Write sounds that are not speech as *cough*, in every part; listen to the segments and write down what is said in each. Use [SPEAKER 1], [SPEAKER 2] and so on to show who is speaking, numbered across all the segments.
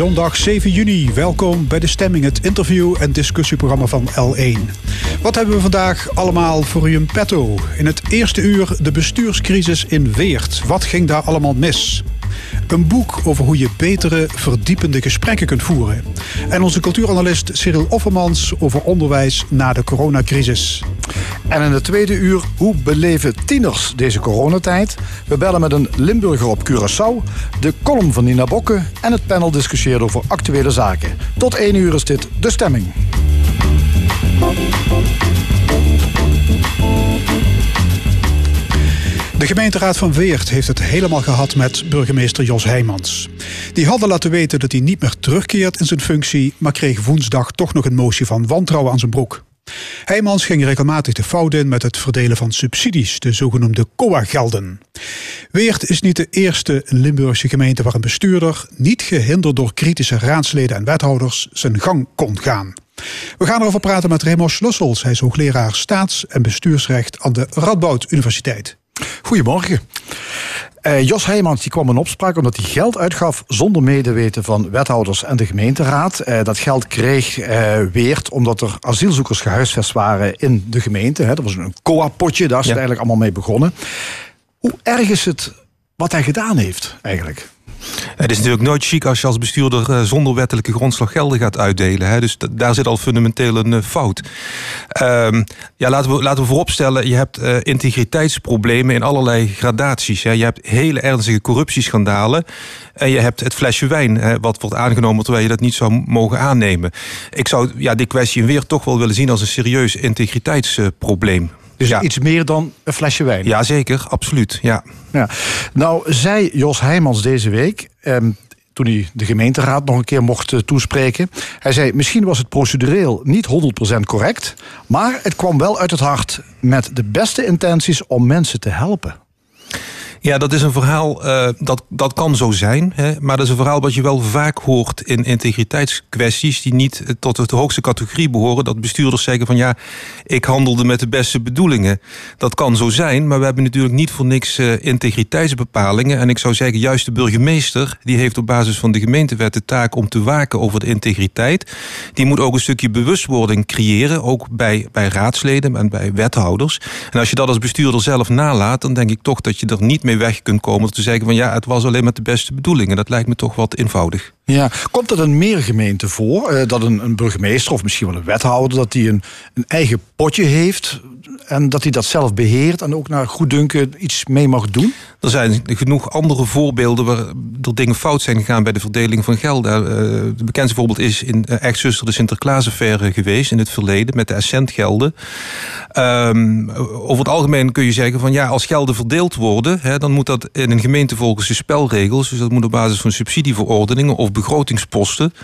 [SPEAKER 1] Zondag 7 juni, welkom bij De Stemming, het interview- en discussieprogramma van L1. Wat hebben we vandaag allemaal voor u in petto? In het eerste uur de bestuurscrisis in Weert. Wat ging daar allemaal mis? Een boek over hoe je betere, verdiepende gesprekken kunt voeren. En onze cultuuranalist Cyril Offermans over onderwijs na de coronacrisis.
[SPEAKER 2] En in het tweede uur, hoe beleven tieners deze coronatijd? We bellen met een Limburger op Curaçao, de column van Nina Bokke en het panel discussieert over actuele zaken. Tot één uur is dit De Stemming.
[SPEAKER 1] De gemeenteraad van Weert heeft het helemaal gehad met burgemeester Jos Heijmans. Die hadden laten weten dat hij niet meer terugkeert in zijn functie, maar kreeg woensdag toch nog een motie van wantrouwen aan zijn broek. Heijmans ging regelmatig de fout in met het verdelen van subsidies, de zogenoemde COA-gelden. Weert is niet de eerste Limburgse gemeente waar een bestuurder, niet gehinderd door kritische raadsleden en wethouders, zijn gang kon gaan. We gaan erover praten met Remo Schlussels. Hij is hoogleraar staats- en bestuursrecht aan de Radboud Universiteit.
[SPEAKER 2] Goedemorgen. Uh, Jos Heijmans die kwam in opspraak omdat hij geld uitgaf zonder medeweten van wethouders en de gemeenteraad. Uh, dat geld kreeg uh, Weert omdat er asielzoekers gehuisvest waren in de gemeente. Hè. Dat was een COA-potje, daar is ja. het eigenlijk allemaal mee begonnen. Hoe erg is het wat hij gedaan heeft eigenlijk?
[SPEAKER 3] Het is natuurlijk nooit chic als je als bestuurder zonder wettelijke grondslag gelden gaat uitdelen. Hè? Dus daar zit al fundamenteel een fout. Um, ja, laten we, laten we vooropstellen, je hebt uh, integriteitsproblemen in allerlei gradaties. Hè? Je hebt hele ernstige corruptieschandalen. En je hebt het flesje wijn, hè, wat wordt aangenomen terwijl je dat niet zou mogen aannemen. Ik zou ja, die kwestie weer toch wel willen zien als een serieus integriteitsprobleem.
[SPEAKER 2] Dus ja. iets meer dan een flesje wijn.
[SPEAKER 3] Ja, zeker, absoluut. Ja.
[SPEAKER 2] Ja. Nou, zei Jos Heijmans deze week. Um, toen hij de gemeenteraad nog een keer mocht uh, toespreken. Hij zei: Misschien was het procedureel niet 100% correct. Maar het kwam wel uit het hart met de beste intenties om mensen te helpen.
[SPEAKER 3] Ja, dat is een verhaal, uh, dat, dat kan zo zijn. Hè, maar dat is een verhaal wat je wel vaak hoort in integriteitskwesties... die niet tot de hoogste categorie behoren. Dat bestuurders zeggen van ja, ik handelde met de beste bedoelingen. Dat kan zo zijn, maar we hebben natuurlijk niet voor niks uh, integriteitsbepalingen. En ik zou zeggen, juist de burgemeester... die heeft op basis van de gemeentewet de taak om te waken over de integriteit. Die moet ook een stukje bewustwording creëren. Ook bij, bij raadsleden en bij wethouders. En als je dat als bestuurder zelf nalaat... dan denk ik toch dat je er niet mee weg kunt komen. Te zeggen van ja, het was alleen met de beste bedoelingen. Dat lijkt me toch wat eenvoudig.
[SPEAKER 2] Ja, komt het in meer gemeenten voor uh, dat een, een, burgemeester of misschien wel een wethouder dat die een, een eigen potje heeft en dat hij dat zelf beheert en ook naar goeddunken iets mee mag doen?
[SPEAKER 3] Er zijn genoeg andere voorbeelden waar er dingen fout zijn gegaan bij de verdeling van geld. Uh, het bekendste voorbeeld is in uh, Echtzuster de Sinterklaasaffaire geweest in het verleden met de Essentgelden. Um, over het algemeen kun je zeggen van ja, als gelden verdeeld worden, hè, dan moet dat in een gemeente volgens de spelregels. Dus dat moet op basis van subsidieverordeningen of begrotingsposten.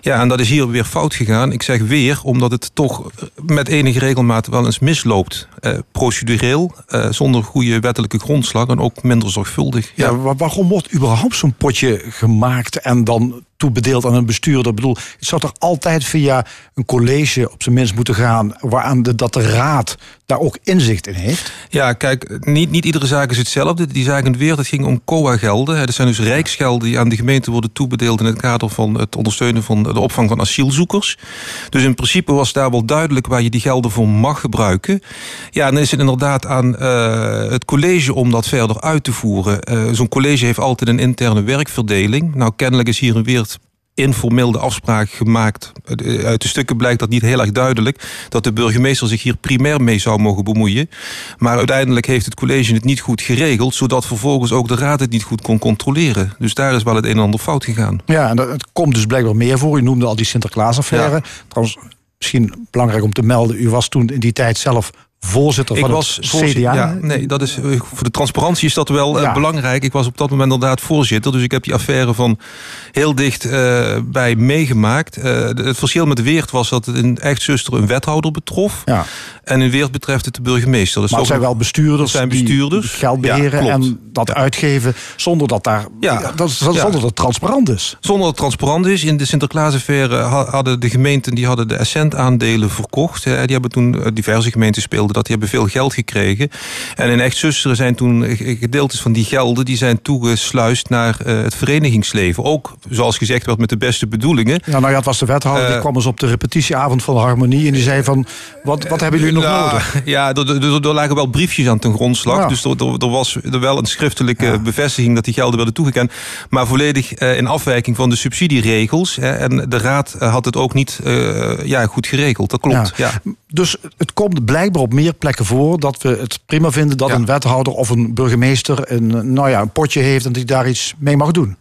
[SPEAKER 3] Ja, en dat is hier weer fout gegaan. Ik zeg weer, omdat het toch met enige regelmaat wel eens misloopt. Uh, procedureel, uh, zonder goede wettelijke grondslag en ook minder zorgvuldig.
[SPEAKER 2] Ja, ja waarom wordt überhaupt zo'n potje gemaakt en dan toebedeeld aan een bestuurder. Ik bedoel, het zou toch altijd via een college op zijn minst moeten gaan... waaraan de, dat de raad daar ook inzicht in heeft?
[SPEAKER 3] Ja, kijk, niet, niet iedere zaak is hetzelfde. Die zaak in het weer, dat ging om COA-gelden. Dat zijn dus rijksgelden die aan de gemeente worden toebedeeld... in het kader van het ondersteunen van de opvang van asielzoekers. Dus in principe was daar wel duidelijk waar je die gelden voor mag gebruiken. Ja, dan is het inderdaad aan uh, het college om dat verder uit te voeren. Uh, Zo'n college heeft altijd een interne werkverdeling. Nou, kennelijk is hier een weer informeel de afspraak gemaakt. Uit de stukken blijkt dat niet heel erg duidelijk... dat de burgemeester zich hier primair mee zou mogen bemoeien. Maar uiteindelijk heeft het college het niet goed geregeld... zodat vervolgens ook de raad het niet goed kon controleren. Dus daar is wel het een en ander fout gegaan.
[SPEAKER 2] Ja, en het komt dus blijkbaar meer voor. U noemde al die Sinterklaasaffaire. Ja. Trouwens, misschien belangrijk om te melden... u was toen in die tijd zelf voorzitter van
[SPEAKER 3] ik was
[SPEAKER 2] het CDA.
[SPEAKER 3] Ja, nee, dat is, eh, voor de transparantie is dat wel ja. belangrijk. Ik was op dat moment inderdaad voorzitter. Dus ik heb die affaire van heel dicht uh, bij meegemaakt. Uh, het verschil met Weert was dat het in Echtzuster een wethouder betrof.
[SPEAKER 2] Ja.
[SPEAKER 3] En in Weert betreft het de burgemeester.
[SPEAKER 2] Dus maar het zijn wel bestuurders,
[SPEAKER 3] zijn bestuurders
[SPEAKER 2] die geld beheren en dat uitgeven zonder dat daar ja. dat, zonder dat het transparant is.
[SPEAKER 3] Zonder dat het transparant is. In de Sinterklaasaffaire hadden de gemeenten die hadden de Essent aandelen verkocht. Die hebben toen diverse gemeenten speelden gelden. Dat die hebben veel geld gekregen. En in Echt Zusteren zijn toen gedeeltes van die gelden... die zijn toegesluist naar het verenigingsleven. Ook, zoals gezegd werd, met de beste bedoelingen.
[SPEAKER 2] Ja, nou ja, het was de wethouder, die kwam eens op de repetitieavond van de Harmonie... en die zei van, wat, wat hebben jullie nog nodig?
[SPEAKER 3] Ja, er, lagen wel briefjes aan ten grondslag. Dus er, was er wel een schriftelijke bevestiging... dat die gelden werden toegekend. Maar volledig in afwijking van de subsidieregels. Hè, en de raad had het ook niet ja, goed geregeld. Dat klopt, ja.
[SPEAKER 2] Dus het komt blijkbaar op meer plekken voor... dat we het prima vinden dat een wethouder of een burgemeester... Een, nou ja, een potje heeft en die daar iets mee mag doen.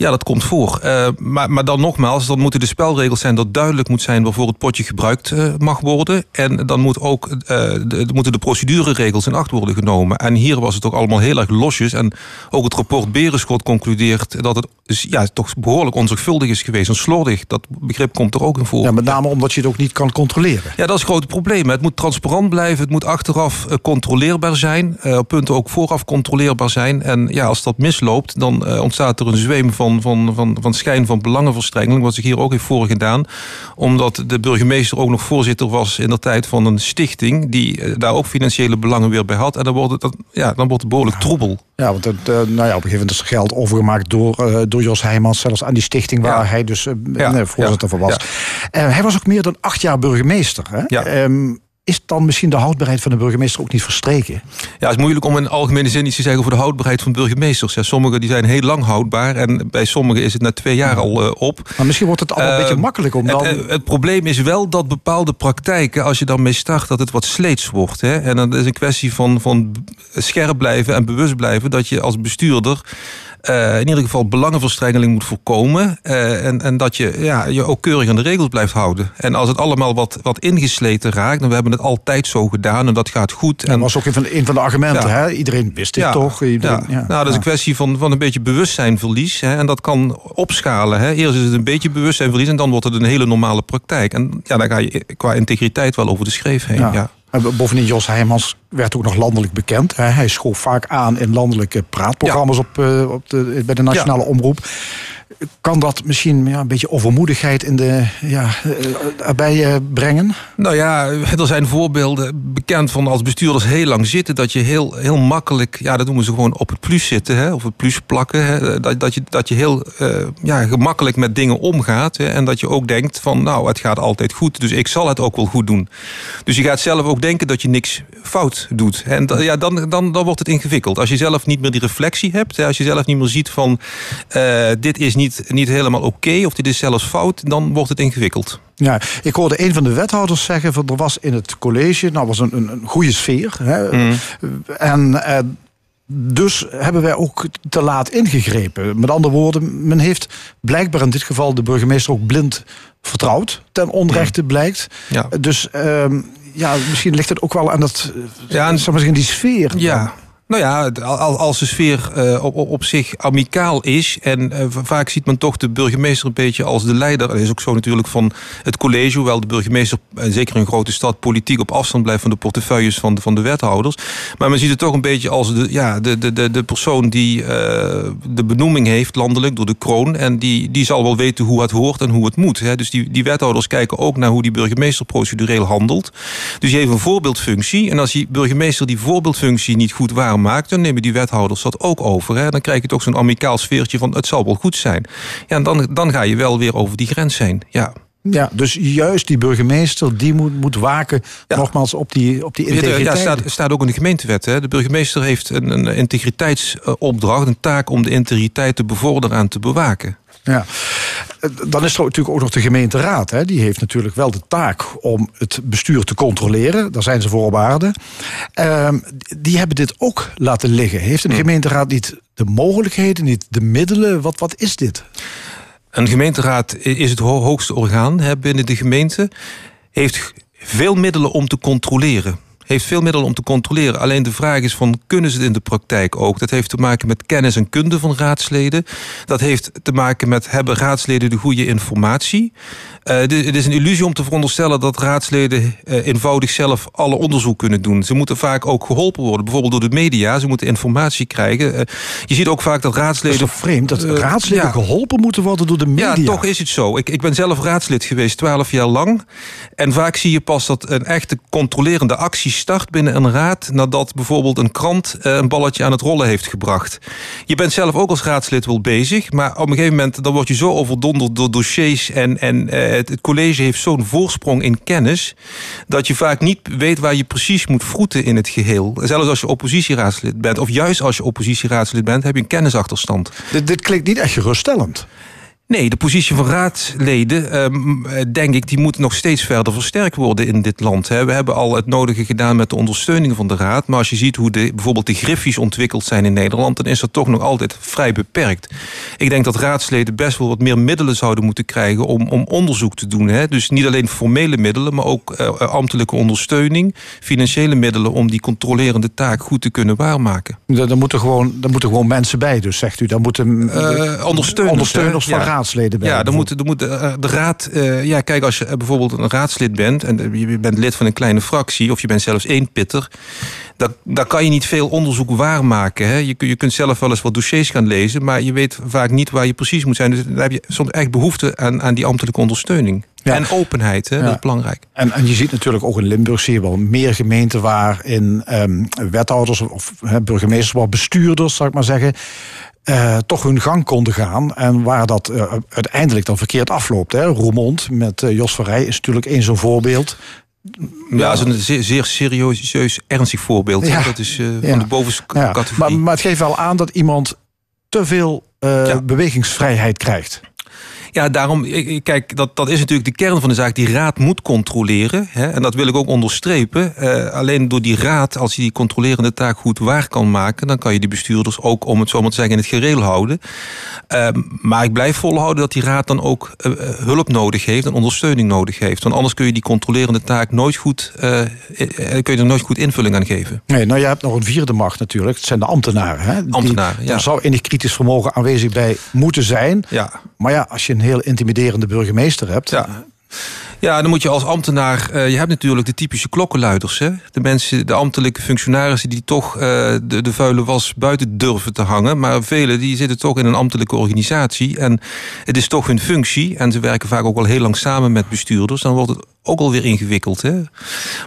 [SPEAKER 3] Ja, dat komt voor. Uh, maar, maar dan nogmaals, dan moeten de spelregels zijn dat duidelijk moet zijn waarvoor het potje gebruikt uh, mag worden. En dan moet ook, uh, de, moeten de procedureregels in acht worden genomen. En hier was het ook allemaal heel erg losjes. En ook het rapport Berenschot concludeert dat het dus, ja, toch behoorlijk onzorgvuldig is geweest. En slordig, dat begrip komt er ook in voor.
[SPEAKER 2] Ja, met name omdat je het ook niet kan controleren.
[SPEAKER 3] Ja, dat is het grote probleem. Het moet transparant blijven, het moet achteraf controleerbaar zijn. op punten ook vooraf controleerbaar zijn. En ja, als dat misloopt, dan ontstaat er een zweem van van, van, van, schijn van belangenverstrengeling, wat zich hier ook heeft voorgedaan. Omdat de burgemeester ook nog voorzitter was in de tijd van een stichting die eh, daar ook financiële belangen weer bij had. En dan wordt het, ja, dan wordt het behoorlijk troebel.
[SPEAKER 2] Ja, want het, uh, nou ja, op een gegeven moment is er geld overgemaakt door, uh, door Jos Heijmans, zelfs aan die stichting waar hij dus ja. voorzitter van was. hij was ook meer dan acht jaar burgemeester. Hè? Ja. Um, is dan misschien de houdbaarheid van de burgemeester ook niet verstreken?
[SPEAKER 3] Ja, het is moeilijk om in algemene zin iets te zeggen over de houdbaarheid van burgemeesters. Ja, sommigen die zijn heel lang houdbaar en bij sommigen is het na twee jaar al uh, op.
[SPEAKER 2] Maar misschien wordt het al een beetje ehm, makkelijk om dan...
[SPEAKER 3] Het, het, probleem is wel dat bepaalde praktijken, als je dan mee start, dat het wat sleets wordt. Hè? En dan is een kwestie van, van scherp blijven en bewust blijven dat je als bestuurder in ieder geval belangenverstrengeling moet voorkomen. Uh, en, en dat je ja, je ook keurig aan de regels blijft houden. En als het allemaal wat, wat ingesleten raakt, dan we hebben het altijd zo gedaan en dat gaat goed. En
[SPEAKER 2] dat was ook een van, een van de argumenten. Hè? Iedereen wist dit toch? Iedereen,
[SPEAKER 3] ja. Nou, dat is een kwestie van, van een beetje bewustzijnverlies. Hè? En dat kan opschalen. Hè? Eerst is het een beetje bewustzijnverlies en dan wordt het een hele normale praktijk. En ja, dan ga je qua integriteit wel over de schreef heen. ja.
[SPEAKER 2] Bovendien, Jos Heijmans werd ook nog landelijk bekend. Hij schoof vaak aan in landelijke praatprogramma's op, eh, op de, bij de nationale omroep kan dat misschien ja, een beetje overmoedigheid in de, ja, eh, erbij uh, brengen?
[SPEAKER 3] Nou ja, er zijn voorbeelden bekend van als bestuurders heel lang zitten... dat je heel, heel makkelijk, ja, dat noemen ze gewoon op het plus zitten... Hè, of het plus plakken. Hè, dat, dat, je, dat je heel uh, ja, gemakkelijk met dingen omgaat. Hè, en dat je ook denkt van, nou, het gaat altijd goed... dus ik zal het ook wel goed doen. Dus je gaat zelf ook denken dat je niks fout doet. En ja, dan, dan, dan wordt het ingewikkeld. Als je zelf niet meer die reflectie hebt... Als je zelf niet meer ziet van, dit is niet niet, helemaal oké of dit is zelfs fout, dan wordt het ingewikkeld.
[SPEAKER 2] Ja, ik hoorde een van de wethouders zeggen: van er was in het college, nou was een, een, een goede sfeer. Hè, mm. En eh, dus hebben wij ook te laat ingegrepen. Met andere woorden, men heeft blijkbaar in dit geval de burgemeester ook blind vertrouwd. Ten onrechte blijkt. Ja. Dus ehm, ja, misschien ligt het ook wel aan dat, ja, en, misschien die sfeer.
[SPEAKER 3] Ja. Nou ja, als de sfeer uh, op, zich amicaal is... en uh, vaak ziet men toch de burgemeester een beetje als de leider... dat is ook zo natuurlijk van het college... hoewel de burgemeester, uh, zeker in een grote stad... politiek op afstand blijft van de portefeuilles van de, van de wethouders. Maar men ziet het toch een beetje als de, ja, de, de, de, persoon... die de benoeming heeft landelijk door de kroon... en die, die zal wel weten hoe het hoort en hoe het moet. Hè. Dus die, die wethouders kijken ook naar hoe die burgemeester procedureel handelt. Dus die heeft een voorbeeldfunctie. En als die burgemeester die voorbeeldfunctie niet goed maakt, dan nemen die wethouders dat ook over. Hè? Dan krijg je toch zo'n amicaal sfeertje van het zal wel goed zijn. Ja, en dan, dan ga je wel weer over die grens heen. Ja.
[SPEAKER 2] Ja, dus juist die burgemeester die moet, moet waken nogmaals op die, op die integriteit.
[SPEAKER 3] Ja, staat, staat ook in de gemeentewet. Hè. De burgemeester heeft een, een integriteitsopdracht, een taak om de integriteit te bevorderen en te bewaken.
[SPEAKER 2] Ja, dan is er natuurlijk ook nog de gemeenteraad. Hè. Die heeft natuurlijk wel de taak om het bestuur te controleren. Daar zijn ze voor op aarde. Ehm, die hebben dit ook laten liggen. Heeft een hm. gemeenteraad niet de mogelijkheden, niet de middelen? Wat, wat is dit?
[SPEAKER 3] Een gemeenteraad is het hoogste orgaan hè, binnen de gemeente. Heeft veel middelen om te controleren heeft veel middelen om te controleren. Alleen de vraag is van, kunnen ze het in de praktijk ook? Dat heeft te maken met kennis en kunde van raadsleden. Dat heeft te maken met, hebben raadsleden de goede informatie? Uh, het is een illusie om te veronderstellen dat raadsleden uh, eenvoudig zelf alle onderzoek kunnen doen. Ze moeten vaak ook geholpen worden, bijvoorbeeld door de media. Ze moeten informatie krijgen. Uh, je ziet ook vaak dat raadsleden...
[SPEAKER 2] Dat is toch vreemd, dat raadsleden geholpen moeten worden door de media?
[SPEAKER 3] Ja, toch is het zo. Ik, ik ben zelf raadslid geweest, twaalf jaar lang. En vaak zie je pas dat een echte controlerende actie start binnen een raad nadat bijvoorbeeld een krant eh, een balletje aan het rollen heeft gebracht. Je bent zelf ook als raadslid wel bezig, maar op een gegeven moment dan word je zo overdonderd door dossiers en, en eh, het, het college heeft zo'n voorsprong in kennis dat je vaak niet weet waar je precies moet vroeten in het geheel. Zelfs als je oppositieraadslid bent, of juist als je oppositieraadslid bent, heb je een kennisachterstand.
[SPEAKER 2] Dit, dit klinkt niet echt geruststellend.
[SPEAKER 3] Nee, de positie van raadsleden, ehm, denk ik, die moet nog steeds verder versterkt worden in dit land. Hè. We hebben al het nodige gedaan met de ondersteuning van de raad. Maar als je ziet hoe de, bijvoorbeeld de griffies ontwikkeld zijn in Nederland, dan is dat toch nog altijd vrij beperkt. Ik denk dat raadsleden best wel wat meer middelen zouden moeten krijgen om, om onderzoek te doen. Hè. Dus niet alleen formele middelen, maar ook uh, ambtelijke ondersteuning, financiële middelen om die controlerende taak goed te kunnen waarmaken.
[SPEAKER 2] Daar moeten gewoon, daar moeten gewoon mensen bij, dus zegt u. Daar moeten
[SPEAKER 3] uh, ondersteuners,
[SPEAKER 2] ondersteuners van ja raadsleden bij.
[SPEAKER 3] Ja, dan moet, dan moet de, de raad. Uh, ja, kijk, als je bijvoorbeeld een raadslid bent en je bent lid van een kleine fractie, of je bent zelfs één pitter, dan, dan kan je niet veel onderzoek waarmaken. Hè? Je, je kunt zelf wel eens wat dossiers gaan lezen, maar je weet vaak niet waar je precies moet zijn. Dus daar heb je soms echt behoefte aan, aan die ambtelijke ondersteuning. Ja. En openheid, hè? Ja. dat is belangrijk.
[SPEAKER 2] En, en je ziet natuurlijk ook in Limburg zie je wel meer gemeenten waarin um, wethouders of he, burgemeesters, wel bestuurders, zou ik maar zeggen, uh, toch hun gang konden gaan. En waar dat uh, uiteindelijk dan verkeerd afloopt. Hè. Roermond met uh, Jos Verrij is natuurlijk één zo'n voorbeeld.
[SPEAKER 3] Ja, dat is een zeer, zeer serieus, ernstig voorbeeld. Ja. Dat is van de bovenste
[SPEAKER 2] ja.
[SPEAKER 3] categorie.
[SPEAKER 2] Maar, maar het geeft wel aan dat iemand te veel bewegingsvrijheid krijgt.
[SPEAKER 3] Ja, daarom, kijk, dat, dat is natuurlijk de kern van de zaak. Die raad moet controleren. Hè, en dat wil ik ook onderstrepen. Uh, alleen door die raad, als je die controlerende taak goed waar kan maken... dan kan je die bestuurders ook, om het zo maar te zeggen, in het gereel houden. Uh, maar ik blijf volhouden dat die raad dan ook uh, hulp nodig heeft... en ondersteuning nodig heeft. Want anders kun je die controlerende taak nooit goed... kun je er nooit goed invulling aan geven.
[SPEAKER 2] Nee, nou, je hebt nog een vierde macht natuurlijk. Het zijn de ambtenaren. Hè?
[SPEAKER 3] Ambtenaren,
[SPEAKER 2] die,
[SPEAKER 3] ja.
[SPEAKER 2] Daar zou enig kritisch vermogen aanwezig bij moeten zijn.
[SPEAKER 3] Ja.
[SPEAKER 2] Maar ja, als je een heel intimiderende burgemeester hebt.
[SPEAKER 3] Ja. Ja, dan moet je als ambtenaar. Uh, je hebt natuurlijk de typische klokkenluiders. Hè? De mensen, de ambtelijke functionarissen die toch uh, de, de vuile was buiten durven te hangen. Maar velen die zitten toch in een ambtelijke organisatie. En het is toch hun functie. En ze werken vaak ook al heel lang samen met bestuurders. Dan wordt het ook alweer ingewikkeld. Hè?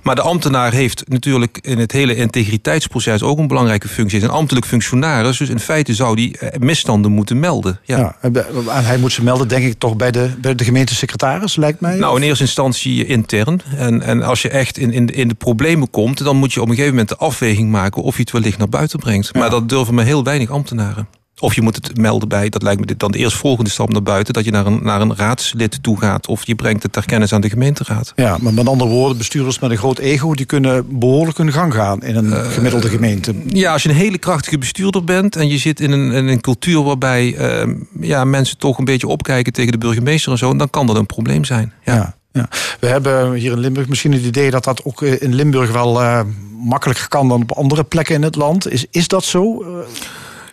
[SPEAKER 3] Maar de ambtenaar heeft natuurlijk in het hele integriteitsproces ook een belangrijke functie. Hij is een ambtelijk functionaris, dus in feite zou die misstanden moeten melden. Ja.
[SPEAKER 2] ja en hij moet ze melden, denk ik, toch bij de, bij de gemeentesecretaris, lijkt mij?
[SPEAKER 3] Nou, in eerste instantie intern. En, en als je echt in, in, in de problemen komt, dan moet je op een gegeven moment de afweging maken of je het wellicht naar buiten brengt. Ja. Maar dat durven maar heel weinig ambtenaren. Of je moet het melden bij, dat lijkt me dan de eerstvolgende stap naar buiten, dat je naar een, naar een raadslid toe gaat. Of je brengt het ter kennis aan de gemeenteraad.
[SPEAKER 2] Ja, maar met andere woorden, bestuurders met een groot ego, die kunnen behoorlijk hun gang gaan in een uh, gemiddelde gemeente.
[SPEAKER 3] Ja, als je een hele krachtige bestuurder bent en je zit in een, in een cultuur waarbij uh, ja, mensen toch een beetje opkijken tegen de burgemeester en zo, dan kan dat een probleem zijn. Ja.
[SPEAKER 2] ja. Ja. We hebben hier in Limburg misschien het idee dat dat ook in Limburg wel uh, makkelijker kan dan op andere plekken in het land. Is, is dat zo?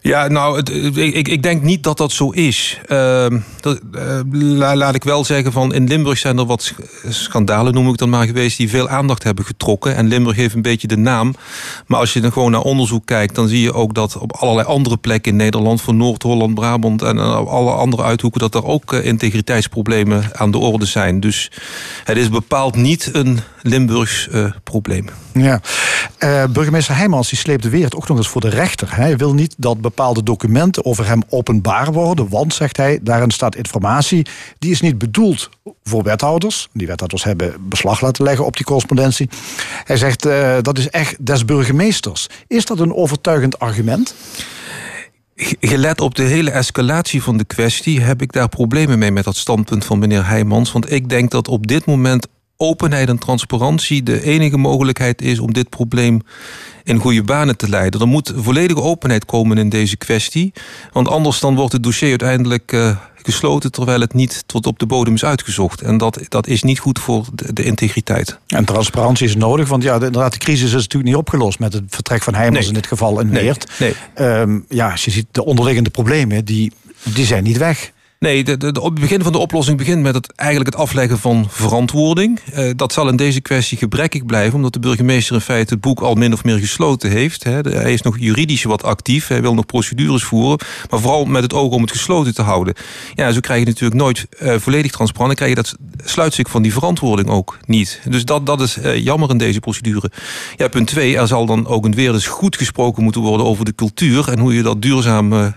[SPEAKER 3] Ja, nou, ik, ik denk niet dat dat zo is. Uh, dat, uh, laat ik wel zeggen, van in Limburg zijn er wat schandalen, noem ik dan maar, geweest... die veel aandacht hebben getrokken. En Limburg heeft een beetje de naam. Maar als je dan gewoon naar onderzoek kijkt... dan zie je ook dat op allerlei andere plekken in Nederland... van Noord-Holland, Brabant en alle andere uithoeken... dat er ook uh, integriteitsproblemen aan de orde zijn. Dus het is bepaald niet een Limburgs probleem.
[SPEAKER 2] Ja, burgemeester Heijmans die sleept de Weert ook nog eens voor de rechter. Hij wil niet dat bepaalde documenten over hem openbaar worden. Want, zegt hij, daarin staat informatie die is niet bedoeld voor wethouders. Die wethouders hebben beslag laten leggen op die correspondentie. Hij zegt uh, dat is echt des burgemeesters. Is dat een overtuigend argument?
[SPEAKER 3] Gelet op de hele escalatie van de kwestie heb ik daar problemen mee met dat standpunt van meneer Heijmans. Want ik denk dat op dit moment openheid en transparantie de enige mogelijkheid is om dit probleem in goede banen te leiden. Er moet volledige openheid komen in deze kwestie. Want anders dan wordt het dossier uiteindelijk uh, gesloten... terwijl het niet tot op de bodem is uitgezocht. En dat, dat is niet goed voor de, de integriteit.
[SPEAKER 2] En transparantie is nodig, want ja, de, inderdaad, de crisis is natuurlijk niet opgelost... met het vertrek van Heimels nee. in dit geval in
[SPEAKER 3] nee.
[SPEAKER 2] Um, ja, als je ziet de onderliggende problemen, die, die zijn niet weg.
[SPEAKER 3] Nee, de, het begin van de oplossing begint met het, eigenlijk het afleggen van verantwoording. Uh, dat zal in deze kwestie gebrekkig blijven, omdat de burgemeester in feite het boek al min of meer gesloten heeft. Hè. Hij is nog juridisch wat actief, hij wil nog procedures voeren, maar vooral met het oog om het gesloten te houden. Ja, zo krijg je natuurlijk nooit uh, volledig transparant, dan krijg je dat sluitstuk van die verantwoording ook niet. Dus dat, dat is uh, jammer in deze procedure. Ja, punt twee, er zal dan ook een weer dus goed gesproken moeten worden over de cultuur en hoe je dat duurzaam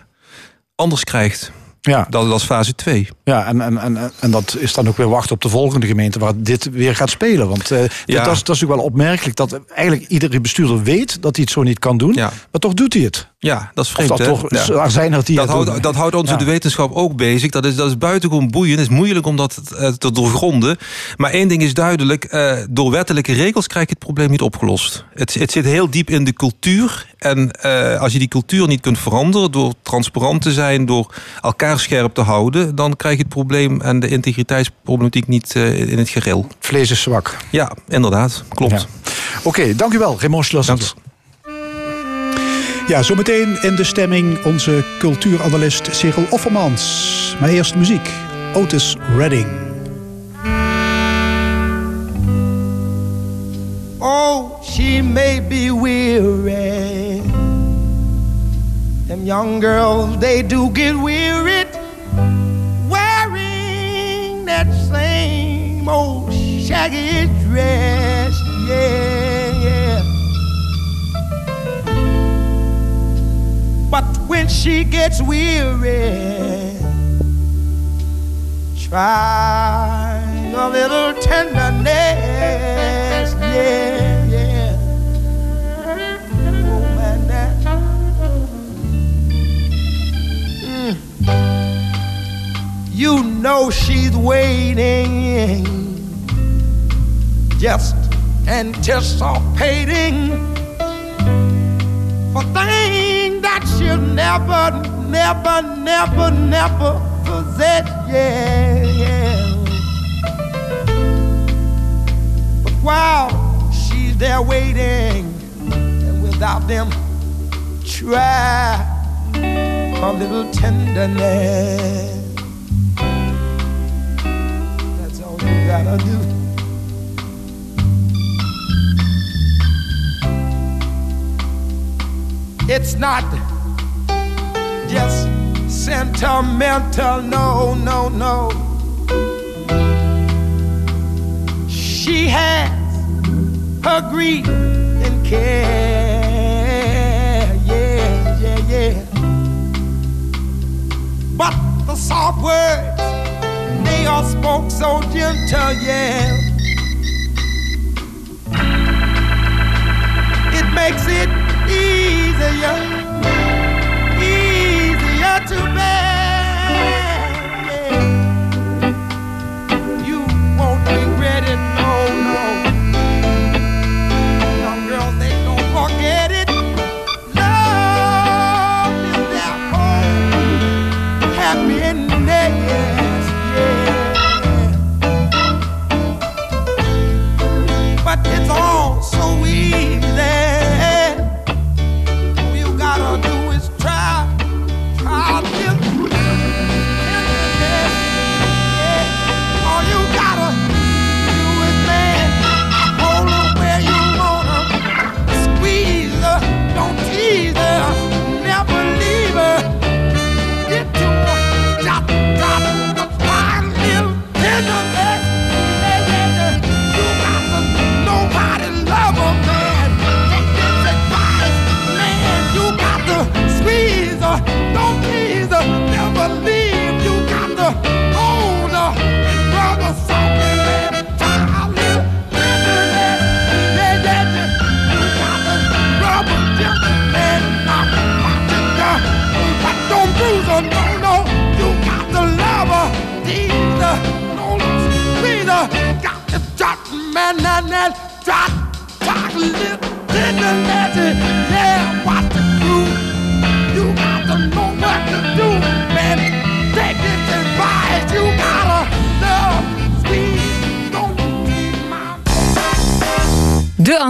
[SPEAKER 3] anders krijgt. Ja. Dat is fase 2.
[SPEAKER 2] Ja, en, en, en, en dat is dan ook weer wachten op de volgende gemeente waar dit weer gaat spelen. Want uh, ja. dat, is, dat is ook wel opmerkelijk dat eigenlijk iedere bestuurder weet dat hij het zo niet kan doen. Ja. Maar toch doet hij het.
[SPEAKER 3] Ja, dat is vreemd. dat,
[SPEAKER 2] toch, er zijn die
[SPEAKER 3] dat, houdt, dat houdt onze de wetenschap ook bezig. Dat is, dat is buitengewoon boeiend. Het is moeilijk om dat uh, te doorgronden. Maar één ding is duidelijk. Uh, door wettelijke regels krijg je het probleem niet opgelost. Het, het zit heel diep in de cultuur. En als je die cultuur niet kunt veranderen door transparant te zijn, door elkaar scherp te houden, dan krijg je het probleem en de integriteitsproblematiek niet uh, in het gereel.
[SPEAKER 2] Vlees is zwak.
[SPEAKER 3] Ja, inderdaad. Klopt. Ja.
[SPEAKER 2] Oké, okay, dank u wel, Raymond Schlossers.
[SPEAKER 1] Ja, zometeen in de stemming onze cultuuranalist Cyril Offermans. Maar eerst muziek. Otis Redding.
[SPEAKER 4] Oh, she may be weary. Them young girls, they do get weary. Wearing that same old shaggy dress. Yeah, she gets weary, try a little tenderness. Yeah, yeah. Oh, man, that. Mm. You know she's waiting, just anticipating for things that she'll never, never, never, never possess. Yeah, yeah. But while she's there waiting, and without them, try a little tenderness. That's all you gotta do. It's not just sentimental, no, no, no. She has her grief and care, yeah, yeah, yeah. But the soft words, they are spoke so gentle, yeah. It makes it easier, easier to bear. You won't regret it, no, no. Young girls, they don't forget it. Love is their happiness. But it's all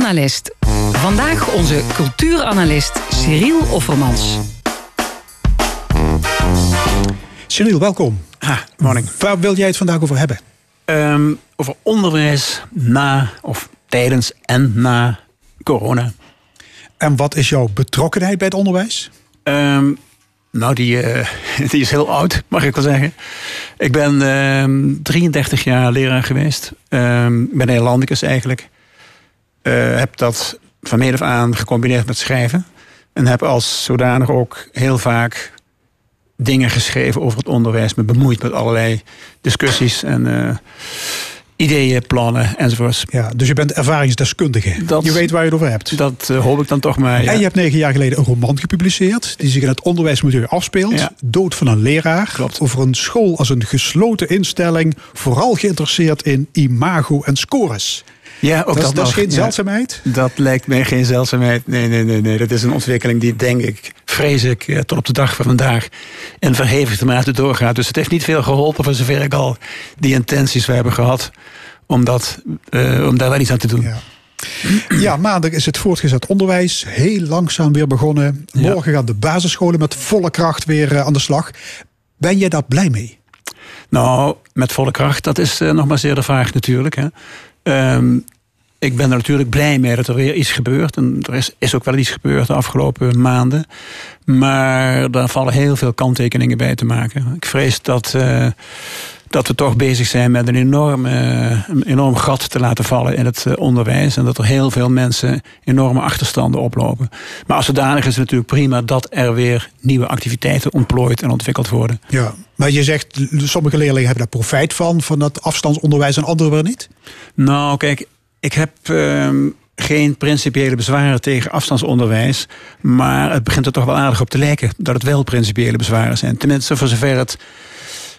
[SPEAKER 5] Analist. Vandaag onze cultuuranalist Cyril Offermans.
[SPEAKER 1] Cyril, welkom.
[SPEAKER 6] Ah, morning.
[SPEAKER 1] Waar wil jij het vandaag over hebben?
[SPEAKER 6] Ehm, over onderwijs na of tijdens en na corona.
[SPEAKER 1] En wat is jouw betrokkenheid bij het onderwijs?
[SPEAKER 6] Ehm, nou, die, eh, *laughs* die is heel oud, mag ik wel zeggen. Ik ben ehm, 33 jaar leraar geweest. Ehm, ik ben Nederlandicus eigenlijk. Eh, heb dat van meet af aan gecombineerd met schrijven. En heb als zodanig ook heel vaak dingen geschreven over het onderwijs. Me bemoeid met allerlei discussies en eh, ideeën, plannen enzovoorts.
[SPEAKER 1] Ja, dus je bent ervaringsdeskundige.
[SPEAKER 6] Dat-
[SPEAKER 1] je weet waar je het over hebt.
[SPEAKER 6] Dat eh, hoop ik dan toch maar. ja.
[SPEAKER 1] En je hebt negen jaar geleden een roman gepubliceerd... die zich in het onderwijsmilieu afspeelt.
[SPEAKER 6] Ja.
[SPEAKER 1] Dood van een leraar.
[SPEAKER 6] Klopt.
[SPEAKER 1] Over een school als een gesloten instelling... vooral geïnteresseerd in imago en scores.
[SPEAKER 6] Ja, ook
[SPEAKER 1] Dat, dat is geen
[SPEAKER 6] Ja.
[SPEAKER 1] zeldzaamheid?
[SPEAKER 6] Dat lijkt mij geen zeldzaamheid. Nee, nee, nee, nee. Dat is een ontwikkeling die, denk ik, vrees ik, eh, tot op de dag van vandaag in verhevigde mate doorgaat. Dus het heeft niet veel geholpen, voor zover ik al die intenties we hebben gehad, om, dat, eh, om daar wel iets aan te doen.
[SPEAKER 1] Ja. Ja, maandag is het voortgezet onderwijs heel langzaam weer begonnen.
[SPEAKER 6] Ja.
[SPEAKER 1] Morgen gaan de basisscholen met volle kracht weer eh, aan de slag. Ben jij daar blij mee?
[SPEAKER 6] Nou, met volle kracht, dat is nog maar zeer de vraag natuurlijk. Hè. Ehm, ik ben er natuurlijk blij mee dat er weer iets gebeurt. En er is, is ook wel iets gebeurd de afgelopen maanden. Maar daar vallen heel veel kanttekeningen bij te maken. Ik vrees dat, eh, dat we toch bezig zijn met een, enorme, een enorm gat te laten vallen in het eh, onderwijs. En dat er heel veel mensen enorme achterstanden oplopen. Maar als zodanig is het natuurlijk prima dat er weer nieuwe activiteiten ontplooid en ontwikkeld worden.
[SPEAKER 1] Ja. Maar je zegt, sommige leerlingen hebben daar profijt van, van dat afstandsonderwijs en anderen weer niet?
[SPEAKER 6] Nou, kijk, ik heb ehm, geen principiële bezwaren tegen afstandsonderwijs. Maar het begint er toch wel aardig op te lijken dat het wel principiële bezwaren zijn. Tenminste, voor zover het,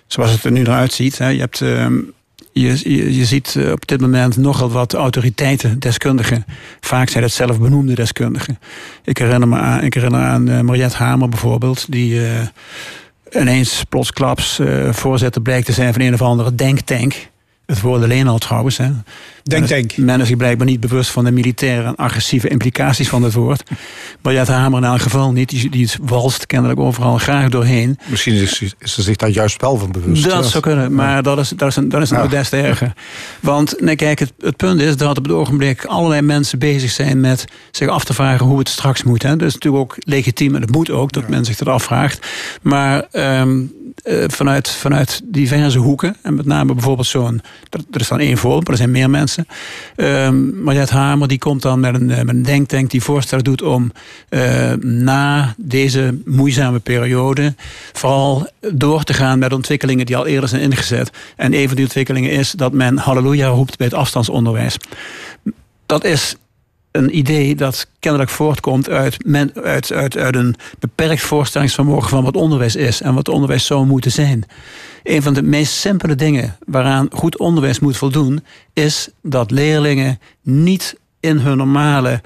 [SPEAKER 6] zoals het er nu eruit ziet. Hè, je, hebt, ehm, je, je, je ziet eh, op dit moment nogal wat autoriteiten, deskundigen. Vaak zijn het zelf benoemde deskundigen. Ik herinner me aan, ik herinner aan eh, Mariette Hamer bijvoorbeeld, die. eh, ineens plotsklaps eh voorzitter blijkt te zijn van een of andere denktank. Het woord alleen al trouwens. Hè.
[SPEAKER 1] Denktank.
[SPEAKER 6] Men is zich blijkbaar niet bewust van de militaire en agressieve implicaties van het woord. Mariette Hamer in elk geval niet. Die, die walst kennelijk overal graag doorheen.
[SPEAKER 2] Misschien is, is ze zich daar juist wel van bewust.
[SPEAKER 6] Dat zou kunnen, maar dat is, dat is, een, dat is nou
[SPEAKER 2] Ja.
[SPEAKER 6] des te erger. Want nee, kijk, het, het punt is dat op het ogenblik allerlei mensen bezig zijn met zich af te vragen hoe het straks moet. Hè. Dat is natuurlijk ook legitiem en het moet ook dat men zich dat afvraagt. Maar eh, vanuit, vanuit diverse hoeken, en met name bijvoorbeeld zo'n, er is dan één voorbeeld, maar er zijn meer mensen. Ehm Mariette Hamer die komt dan met een, eh, met een denktank die voorstellen doet om eh, na deze moeizame periode vooral door te gaan met ontwikkelingen die al eerder zijn ingezet. En een van die ontwikkelingen is dat men halleluja roept bij het afstandsonderwijs. Dat is een idee dat kennelijk voortkomt uit, men, uit, uit, uit een beperkt voorstellingsvermogen van wat onderwijs is en wat onderwijs zou moeten zijn. Een van de meest simpele dingen waaraan goed onderwijs moet voldoen, is dat leerlingen niet in hun normale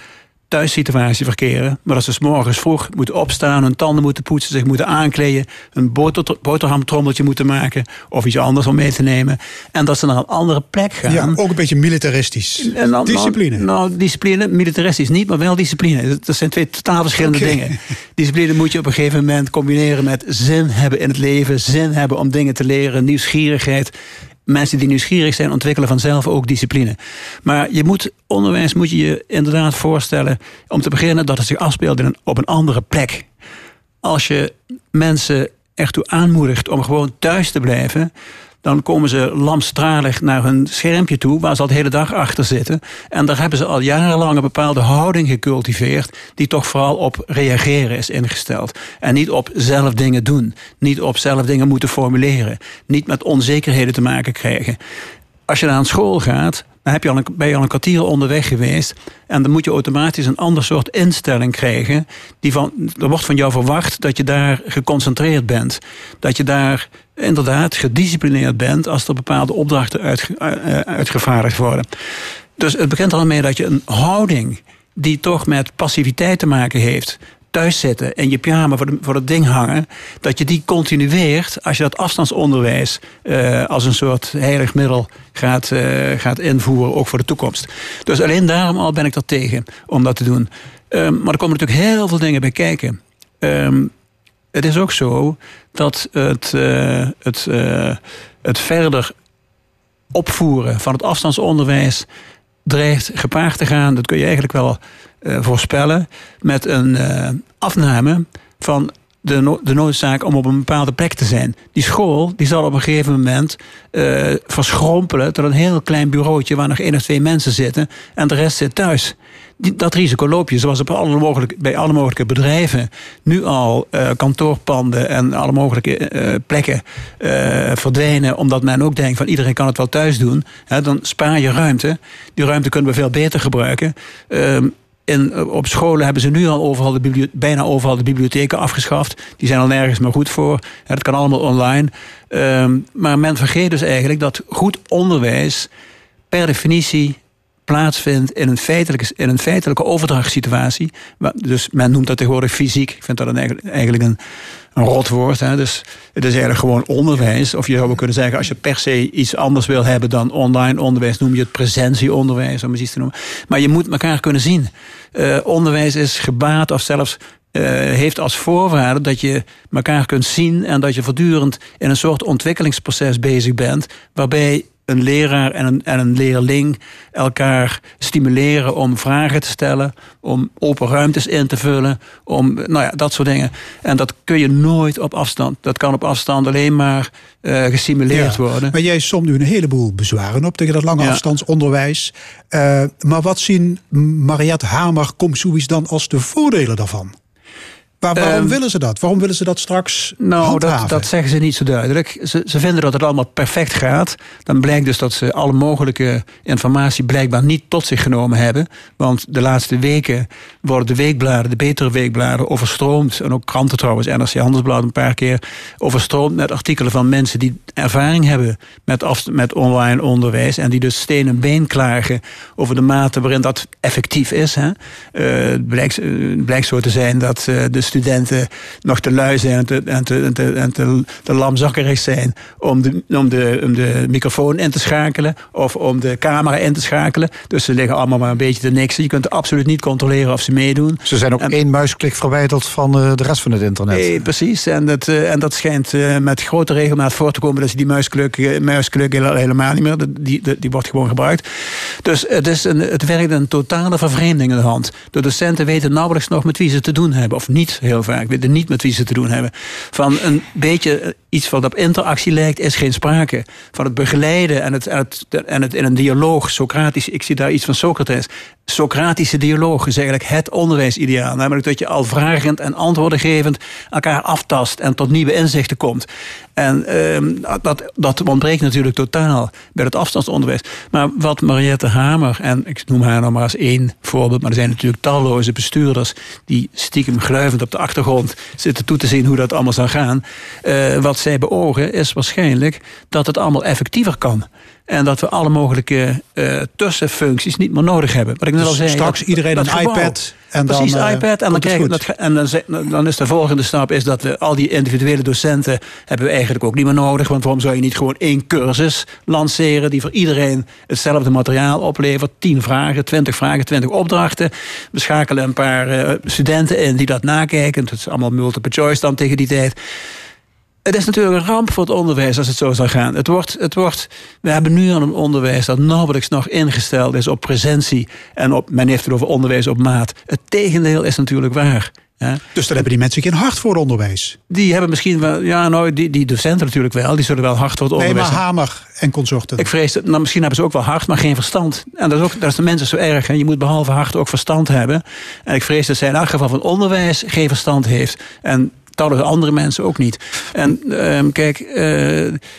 [SPEAKER 6] thuissituatie verkeren, maar dat ze 's morgens vroeg moeten opstaan, hun tanden moeten poetsen, zich moeten aankleden, een boter, boterhamtrommeltje moeten maken of iets anders om mee te nemen. En dat ze naar een andere plek gaan.
[SPEAKER 1] Ja, ook een beetje militaristisch.
[SPEAKER 6] En dan-
[SPEAKER 1] Discipline.
[SPEAKER 6] Nou, nou, discipline, militaristisch niet, maar wel discipline. Dat zijn twee totaal verschillende dingen. Discipline moet je op een gegeven moment combineren met zin hebben in het leven, zin hebben om dingen te leren, nieuwsgierigheid. Mensen die nieuwsgierig zijn, ontwikkelen vanzelf ook discipline. Maar je moet, onderwijs moet je je inderdaad voorstellen, om te beginnen, dat het zich afspeelt in op een andere plek. Als je mensen ertoe aanmoedigt om gewoon thuis te blijven, dan komen ze lamstralig naar hun schermpje toe, waar ze al de hele dag achter zitten. En daar hebben ze al jarenlang een bepaalde houding gecultiveerd, die toch vooral op reageren is ingesteld. En niet op zelf dingen doen, niet op zelf dingen moeten formuleren, niet met onzekerheden te maken krijgen. Als je naar school gaat, dan heb je al een, ben je al een kwartier onderweg geweest. En dan moet je automatisch een ander soort instelling krijgen. Die van, er wordt van jou verwacht dat je daar geconcentreerd bent. Dat je daar inderdaad gedisciplineerd bent als er bepaalde opdrachten uitge- eh, uitgevaardigd worden. Dus het begint al mee dat je een houding die toch met passiviteit te maken heeft. Thuis zitten en je pyjama voor, voor het ding hangen. Dat je die continueert als je dat afstandsonderwijs eh, als een soort heilig middel gaat, eh, gaat invoeren, ook voor de toekomst. Dus alleen daarom al ben ik er tegen om dat te doen. Ehm, maar er komen natuurlijk heel veel dingen bij kijken. Ehm, het is ook zo dat het, uh, het, uh, het verder opvoeren van het afstandsonderwijs dreigt gepaard te gaan. Dat kun je eigenlijk wel uh, voorspellen. Met een afname van de, de noodzaak om op een bepaalde plek te zijn. Die school die zal op een gegeven moment verschrompelen tot een heel klein bureautje waar nog één of twee mensen zitten en de rest zit thuis. Dat risico loop je, zoals op alle mogelijke, bij alle mogelijke bedrijven nu al uh, kantoorpanden en alle mogelijke uh, plekken verdwijnen, omdat men ook denkt van iedereen kan het wel thuis doen. Hè, dan spaar je ruimte. Die ruimte kunnen we veel beter gebruiken. Ehm, in, op scholen hebben ze nu al overal de bijna overal de bibliotheken afgeschaft. Die zijn al nergens meer goed voor. Ja, dat kan allemaal online. Um, maar men vergeet dus eigenlijk dat goed onderwijs per definitie plaatsvindt in een feitelijke, in een feitelijke overdrachtssituatie. Dus men noemt dat tegenwoordig fysiek. Ik vind dat een, eigenlijk een, een rot woord. Hè. Dus het is eigenlijk gewoon onderwijs. Of je zou kunnen zeggen, als je per se iets anders wil hebben dan online onderwijs, noem je het presentieonderwijs, om het iets te noemen. Maar je moet elkaar kunnen zien. Uh, onderwijs is gebaat of zelfs uh, heeft als voorwaarde dat je elkaar kunt zien en dat je voortdurend in een soort ontwikkelingsproces bezig bent, waarbij een leraar en een, en een leerling elkaar stimuleren om vragen te stellen, om open ruimtes in te vullen, om nou ja, dat soort dingen. En dat kun je nooit op afstand. Dat kan op afstand alleen maar uh, gestimuleerd worden.
[SPEAKER 1] Maar jij somt nu een heleboel bezwaren op tegen dat lange afstandsonderwijs. Uh, maar wat zien Mariette Hamer, Komsoeis dan als de voordelen daarvan? Maar waarom um, willen ze dat? Waarom willen ze dat straks
[SPEAKER 6] Nou, dat, dat, zeggen ze niet zo duidelijk. Ze, ze vinden dat het allemaal perfect gaat. Dan blijkt dus dat ze alle mogelijke informatie blijkbaar niet tot zich genomen hebben. Want de laatste weken worden de weekbladen, de betere weekbladen, overstroomd. En ook kranten trouwens, NRC Handelsblad een paar keer. Overstroomd met artikelen van mensen die ervaring hebben met, af, met online onderwijs. En die dus steen en been klagen over de mate waarin dat effectief is. Hè. Uh, het, blijkt, uh, blijkt zo te zijn dat uh, de studenten nog te lui zijn en te, en te, en te, en te, te lamzakkerig zijn om de, om, de, om de microfoon in te schakelen of om de camera in te schakelen. Dus ze liggen allemaal maar een beetje te niks. Je kunt absoluut niet controleren of ze meedoen.
[SPEAKER 2] Ze zijn ook en, één muisklik verwijderd van uh, de rest van het internet.
[SPEAKER 6] Nee, precies. En dat, uh, en dat schijnt met grote regelmaat voor te komen dat ze die muisklik, muisklik helemaal niet meer. Die, die, die wordt gewoon gebruikt. Dus het, is een, het werkt een totale vervreemding in de hand. De docenten weten nauwelijks nog met wie ze te doen hebben of niet heel vaak. Weten niet met wie ze te doen hebben. Van een beetje iets wat op interactie lijkt, is geen sprake. Van het begeleiden en het, en het, en het in een dialoog, Socratisch, ik zie daar iets van Socrates. Socratische dialoog is eigenlijk het onderwijsideaal. Namelijk dat je al vragend en antwoorden gevend elkaar aftast en tot nieuwe inzichten komt. En uh, dat, dat ontbreekt natuurlijk totaal bij het afstandsonderwijs. Maar wat Mariette Hamer, en ik noem haar nog maar als één voorbeeld, maar er zijn natuurlijk talloze bestuurders die stiekem gluivend op de achtergrond zitten toe te zien hoe dat allemaal zou gaan. Uh, wat zij beogen is waarschijnlijk dat het allemaal effectiever kan. En dat we alle mogelijke uh, tussenfuncties niet meer nodig hebben. Wat ik net
[SPEAKER 1] dus
[SPEAKER 6] al zei.
[SPEAKER 1] Straks
[SPEAKER 6] dat,
[SPEAKER 1] iedereen een iPad. En
[SPEAKER 6] Precies,
[SPEAKER 1] dan,
[SPEAKER 6] iPad. En, dan, dat, en dan, dan, is de volgende stap is dat we al die individuele docenten hebben we eigenlijk ook niet meer nodig. Want waarom zou je niet gewoon één cursus lanceren die voor iedereen hetzelfde materiaal oplevert? Tien vragen, twintig vragen, twintig opdrachten. We schakelen een paar uh, studenten in die dat nakijken. Het is allemaal multiple choice dan tegen die tijd. Het is natuurlijk een ramp voor het onderwijs als het zo zou gaan. Het wordt, het wordt, we hebben nu al een onderwijs dat nauwelijks nog ingesteld is op presentie. En op, men heeft het over onderwijs op maat. Het tegendeel is natuurlijk waar. Ja.
[SPEAKER 1] Dus dan hebben die mensen geen hart voor onderwijs.
[SPEAKER 6] Die hebben misschien wel, ja, nou, die, die docenten natuurlijk wel, die zullen wel hard voor het onderwijs.
[SPEAKER 1] Nee, maar Hamer en consorten.
[SPEAKER 6] Ik vrees, dat, nou, misschien hebben ze ook wel hart, maar geen verstand. En dat is, ook, dat is de mensen zo erg. Hè. Je moet behalve hart ook verstand hebben. En ik vrees dat zij in elk geval van onderwijs geen verstand heeft. En talloze andere mensen ook niet. En uh, kijk, uh,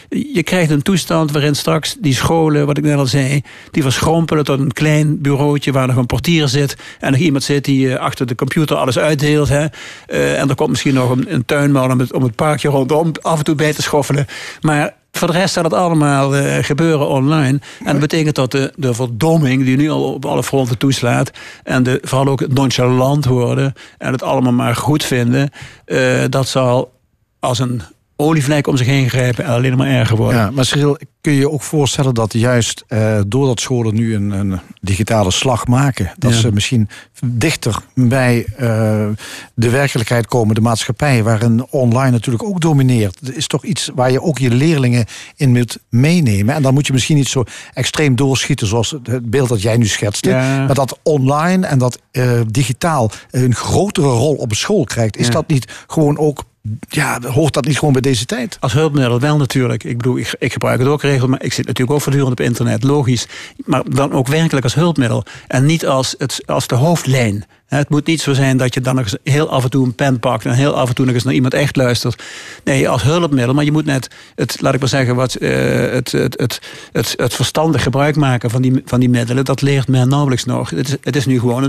[SPEAKER 6] je krijgt een toestand waarin straks die scholen, wat ik net al zei, die verschrompelen tot een klein bureautje waar nog een portier zit en nog iemand zit die uh, achter de computer alles uitdeelt. Hè. Uh, en er komt misschien nog een, een tuinman om het, om het parkje rondom af en toe bij te schoffelen. Maar voor de rest zal het allemaal uh, gebeuren online. En dat betekent dat de, de verdomming die nu al op alle fronten toeslaat... en de, vooral ook het nonchalant worden en het allemaal maar goed vinden... Uh, dat zal als een olievlek om zich heen grijpen en alleen maar erger worden.
[SPEAKER 2] Ja, maar Cyril, kun je je ook voorstellen dat juist uh, doordat scholen nu een, een, digitale slag maken, dat ze misschien dichter bij uh, de werkelijkheid komen, de maatschappij, waarin online natuurlijk ook domineert. Dat is toch iets waar je ook je leerlingen in moet meenemen. En dan moet je misschien niet zo extreem doorschieten zoals het beeld dat jij nu schetste. Maar dat online en dat uh, digitaal een grotere rol op school krijgt, is dat niet gewoon ook ja, hoort dat niet gewoon bij deze tijd?
[SPEAKER 6] Als hulpmiddel wel natuurlijk. Ik bedoel, ik, ik gebruik het ook regelmatig. Ik zit natuurlijk ook voortdurend op internet, logisch. Maar dan ook werkelijk als hulpmiddel. En niet als, het, als de hoofdlijn. Het moet niet zo zijn dat je dan nog heel af en toe een pen pakt en heel af en toe nog eens naar iemand echt luistert. Nee, als hulpmiddel. Maar je moet net het, laat ik maar zeggen, wat, uh, het, het, het, het, het verstandig gebruik maken van die, van die middelen, dat leert men nauwelijks nog. Het is, het is nu gewoon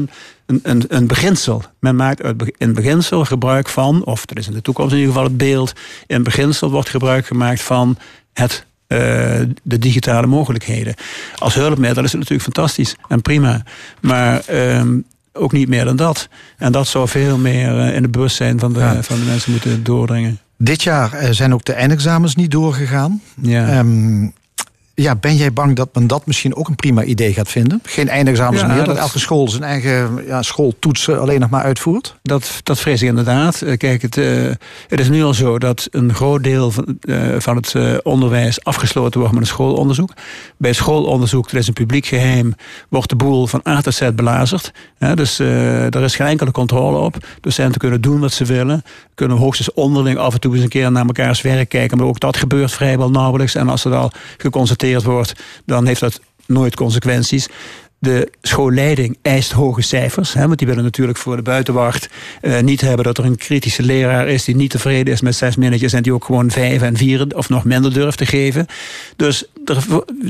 [SPEAKER 6] een, een, een beginsel. Men maakt in beginsel gebruik van, of dat is in de toekomst in ieder geval het beeld, in beginsel wordt gebruik gemaakt van het uh, de digitale mogelijkheden. Als hulpmiddel is het natuurlijk fantastisch en prima. Maar uh, ook niet meer dan dat. En dat zou veel meer eh, in het bewustzijn van de, van de mensen moeten doordringen.
[SPEAKER 2] Dit jaar eh, zijn ook de eindexamens niet doorgegaan.
[SPEAKER 6] Ja.
[SPEAKER 2] Um, ja, ben jij bang dat men dat misschien ook een prima idee gaat vinden? Geen eindexamens meer, dat, elke school zijn eigen ja, schooltoetsen alleen nog maar uitvoert?
[SPEAKER 6] Dat, dat vrees ik inderdaad. Eh, kijk, het, uh, het is nu al zo dat een groot deel van, uh, van het onderwijs afgesloten wordt met een schoolonderzoek. Bij schoolonderzoek, er is een publiek geheim, wordt de boel van A tot Z belazerd. Dus er is geen enkele controle op. Docenten kunnen doen wat ze willen. Kunnen hoogstens onderling af en toe eens een keer naar mekaars werk kijken. Maar ook dat gebeurt vrijwel nauwelijks. En als er al geconstateerd wordt, dan heeft dat nooit consequenties. De schoolleiding eist hoge cijfers. Hè, want die willen natuurlijk voor de buitenwacht uh, niet hebben dat er een kritische leraar is die niet tevreden is met zes minnetjes en die ook gewoon vijf en vier of nog minder durft te geven. Dus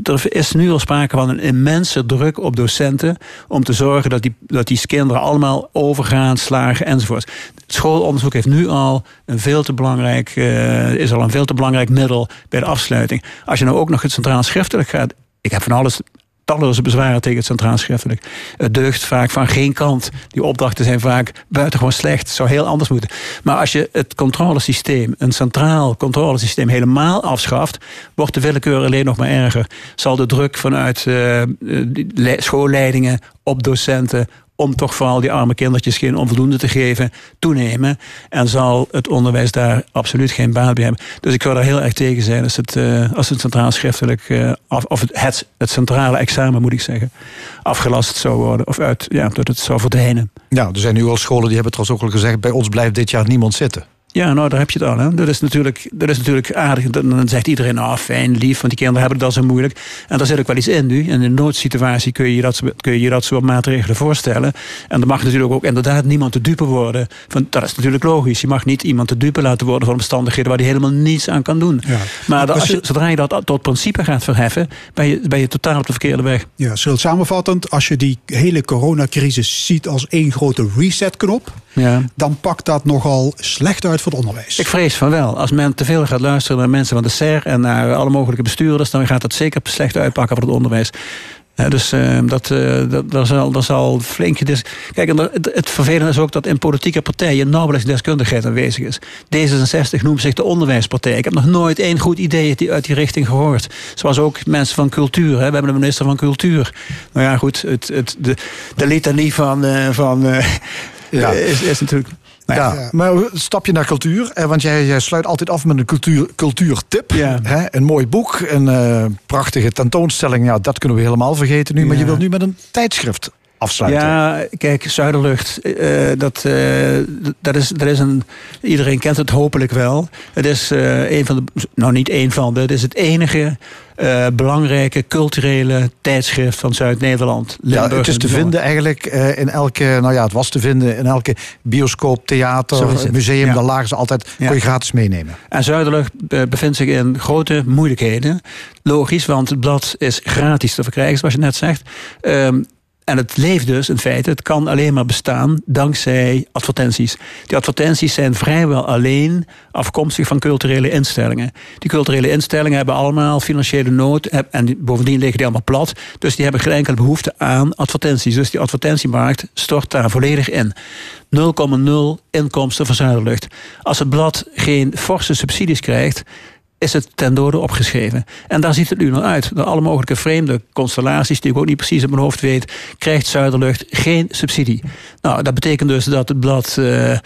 [SPEAKER 6] er, is nu al sprake van een immense druk op docenten om te zorgen dat die, dat die kinderen allemaal overgaan, slagen enzovoort. schoolonderzoek heeft nu al een veel te belangrijk, uh, is al een veel te belangrijk middel bij de afsluiting. Als je nou ook nog het centraal schriftelijk gaat ik heb van alles talloze bezwaren tegen het centraal schriftelijk. Het deugt vaak van geen kant. Die opdrachten zijn vaak buitengewoon slecht. Het zou heel anders moeten. Maar als je het controlesysteem, een centraal controlesysteem, helemaal afschaft, wordt de willekeur alleen nog maar erger. Zal de druk vanuit uh, schoolleidingen op docenten, om toch vooral die arme kindertjes geen onvoldoende te geven, toenemen. En zal het onderwijs daar absoluut geen baat bij hebben. Dus ik zou daar heel erg tegen zijn als het, uh, als het centraal schriftelijk, uh, of het, het, centrale examen moet ik zeggen, afgelast zou worden. Of uit, ja, dat het zou verdwijnen.
[SPEAKER 2] Ja, er zijn nu al scholen die hebben trouwens ook al gezegd, bij ons blijft dit jaar niemand zitten.
[SPEAKER 6] Ja, nou, daar heb je het al. Hè. Dat, is natuurlijk, dat is natuurlijk aardig. Dan zegt iedereen, nou, fijn, lief, want die kinderen hebben het al zo moeilijk. En daar zit ook wel iets in nu. In een noodsituatie kun je je dat, kun je, je dat soort maatregelen voorstellen. En er mag natuurlijk ook inderdaad niemand te dupe worden. Van, dat is natuurlijk logisch. Je mag niet iemand te dupe laten worden van omstandigheden waar hij helemaal niets aan kan doen. Ja. Maar als je, zodra je dat tot principe gaat verheffen, ben je, ben je totaal op de verkeerde weg.
[SPEAKER 1] Ja, samenvattend, als je die hele coronacrisis ziet als één grote resetknop, ja. dan pakt dat nogal slecht uit voor het onderwijs.
[SPEAKER 6] Ik vrees van wel. Als men te veel gaat luisteren naar mensen van de SER en naar alle mogelijke bestuurders, dan gaat dat zeker slecht uitpakken voor het onderwijs. dus uh, dat, uh, dat, daar, zal, daar zal flink... Dus, kijk, en het, het vervelende is ook dat in politieke partijen nauwelijks deskundigheid aanwezig is. D66 noemt zich de onderwijspartij. Ik heb nog nooit één goed idee uit die richting gehoord. Zoals ook mensen van cultuur. Hè. We hebben een minister van cultuur. Nou ja, goed, het, het, de, de litanie van... Uh, van ja. *laughs* is, is natuurlijk
[SPEAKER 2] ja, maar stap je naar cultuur, want jij, jij sluit altijd af met een cultuur, cultuurtip. Ja. Hè? Een mooi boek, een uh, prachtige tentoonstelling. Ja, dat kunnen we helemaal vergeten nu. Maar je wilt nu met een tijdschrift afsluiten.
[SPEAKER 6] Ja, kijk, Zuiderlucht, uh, dat, uh, dat, is, dat is een. Iedereen kent het hopelijk wel. Het is uh, een van de. Nou, niet één van de. Het is het enige uh, belangrijke culturele tijdschrift van Zuid-Nederland.
[SPEAKER 2] Ja, het is te vinden eigenlijk uh, in elke, nou ja, het was te vinden in elke bioscoop, theater, museum. Ja. Daar lagen ze altijd, ja. kon je gratis meenemen.
[SPEAKER 6] En Zuiderlucht bevindt zich in grote moeilijkheden. Logisch, want het blad is gratis te verkrijgen, zoals je net zegt. Um, En het leeft dus in feite, het kan alleen maar bestaan dankzij advertenties. Die advertenties zijn vrijwel alleen afkomstig van culturele instellingen. Die culturele instellingen hebben allemaal financiële nood en bovendien liggen die allemaal plat. Dus die hebben geen enkele behoefte aan advertenties. Dus die advertentiemarkt stort daar volledig in. 0,0 inkomsten van Zuiderlucht. Als het blad geen forse subsidies krijgt, is het ten dode opgeschreven. En daar ziet het nu naar uit. Door alle mogelijke vreemde constellaties, die ik ook niet precies in mijn hoofd weet, krijgt Zuiderlucht geen subsidie. Nou, dat betekent dus dat het blad uh,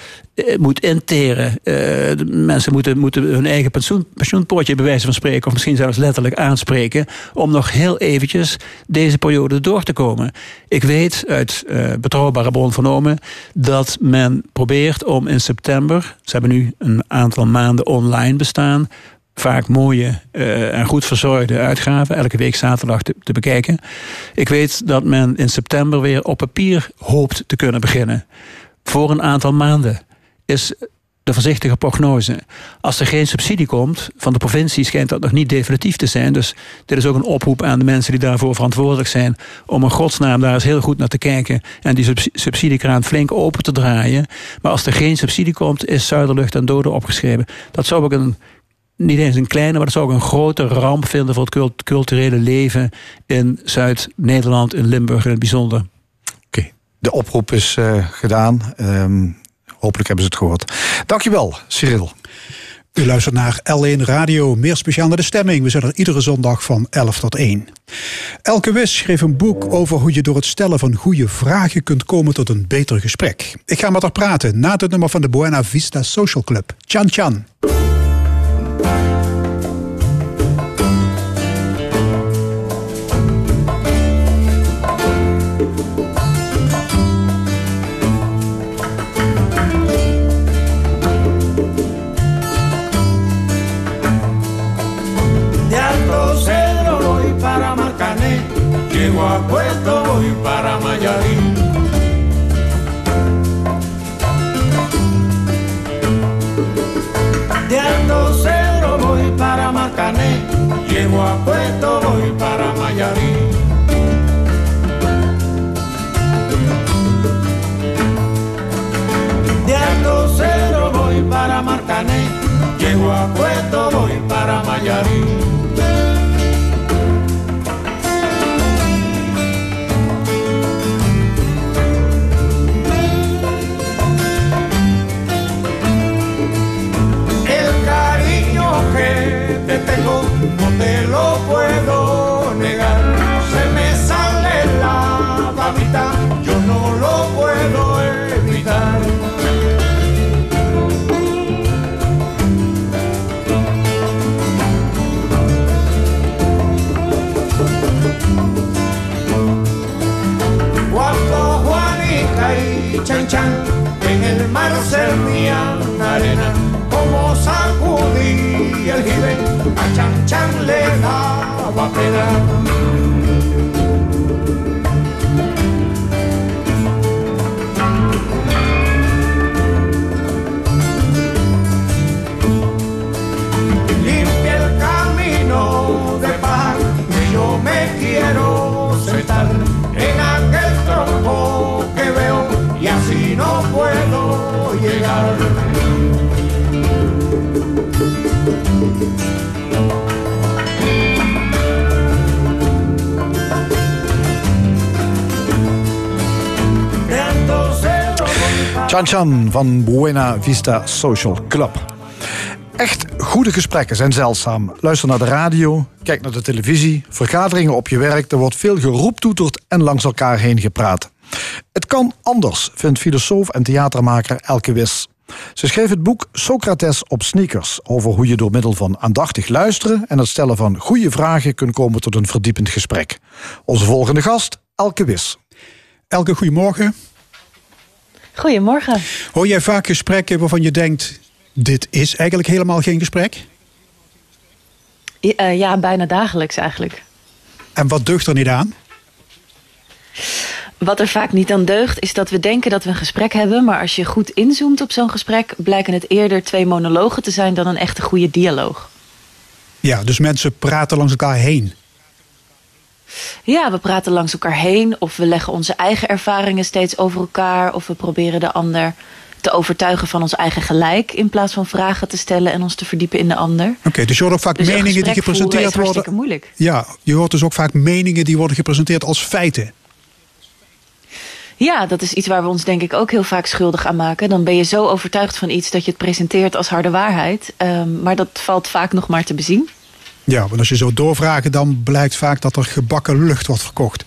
[SPEAKER 6] moet interen. De mensen moeten, moeten hun eigen pensioen, pensioenpoortje bij wijze van spreken, of misschien zelfs letterlijk aanspreken, om nog heel eventjes deze periode door te komen. Ik weet uit betrouwbare bron vernomen dat men probeert om in september, ze hebben nu een aantal maanden online bestaan, vaak mooie uh, en goed verzorgde uitgaven, elke week zaterdag te, te, bekijken. Ik weet dat men in september weer op papier hoopt te kunnen beginnen. Voor een aantal maanden is de voorzichtige prognose. Als er geen subsidie komt van de provincie, schijnt dat nog niet definitief te zijn. Dus dit is ook een oproep aan de mensen die daarvoor verantwoordelijk zijn. om in godsnaam daar eens heel goed naar te kijken. en die subsidiekraan flink open te draaien. Maar als er geen subsidie komt, is Zuiderlucht en Dode opgeschreven. Dat zou ook een niet eens een kleine, maar dat zou ook een grote ramp vinden voor het culturele leven in Zuid-Nederland, in Limburg in het bijzonder.
[SPEAKER 2] Oké, de oproep is uh, gedaan. Um, hopelijk hebben ze het gehoord. Dankjewel, Cyril.
[SPEAKER 4] U luistert naar L1 Radio, meer speciaal naar de stemming. We zijn er iedere zondag van 11 tot 1. Elke Wis schreef een boek over hoe je door het stellen van goede vragen kunt komen tot een beter gesprek. Ik ga met haar praten na het nummer van de Buena Vista Social Club. Chan Chan. Van Buena Vista Social Club. Echt goede gesprekken zijn zeldzaam. Luister naar de radio, kijk naar de televisie, vergaderingen op je werk. Er wordt veel geroeptoeterd en langs elkaar heen gepraat. Het kan anders, vindt filosoof en theatermaker Elke Wis. Ze schreef het boek Socrates op sneakers over hoe je door middel van aandachtig luisteren en het stellen van goede vragen kunt komen tot een verdiepend gesprek. Onze volgende gast, Elke Wis. Elke, goedemorgen.
[SPEAKER 7] Goedemorgen.
[SPEAKER 4] Hoor jij vaak gesprekken waarvan je denkt: dit is eigenlijk helemaal geen gesprek?
[SPEAKER 7] Ja, uh, ja bijna dagelijks eigenlijk.
[SPEAKER 4] En wat deugt er niet aan?
[SPEAKER 7] Wat er vaak niet aan deugt, is dat we denken dat we een gesprek hebben. Maar als je goed inzoomt op zo'n gesprek, blijken het eerder twee monologen te zijn dan een echte goede dialoog.
[SPEAKER 4] Ja, dus mensen praten langs elkaar heen.
[SPEAKER 7] Ja, we praten langs elkaar heen. Of we leggen onze eigen ervaringen steeds over elkaar. Of we proberen de ander te overtuigen van ons eigen gelijk. In plaats van vragen te stellen en ons te verdiepen in de ander.
[SPEAKER 1] Oké, dus je hoort ook vaak
[SPEAKER 7] Dus
[SPEAKER 1] meningen die gepresenteerd
[SPEAKER 7] is
[SPEAKER 1] worden.
[SPEAKER 7] moeilijk.
[SPEAKER 1] Ja, je hoort dus ook vaak meningen die worden gepresenteerd als feiten.
[SPEAKER 7] Ja, dat is iets waar we ons denk ik ook heel vaak schuldig aan maken. Dan ben je zo overtuigd van iets dat je het presenteert als harde waarheid. Ehm, maar dat valt vaak nog maar te bezien.
[SPEAKER 1] Ja, want als je zo doorvraagt, dan blijkt vaak dat er gebakken lucht wordt verkocht.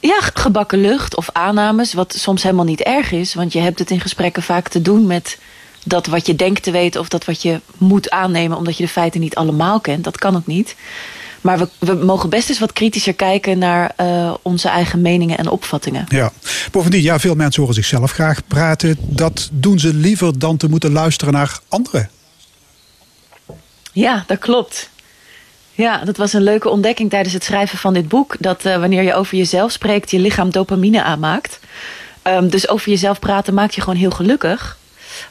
[SPEAKER 7] Ja, gebakken lucht of aannames, wat soms helemaal niet erg is. Want je hebt het in gesprekken vaak te doen met dat wat je denkt te weten... of dat wat je moet aannemen omdat je de feiten niet allemaal kent. Dat kan ook niet. Maar we, we mogen best eens wat kritischer kijken naar eh, onze eigen meningen en opvattingen.
[SPEAKER 1] Ja. Bovendien, ja, veel mensen horen zichzelf graag praten. Dat doen ze liever dan te moeten luisteren naar anderen.
[SPEAKER 7] Ja, dat klopt. Ja, dat was een leuke ontdekking tijdens het schrijven van dit boek. Dat eh, wanneer je over jezelf spreekt, je lichaam dopamine aanmaakt. Ehm, dus over jezelf praten maakt je gewoon heel gelukkig.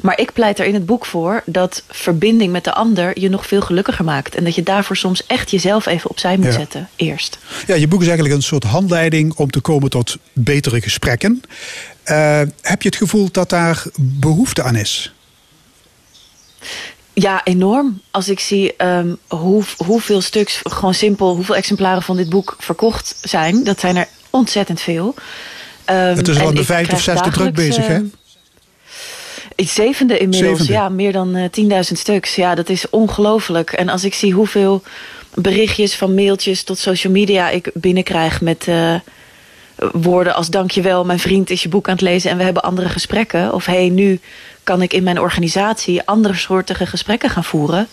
[SPEAKER 7] Maar ik pleit er in het boek voor dat verbinding met de ander je nog veel gelukkiger maakt. En dat je daarvoor soms echt jezelf even opzij moet
[SPEAKER 1] Ja.
[SPEAKER 7] zetten, eerst.
[SPEAKER 1] Ja, je boek is eigenlijk een soort handleiding om te komen tot betere gesprekken. Eh, heb je het gevoel dat daar behoefte aan is?
[SPEAKER 7] Ja, enorm. Als ik zie ehm, hoe, hoeveel stuks, gewoon simpel, hoeveel exemplaren van dit boek verkocht zijn. Dat zijn er ontzettend veel. Ehm,
[SPEAKER 1] Het is al aan de vijfde of zesde druk bezig, hè?
[SPEAKER 7] ehm, Iets zevende inmiddels,
[SPEAKER 1] Zevende.
[SPEAKER 7] ja, meer dan eh, 10.000 stuks. Ja, dat is ongelooflijk. En als ik zie hoeveel berichtjes van mailtjes tot social media ik binnenkrijg met eh, woorden als dankjewel, mijn vriend is je boek aan het lezen en we hebben andere gesprekken. Of hey, nu kan ik in mijn organisatie andere soortige gesprekken gaan voeren.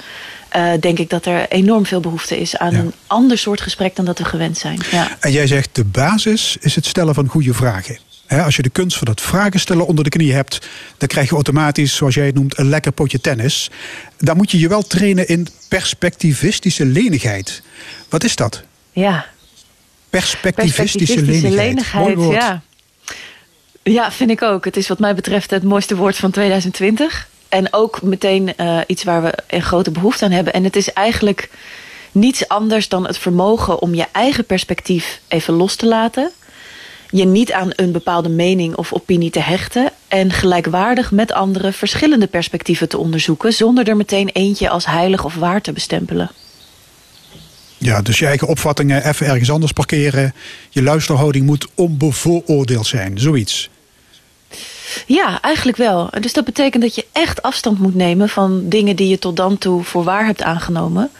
[SPEAKER 7] eh, denk ik dat er enorm veel behoefte is aan
[SPEAKER 1] Ja.
[SPEAKER 7] een ander soort gesprek dan dat we gewend zijn. Ja.
[SPEAKER 1] En jij zegt de basis is het stellen van goede vragen. Als je de kunst van het vragen stellen onder de knie hebt, dan krijg je automatisch, zoals jij het noemt, een lekker potje tennis. Dan moet je je wel trainen in perspectivistische lenigheid. Wat is dat?
[SPEAKER 7] ja.
[SPEAKER 1] Perspectivistische, lenigheid. Mooi woord.
[SPEAKER 7] ja. Ja, vind ik ook. Het is wat mij betreft het mooiste woord van 2020. En ook meteen eh, iets waar we een grote behoefte aan hebben. En het is eigenlijk niets anders dan het vermogen om je eigen perspectief even los te laten. Je niet aan een bepaalde mening of opinie te hechten. En gelijkwaardig met anderen verschillende perspectieven te onderzoeken. Zonder er meteen eentje als heilig of waar te bestempelen.
[SPEAKER 1] Ja, dus je eigen opvattingen even ergens anders parkeren. Je luisterhouding moet onbevooroordeeld zijn, zoiets.
[SPEAKER 7] Ja, eigenlijk wel. Dus dat betekent dat je echt afstand moet nemen van dingen die je tot dan toe voor waar hebt aangenomen.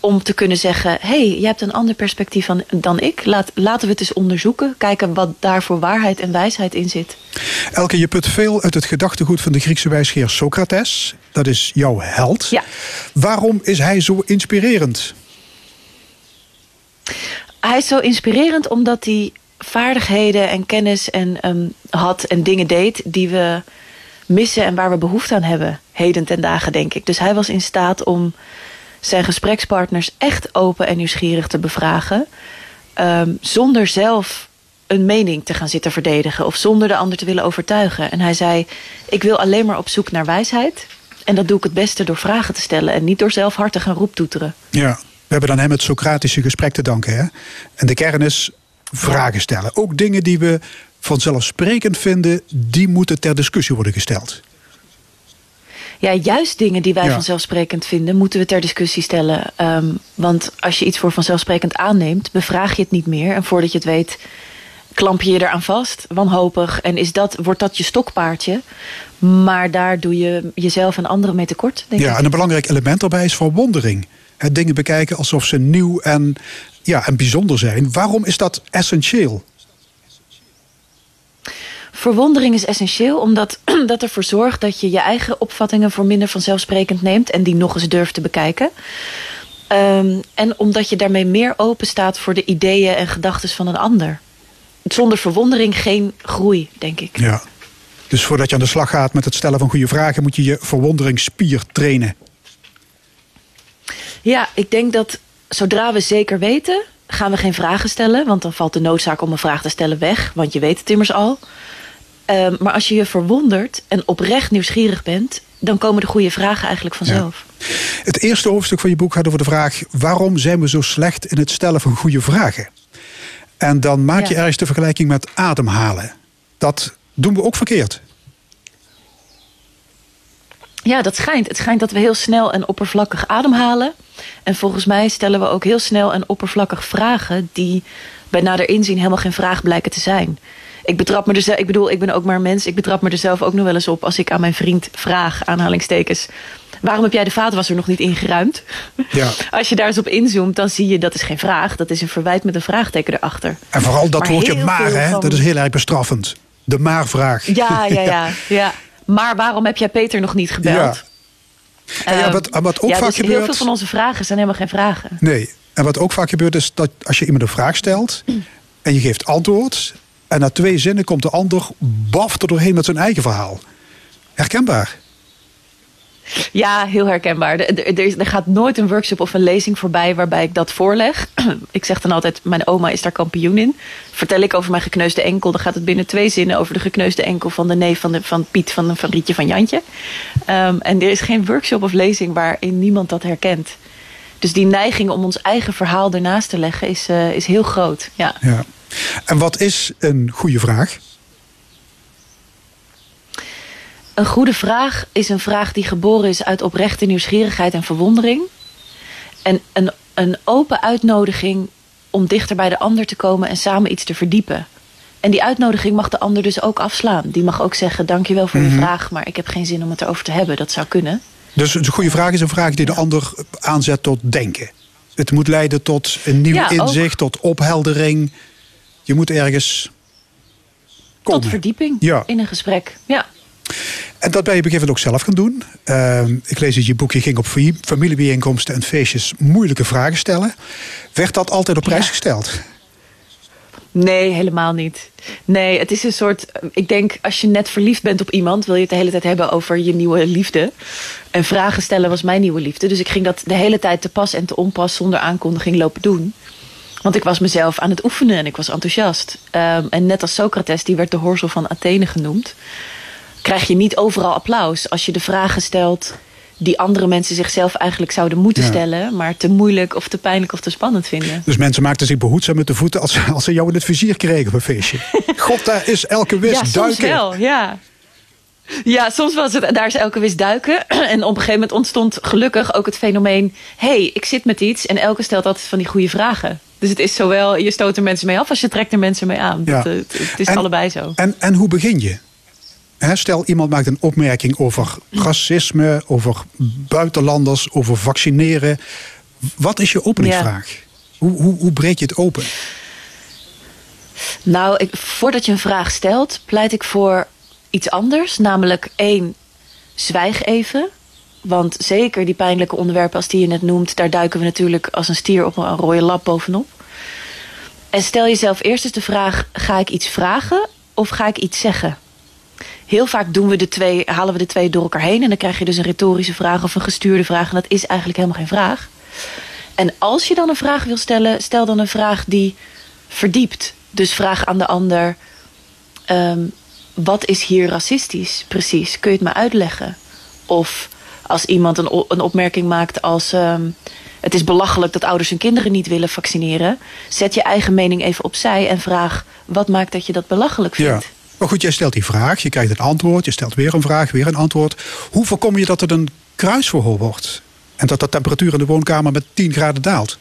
[SPEAKER 7] Om te kunnen zeggen: hé, hey, jij hebt een ander perspectief dan, dan ik. Laat, laten we het eens onderzoeken. Kijken wat daar voor waarheid en wijsheid in zit.
[SPEAKER 1] Elke, je put veel uit het gedachtegoed van de Griekse wijsgeer Socrates. Dat is jouw held.
[SPEAKER 7] Ja.
[SPEAKER 1] Waarom is hij zo inspirerend?
[SPEAKER 7] Hij is zo inspirerend omdat hij vaardigheden en kennis en, ehm, had en dingen deed die we missen en waar we behoefte aan hebben. Heden ten dagen, denk ik. Dus hij was in staat om zijn gesprekspartners echt open en nieuwsgierig te bevragen. ehm, zonder zelf een mening te gaan zitten verdedigen of zonder de ander te willen overtuigen. En hij zei: Ik wil alleen maar op zoek naar wijsheid. En dat doe ik het beste door vragen te stellen en niet door zelf hard te gaan roeptoeteren.
[SPEAKER 1] Ja, hebben dan hem het Socratische gesprek te danken. Hè? En de kern is vragen stellen. Ook dingen die we vanzelfsprekend vinden, die moeten ter discussie worden gesteld.
[SPEAKER 7] Ja, juist dingen die wij
[SPEAKER 1] Ja.
[SPEAKER 7] vanzelfsprekend vinden, moeten we ter discussie stellen. Ehm, want als je iets voor vanzelfsprekend aanneemt, bevraag je het niet meer. En voordat je het weet, klamp je je eraan vast, wanhopig. En is dat, wordt dat je stokpaardje. Maar daar doe je jezelf en anderen mee tekort, denk
[SPEAKER 1] Ja,
[SPEAKER 7] ik.
[SPEAKER 1] en een belangrijk element daarbij is verwondering. Het dingen bekijken alsof ze nieuw en, ja, en bijzonder zijn. Waarom is dat essentieel?
[SPEAKER 7] Verwondering is essentieel, omdat *clears throat* dat ervoor zorgt dat je je eigen opvattingen voor minder vanzelfsprekend neemt en die nog eens durft te bekijken. Ehm, en omdat je daarmee meer open staat voor de ideeën en gedachten van een ander. Zonder verwondering geen groei, denk ik.
[SPEAKER 1] Ja. Dus voordat je aan de slag gaat met het stellen van goede vragen, moet je je verwonderingsspier trainen.
[SPEAKER 7] Ja, ik denk dat zodra we zeker weten, gaan we geen vragen stellen. Want dan valt de noodzaak om een vraag te stellen weg, want je weet het immers al. Ehm, maar als je je verwondert en oprecht nieuwsgierig bent, dan komen de goede vragen eigenlijk vanzelf.
[SPEAKER 1] Het eerste hoofdstuk van je boek gaat over de vraag: waarom zijn we zo slecht in het stellen van goede vragen? En dan maak je
[SPEAKER 7] Ja.
[SPEAKER 1] ergens de vergelijking met ademhalen. Dat doen we ook verkeerd.
[SPEAKER 7] Ja, dat schijnt. Het schijnt dat we heel snel en oppervlakkig ademhalen. En volgens mij stellen we ook heel snel en oppervlakkig vragen die bij nader inzien helemaal geen vraag blijken te zijn. Ik betrap me er zelf, ik bedoel, ik ben ook maar een mens. Ik betrap me er zelf ook nog wel eens op als ik aan mijn vriend vraag, aanhalingstekens. Waarom heb jij de vaatwasser nog niet ingeruimd?
[SPEAKER 1] Ja. *laughs*
[SPEAKER 7] Als je daar eens op inzoomt, dan zie je dat is geen vraag. Dat is een verwijt met een vraagteken erachter.
[SPEAKER 1] En vooral dat woordje maar, hè,
[SPEAKER 7] van-
[SPEAKER 1] dat is heel erg bestraffend. De maar-vraag.
[SPEAKER 7] Ja, ja, *laughs* ja, ja. Maar waarom heb jij Peter nog niet gebeld?
[SPEAKER 1] Ja. En ja,
[SPEAKER 7] Ehm,
[SPEAKER 1] wat, wat ook
[SPEAKER 7] ja,
[SPEAKER 1] vaak
[SPEAKER 7] dus heel veel van onze vragen zijn helemaal geen vragen.
[SPEAKER 1] Nee. En wat ook vaak gebeurt is dat als je iemand een vraag stelt *clears throat* en je geeft antwoord. En na twee zinnen komt de ander baft er doorheen met zijn eigen verhaal. Herkenbaar.
[SPEAKER 7] Ja, heel herkenbaar. Er, er, gaat nooit een workshop of een lezing voorbij waarbij ik dat voorleg. *clears throat* ik zeg dan altijd, mijn oma is daar kampioen in. Vertel ik over mijn gekneusde enkel, dan gaat het binnen twee zinnen over de gekneusde enkel van de neef van, de, van Piet van, van Rietje van Jantje. Ehm, en er is geen workshop of lezing waarin niemand dat herkent. Dus die neiging om ons eigen verhaal ernaast te leggen is, eh, is heel groot. Ja.
[SPEAKER 1] Ja. En wat is een goede vraag?
[SPEAKER 7] Een goede vraag is een vraag die geboren is uit oprechte nieuwsgierigheid en verwondering. En een, een open uitnodiging om dichter bij de ander te komen en samen iets te verdiepen. En die uitnodiging mag de ander dus ook afslaan. Die mag ook zeggen: Dankjewel voor je vraag, maar ik heb geen zin om het erover te hebben. Dat zou kunnen.
[SPEAKER 1] Dus een goede vraag is een vraag die de ander aanzet tot denken. Het moet leiden tot een nieuw
[SPEAKER 7] Ja, ook.
[SPEAKER 1] inzicht, tot opheldering. Je moet ergens komen.
[SPEAKER 7] Tot verdieping
[SPEAKER 1] Ja.
[SPEAKER 7] in een gesprek. Ja.
[SPEAKER 1] En dat ben je op een gegeven moment ook zelf gaan doen. Ehm, ik lees in je boek, je ging op fa- familiebijeenkomsten en feestjes moeilijke vragen stellen. Werd dat altijd op prijs
[SPEAKER 7] Ja.
[SPEAKER 1] gesteld?
[SPEAKER 7] Nee, helemaal niet. Nee, het is een soort. Ik denk, als je net verliefd bent op iemand, wil je het de hele tijd hebben over je nieuwe liefde. En vragen stellen was mijn nieuwe liefde. Dus ik ging dat de hele tijd te pas en te onpas zonder aankondiging lopen doen. Want ik was mezelf aan het oefenen en ik was enthousiast. Ehm, en net als Socrates, die werd de horsel van Athene genoemd, krijg je niet overal applaus als je de vragen stelt die andere mensen zichzelf eigenlijk zouden moeten
[SPEAKER 1] Ja.
[SPEAKER 7] stellen, maar te moeilijk of te pijnlijk of te spannend vinden.
[SPEAKER 1] Dus mensen maakten zich behoedzaam met de voeten als, als ze jou in het vizier kregen op een feestje. *laughs* God, daar is elke wis
[SPEAKER 7] ja, soms
[SPEAKER 1] duiken.
[SPEAKER 7] wel, ja. Ja, soms was het, daar is elke wist duiken. *clears throat* En op een gegeven moment ontstond gelukkig ook het fenomeen... hé, hey, ik zit met iets en elke stelt altijd van die goede vragen. Dus het is zowel, je stoot er mensen mee af als je trekt er mensen mee aan.
[SPEAKER 1] Ja.
[SPEAKER 7] Dat, eh, het, het is
[SPEAKER 1] En-
[SPEAKER 7] allebei zo.
[SPEAKER 1] En, en hoe begin je? Stel, iemand maakt een opmerking over racisme, over buitenlanders, over vaccineren. Wat is je openingsvraag? Hoe, hoe, hoe breek je het open?
[SPEAKER 7] Nou, ik, voordat je een vraag stelt, pleit ik voor iets anders. Namelijk één, zwijg even. Want zeker die pijnlijke onderwerpen als die je net noemt... daar duiken we natuurlijk als een stier op een rode lap bovenop. En stel jezelf eerst eens de vraag... ga ik iets vragen of ga ik iets zeggen? Heel vaak doen we de twee, halen we de twee door elkaar heen... en dan krijg je dus een retorische vraag of een gestuurde vraag... en dat is eigenlijk helemaal geen vraag. En als je dan een vraag wil stellen... stel dan een vraag die verdiept. Dus vraag aan de ander... ehm, wat is hier racistisch precies? Kun je het me uitleggen? Of als iemand een, een opmerking maakt als... ehm, het is belachelijk dat ouders hun kinderen niet willen vaccineren. Zet je eigen mening even opzij en vraag... wat maakt dat je dat belachelijk
[SPEAKER 1] Ja. Maar goed, jij stelt die vraag, je krijgt een antwoord, je stelt weer een vraag, weer een antwoord. Hoe voorkom je dat het een kruisverhoor wordt? En dat de temperatuur in de woonkamer met 10 graden daalt?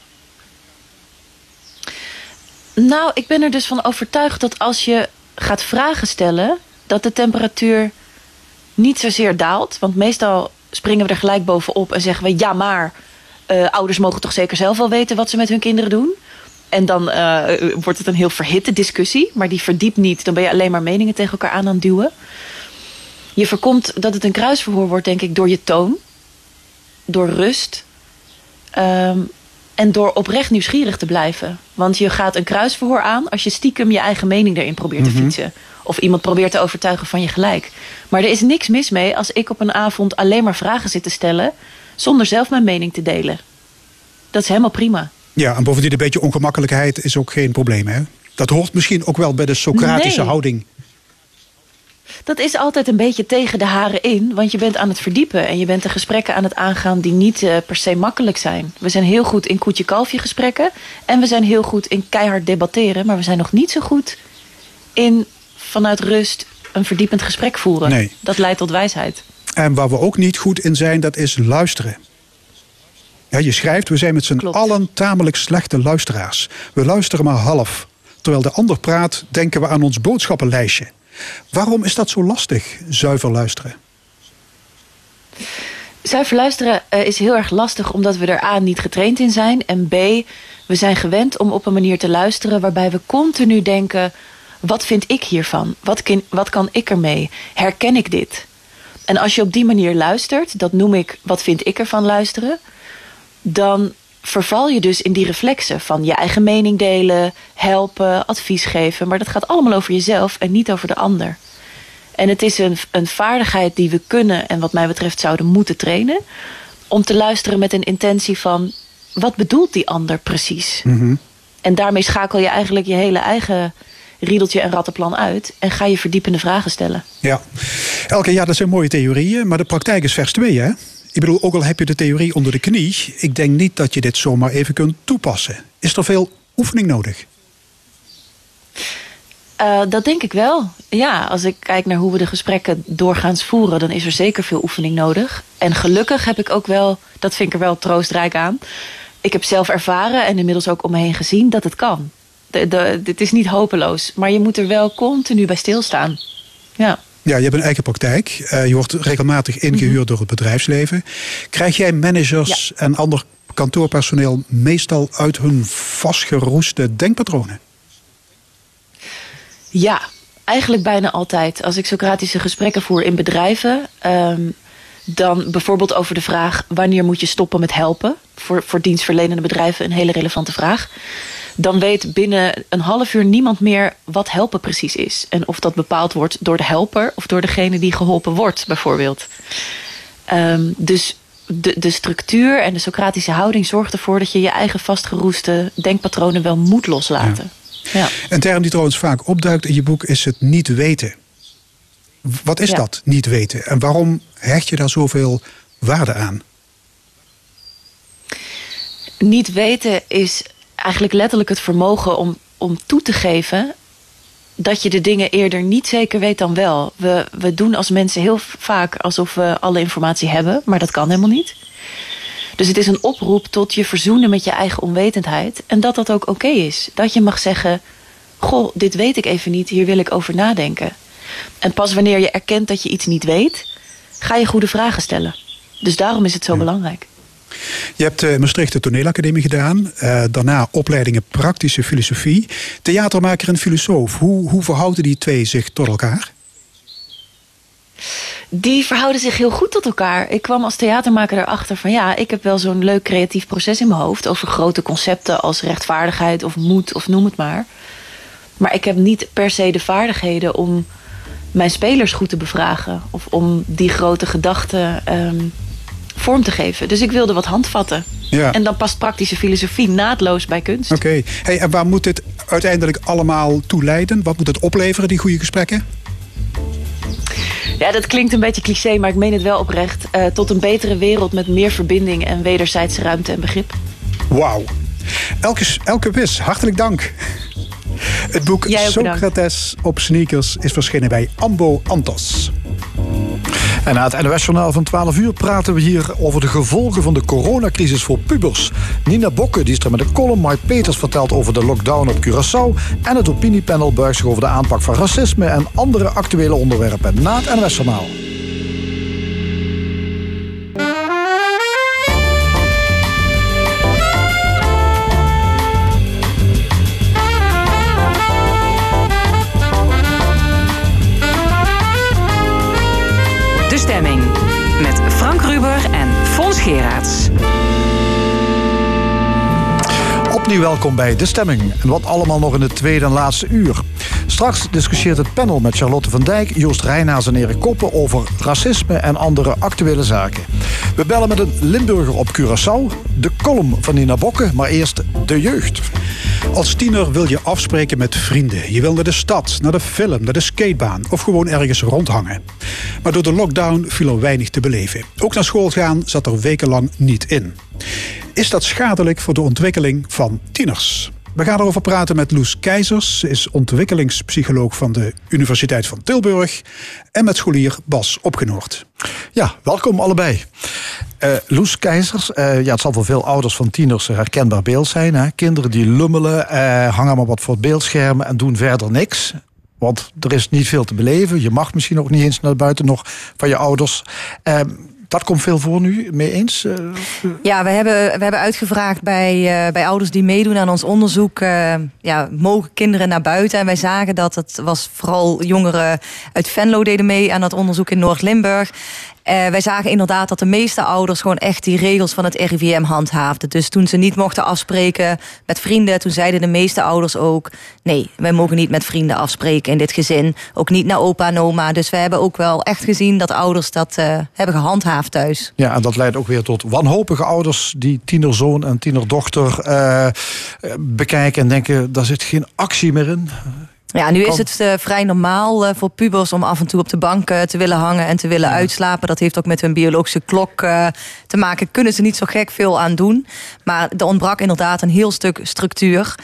[SPEAKER 7] Nou, ik ben er dus van overtuigd dat als je gaat vragen stellen, dat de temperatuur niet zozeer daalt. Want meestal springen we er gelijk bovenop en zeggen we: ja, maar eh, ouders mogen toch zeker zelf wel weten wat ze met hun kinderen doen. En dan eh, wordt het een heel verhitte discussie, maar die verdiept niet. Dan ben je alleen maar meningen tegen elkaar aan aan het duwen. Je voorkomt dat het een kruisverhoor wordt, denk ik, door je toon, door rust. Ehm, en door oprecht nieuwsgierig te blijven. Want je gaat een kruisverhoor aan als je stiekem je eigen mening erin probeert te fietsen. Of iemand probeert te overtuigen van je gelijk. Maar er is niks mis mee als ik op een avond alleen maar vragen zit te stellen. zonder zelf mijn mening te delen. Dat is helemaal prima.
[SPEAKER 1] Ja, en bovendien een beetje ongemakkelijkheid is ook geen probleem, hè? Dat hoort misschien ook wel bij de Socratische
[SPEAKER 7] Nee.
[SPEAKER 1] houding.
[SPEAKER 7] Dat is altijd een beetje tegen de haren in, want je bent aan het verdiepen en je bent de gesprekken aan het aangaan die niet uh, per se makkelijk zijn. We zijn heel goed in koetje-kalfje gesprekken en we zijn heel goed in keihard debatteren, maar we zijn nog niet zo goed in vanuit rust een verdiepend gesprek voeren.
[SPEAKER 1] Nee.
[SPEAKER 7] Dat leidt tot wijsheid.
[SPEAKER 1] En waar we ook niet goed in zijn, dat is luisteren. Ja, je schrijft, we zijn met z'n allen tamelijk slechte luisteraars. We luisteren maar half. Terwijl de ander praat, denken we aan ons boodschappenlijstje. Waarom is dat zo lastig, zuiver luisteren?
[SPEAKER 7] Zuiver luisteren eh, is heel erg lastig omdat we er A niet getraind in zijn. En B, we zijn gewend om op een manier te luisteren waarbij we continu denken: wat vind ik hiervan? Wat, kin- wat kan ik ermee? Herken ik dit? En als je op die manier luistert, dat noem ik wat vind ik ervan luisteren, dan verval je dus in die reflexen van je eigen mening delen, helpen, advies geven. Maar dat gaat allemaal over jezelf en niet over de ander. En het is een, een vaardigheid die we kunnen en wat mij betreft zouden moeten trainen. Om te luisteren met een intentie van wat bedoelt die ander precies? En daarmee schakel je eigenlijk je hele eigen riedeltje en rattenplan uit. En ga je verdiepende vragen stellen.
[SPEAKER 1] Ja, Elke, ja, dat zijn mooie theorieën, maar de praktijk is vers 2, hè? Ik bedoel, ook al heb je de theorie onder de knie, ik denk niet dat je dit zomaar even kunt toepassen. Is er veel oefening nodig?
[SPEAKER 7] Eh, dat denk ik wel. Ja, als ik kijk naar hoe we de gesprekken doorgaans voeren, dan is er zeker veel oefening nodig. En gelukkig heb ik ook wel, dat vind ik er wel troostrijk aan. Ik heb zelf ervaren en inmiddels ook om me heen gezien dat het kan. De, het is niet hopeloos, maar je moet er wel continu bij stilstaan. Ja.
[SPEAKER 1] Ja, je hebt een eigen praktijk. Eh, je wordt regelmatig ingehuurd door het bedrijfsleven. Krijg jij managers en ander kantoorpersoneel meestal uit hun vastgeroeste denkpatronen?
[SPEAKER 7] Ja, eigenlijk bijna altijd. Als ik Socratische gesprekken voer in bedrijven, ehm, dan bijvoorbeeld over de vraag wanneer moet je stoppen met helpen. Voor, voor dienstverlenende bedrijven een hele relevante vraag. Dan weet binnen een half uur niemand meer wat helpen precies is. En of dat bepaald wordt door de helper of door degene die geholpen wordt, bijvoorbeeld. Ehm, dus de, de structuur en de Socratische houding zorgt ervoor dat je je eigen vastgeroeste denkpatronen wel moet loslaten. Ja.
[SPEAKER 1] Een term die trouwens vaak opduikt in je boek is het niet weten. Wat is
[SPEAKER 7] Ja.
[SPEAKER 1] dat, niet weten? En waarom hecht je daar zoveel waarde aan?
[SPEAKER 7] Niet weten is eigenlijk letterlijk het vermogen om, om toe te geven dat je de dingen eerder niet zeker weet dan wel. We, we doen als mensen heel vaak alsof we alle informatie hebben, maar dat kan helemaal niet. Dus het is een oproep tot je verzoenen met je eigen onwetendheid. En dat dat ook oké is. Dat je mag zeggen: Goh, dit weet ik even niet, hier wil ik over nadenken. En pas wanneer je erkent dat je iets niet weet, ga je goede vragen stellen. Dus daarom is het zo belangrijk.
[SPEAKER 1] Je hebt eh, Maastricht de toneelacademie gedaan. eh, daarna opleidingen praktische filosofie. Theatermaker en filosoof. Hoe, hoe verhouden die twee zich tot elkaar?
[SPEAKER 7] Die verhouden zich heel goed tot elkaar. Ik kwam als theatermaker erachter van ja, ik heb wel zo'n leuk creatief proces in mijn hoofd over grote concepten als rechtvaardigheid of moed of noem het maar. Maar ik heb niet per se de vaardigheden om mijn spelers goed te bevragen of om die grote gedachten ehm, vorm te geven. Dus ik wilde wat handvatten.
[SPEAKER 1] Ja.
[SPEAKER 7] En dan past praktische filosofie naadloos bij kunst.
[SPEAKER 1] Oké. Hey, en waar moet dit uiteindelijk allemaal toe leiden? Wat moet het opleveren, die goede gesprekken?
[SPEAKER 7] Ja, dat klinkt een beetje cliché, maar ik meen het wel oprecht. Eh, tot een betere wereld met meer verbinding en wederzijdse ruimte en begrip.
[SPEAKER 1] Wauw. Elke, elke wis, hartelijk dank. Het boek
[SPEAKER 7] bedankt.
[SPEAKER 1] Socrates op sneakers is verschenen bij Ambo Antos.
[SPEAKER 2] En na het NOS-journaal van 12 uur praten we hier over de gevolgen van de coronacrisis voor pubers. Nina Bokke die is er met een column. Mike Peters vertelt over de lockdown op Curaçao. En het opiniepanel buigt zich over de aanpak van racisme en andere actuele onderwerpen na het NOS-journaal. Welkom bij De Stemming. En wat allemaal nog in het tweede en laatste uur. Straks discussieert het panel met Charlotte van Dijk, Joost Reinaars en Erik Koppen over racisme en andere actuele zaken. We bellen met een Limburger op Curaçao, de column van Nina Bokke, maar eerst de jeugd.
[SPEAKER 1] Als tiener wil je afspreken met vrienden. Je wil naar de stad, naar de film, naar de skatebaan of gewoon ergens rondhangen. Maar door de lockdown viel er weinig te beleven. Ook naar school gaan zat er wekenlang niet in. Is dat schadelijk voor de ontwikkeling van tieners? We gaan erover praten met Loes Keizers. Ze is ontwikkelingspsycholoog van de Universiteit van Tilburg. En met scholier Bas Opgenoord.
[SPEAKER 2] Ja, welkom allebei. Uh, Loes Keizers, uh, ja, het zal voor veel ouders van tieners een herkenbaar beeld zijn. Hè? Kinderen die lummelen, uh, hangen maar wat voor het beeldscherm en doen verder niks. Want er is niet veel te beleven. Je mag misschien ook niet eens naar buiten nog van je ouders. Dat komt veel voor nu, mee eens? Eh,
[SPEAKER 8] ja, we hebben, we hebben uitgevraagd bij, uh, bij ouders die meedoen aan ons onderzoek. Uh, ja, mogen kinderen naar buiten? En wij zagen dat het was vooral jongeren uit Venlo deden mee aan dat onderzoek in Noord-Limburg. Uh, wij zagen inderdaad dat de meeste ouders gewoon echt die regels van het RIVM handhaafden. Dus toen ze niet mochten afspreken met vrienden, toen zeiden de meeste ouders ook: nee, wij mogen niet met vrienden afspreken in dit gezin. Ook niet naar opa en oma. Dus we hebben ook wel echt gezien dat ouders dat uh, hebben gehandhaafd thuis.
[SPEAKER 2] Ja, en dat leidt ook weer tot wanhopige ouders die tienerzoon en tienerdochter uh, bekijken en denken: daar zit geen actie meer in.
[SPEAKER 8] Ja, nu is het uh, vrij normaal uh, voor pubers om af en toe op de bank uh, te willen hangen en te willen ja. uitslapen. Dat heeft ook met hun biologische klok te maken. Kunnen ze niet zo gek veel aan doen. Maar er ontbrak inderdaad een heel stuk structuur.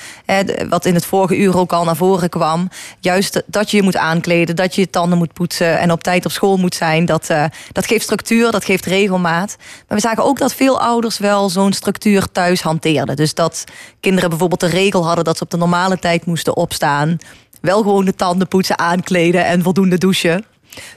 [SPEAKER 8] wat in het vorige uur ook al naar voren kwam. Juist dat je je moet aankleden, dat je je tanden moet poetsen en op tijd op school moet zijn. Dat, dat geeft structuur, dat geeft regelmaat. Maar we zagen ook dat veel ouders wel zo'n structuur thuis hanteerden. Dus dat kinderen bijvoorbeeld de regel hadden dat ze op de normale tijd moesten opstaan wel gewoon de tanden poetsen, aankleden en voldoende douchen.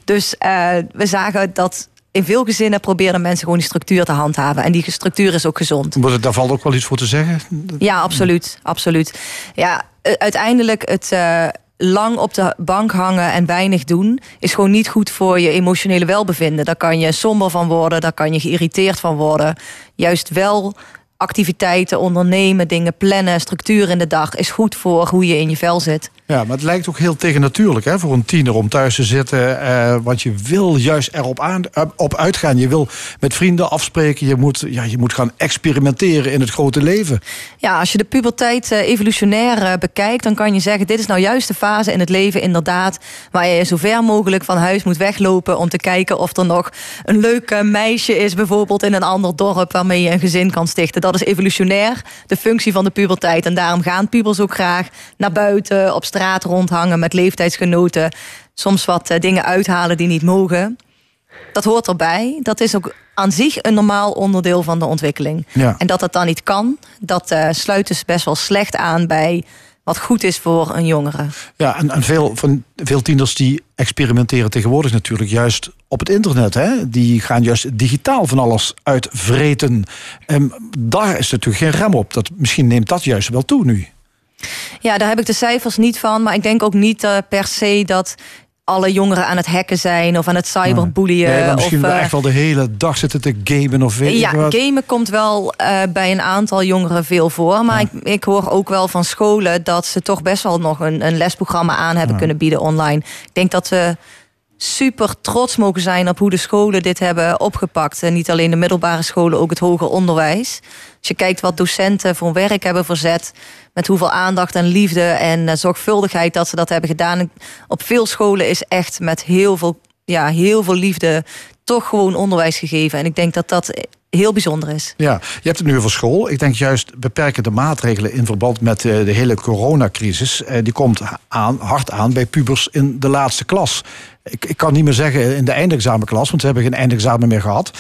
[SPEAKER 8] Dus uh, we zagen dat in veel gezinnen proberen mensen gewoon die structuur te handhaven. En die structuur is ook gezond.
[SPEAKER 2] Daar valt ook wel iets voor te zeggen?
[SPEAKER 8] Ja, absoluut. absoluut. Ja, uiteindelijk het. Uh, lang op de bank hangen en weinig doen, is gewoon niet goed voor je emotionele welbevinden. Daar kan je somber van worden, daar kan je geïrriteerd van worden. Juist wel activiteiten ondernemen, dingen plannen, structuur in de dag is goed voor hoe je in je vel zit.
[SPEAKER 2] Ja, maar het lijkt ook heel tegennatuurlijk hè, voor een tiener om thuis te zitten. Eh, want je wil juist erop aan, uh, op uitgaan. Je wil met vrienden afspreken. Je moet, ja, je moet gaan experimenteren in het grote leven.
[SPEAKER 8] Ja, als je de puberteit uh, evolutionair bekijkt, dan kan je zeggen: dit is nou juist de fase in het leven, inderdaad, waar je zo ver mogelijk van huis moet weglopen om te kijken of er nog een leuk meisje is, bijvoorbeeld in een ander dorp waarmee je een gezin kan stichten. Dat is evolutionair de functie van de puberteit. En daarom gaan pubers ook graag naar buiten, op straat straat rondhangen met leeftijdsgenoten. Soms wat uh, dingen uithalen die niet mogen. Dat hoort erbij. Dat is ook aan zich een normaal onderdeel van de ontwikkeling.
[SPEAKER 2] Ja.
[SPEAKER 8] En dat dat dan niet kan, dat uh, sluit dus best wel slecht aan bij wat goed is voor een jongere.
[SPEAKER 2] Ja, en, en veel, van, veel tieners die experimenteren tegenwoordig natuurlijk juist op het internet. Hè? Die gaan juist digitaal van alles uitvreten. En daar is natuurlijk geen rem op. Dat, misschien neemt dat juist wel toe nu.
[SPEAKER 8] Ja, daar heb ik de cijfers niet van. Maar ik denk ook niet uh, per se dat alle jongeren aan het hacken zijn of aan het cyberboelien.
[SPEAKER 2] Nee, misschien
[SPEAKER 8] of,
[SPEAKER 2] uh, echt wel de hele dag zitten te gamen of weet
[SPEAKER 8] ja,
[SPEAKER 2] ik wat.
[SPEAKER 8] gamen komt wel uh, bij een aantal jongeren veel voor. Maar ja. ik, ik, hoor ook wel van scholen dat ze toch best wel nog een, een lesprogramma aan hebben ja. kunnen bieden online. Ik denk dat ze super trots mogen zijn op hoe de scholen dit hebben opgepakt. En niet alleen de middelbare scholen, ook het hoger onderwijs. Als je kijkt wat docenten voor werk hebben verzet, met hoeveel aandacht en liefde en zorgvuldigheid dat ze dat hebben gedaan. Op veel scholen is echt met heel veel, ja, heel veel liefde toch gewoon onderwijs gegeven. En ik denk dat dat heel bijzonder is.
[SPEAKER 2] Ja, je hebt het nu over school. Ik denk juist beperkende maatregelen in verband met de hele coronacrisis. Die komt aan, hard aan bij pubers in de laatste klas. Ik, kan niet meer zeggen in de eindexamenklas, want ze hebben geen eindexamen meer gehad.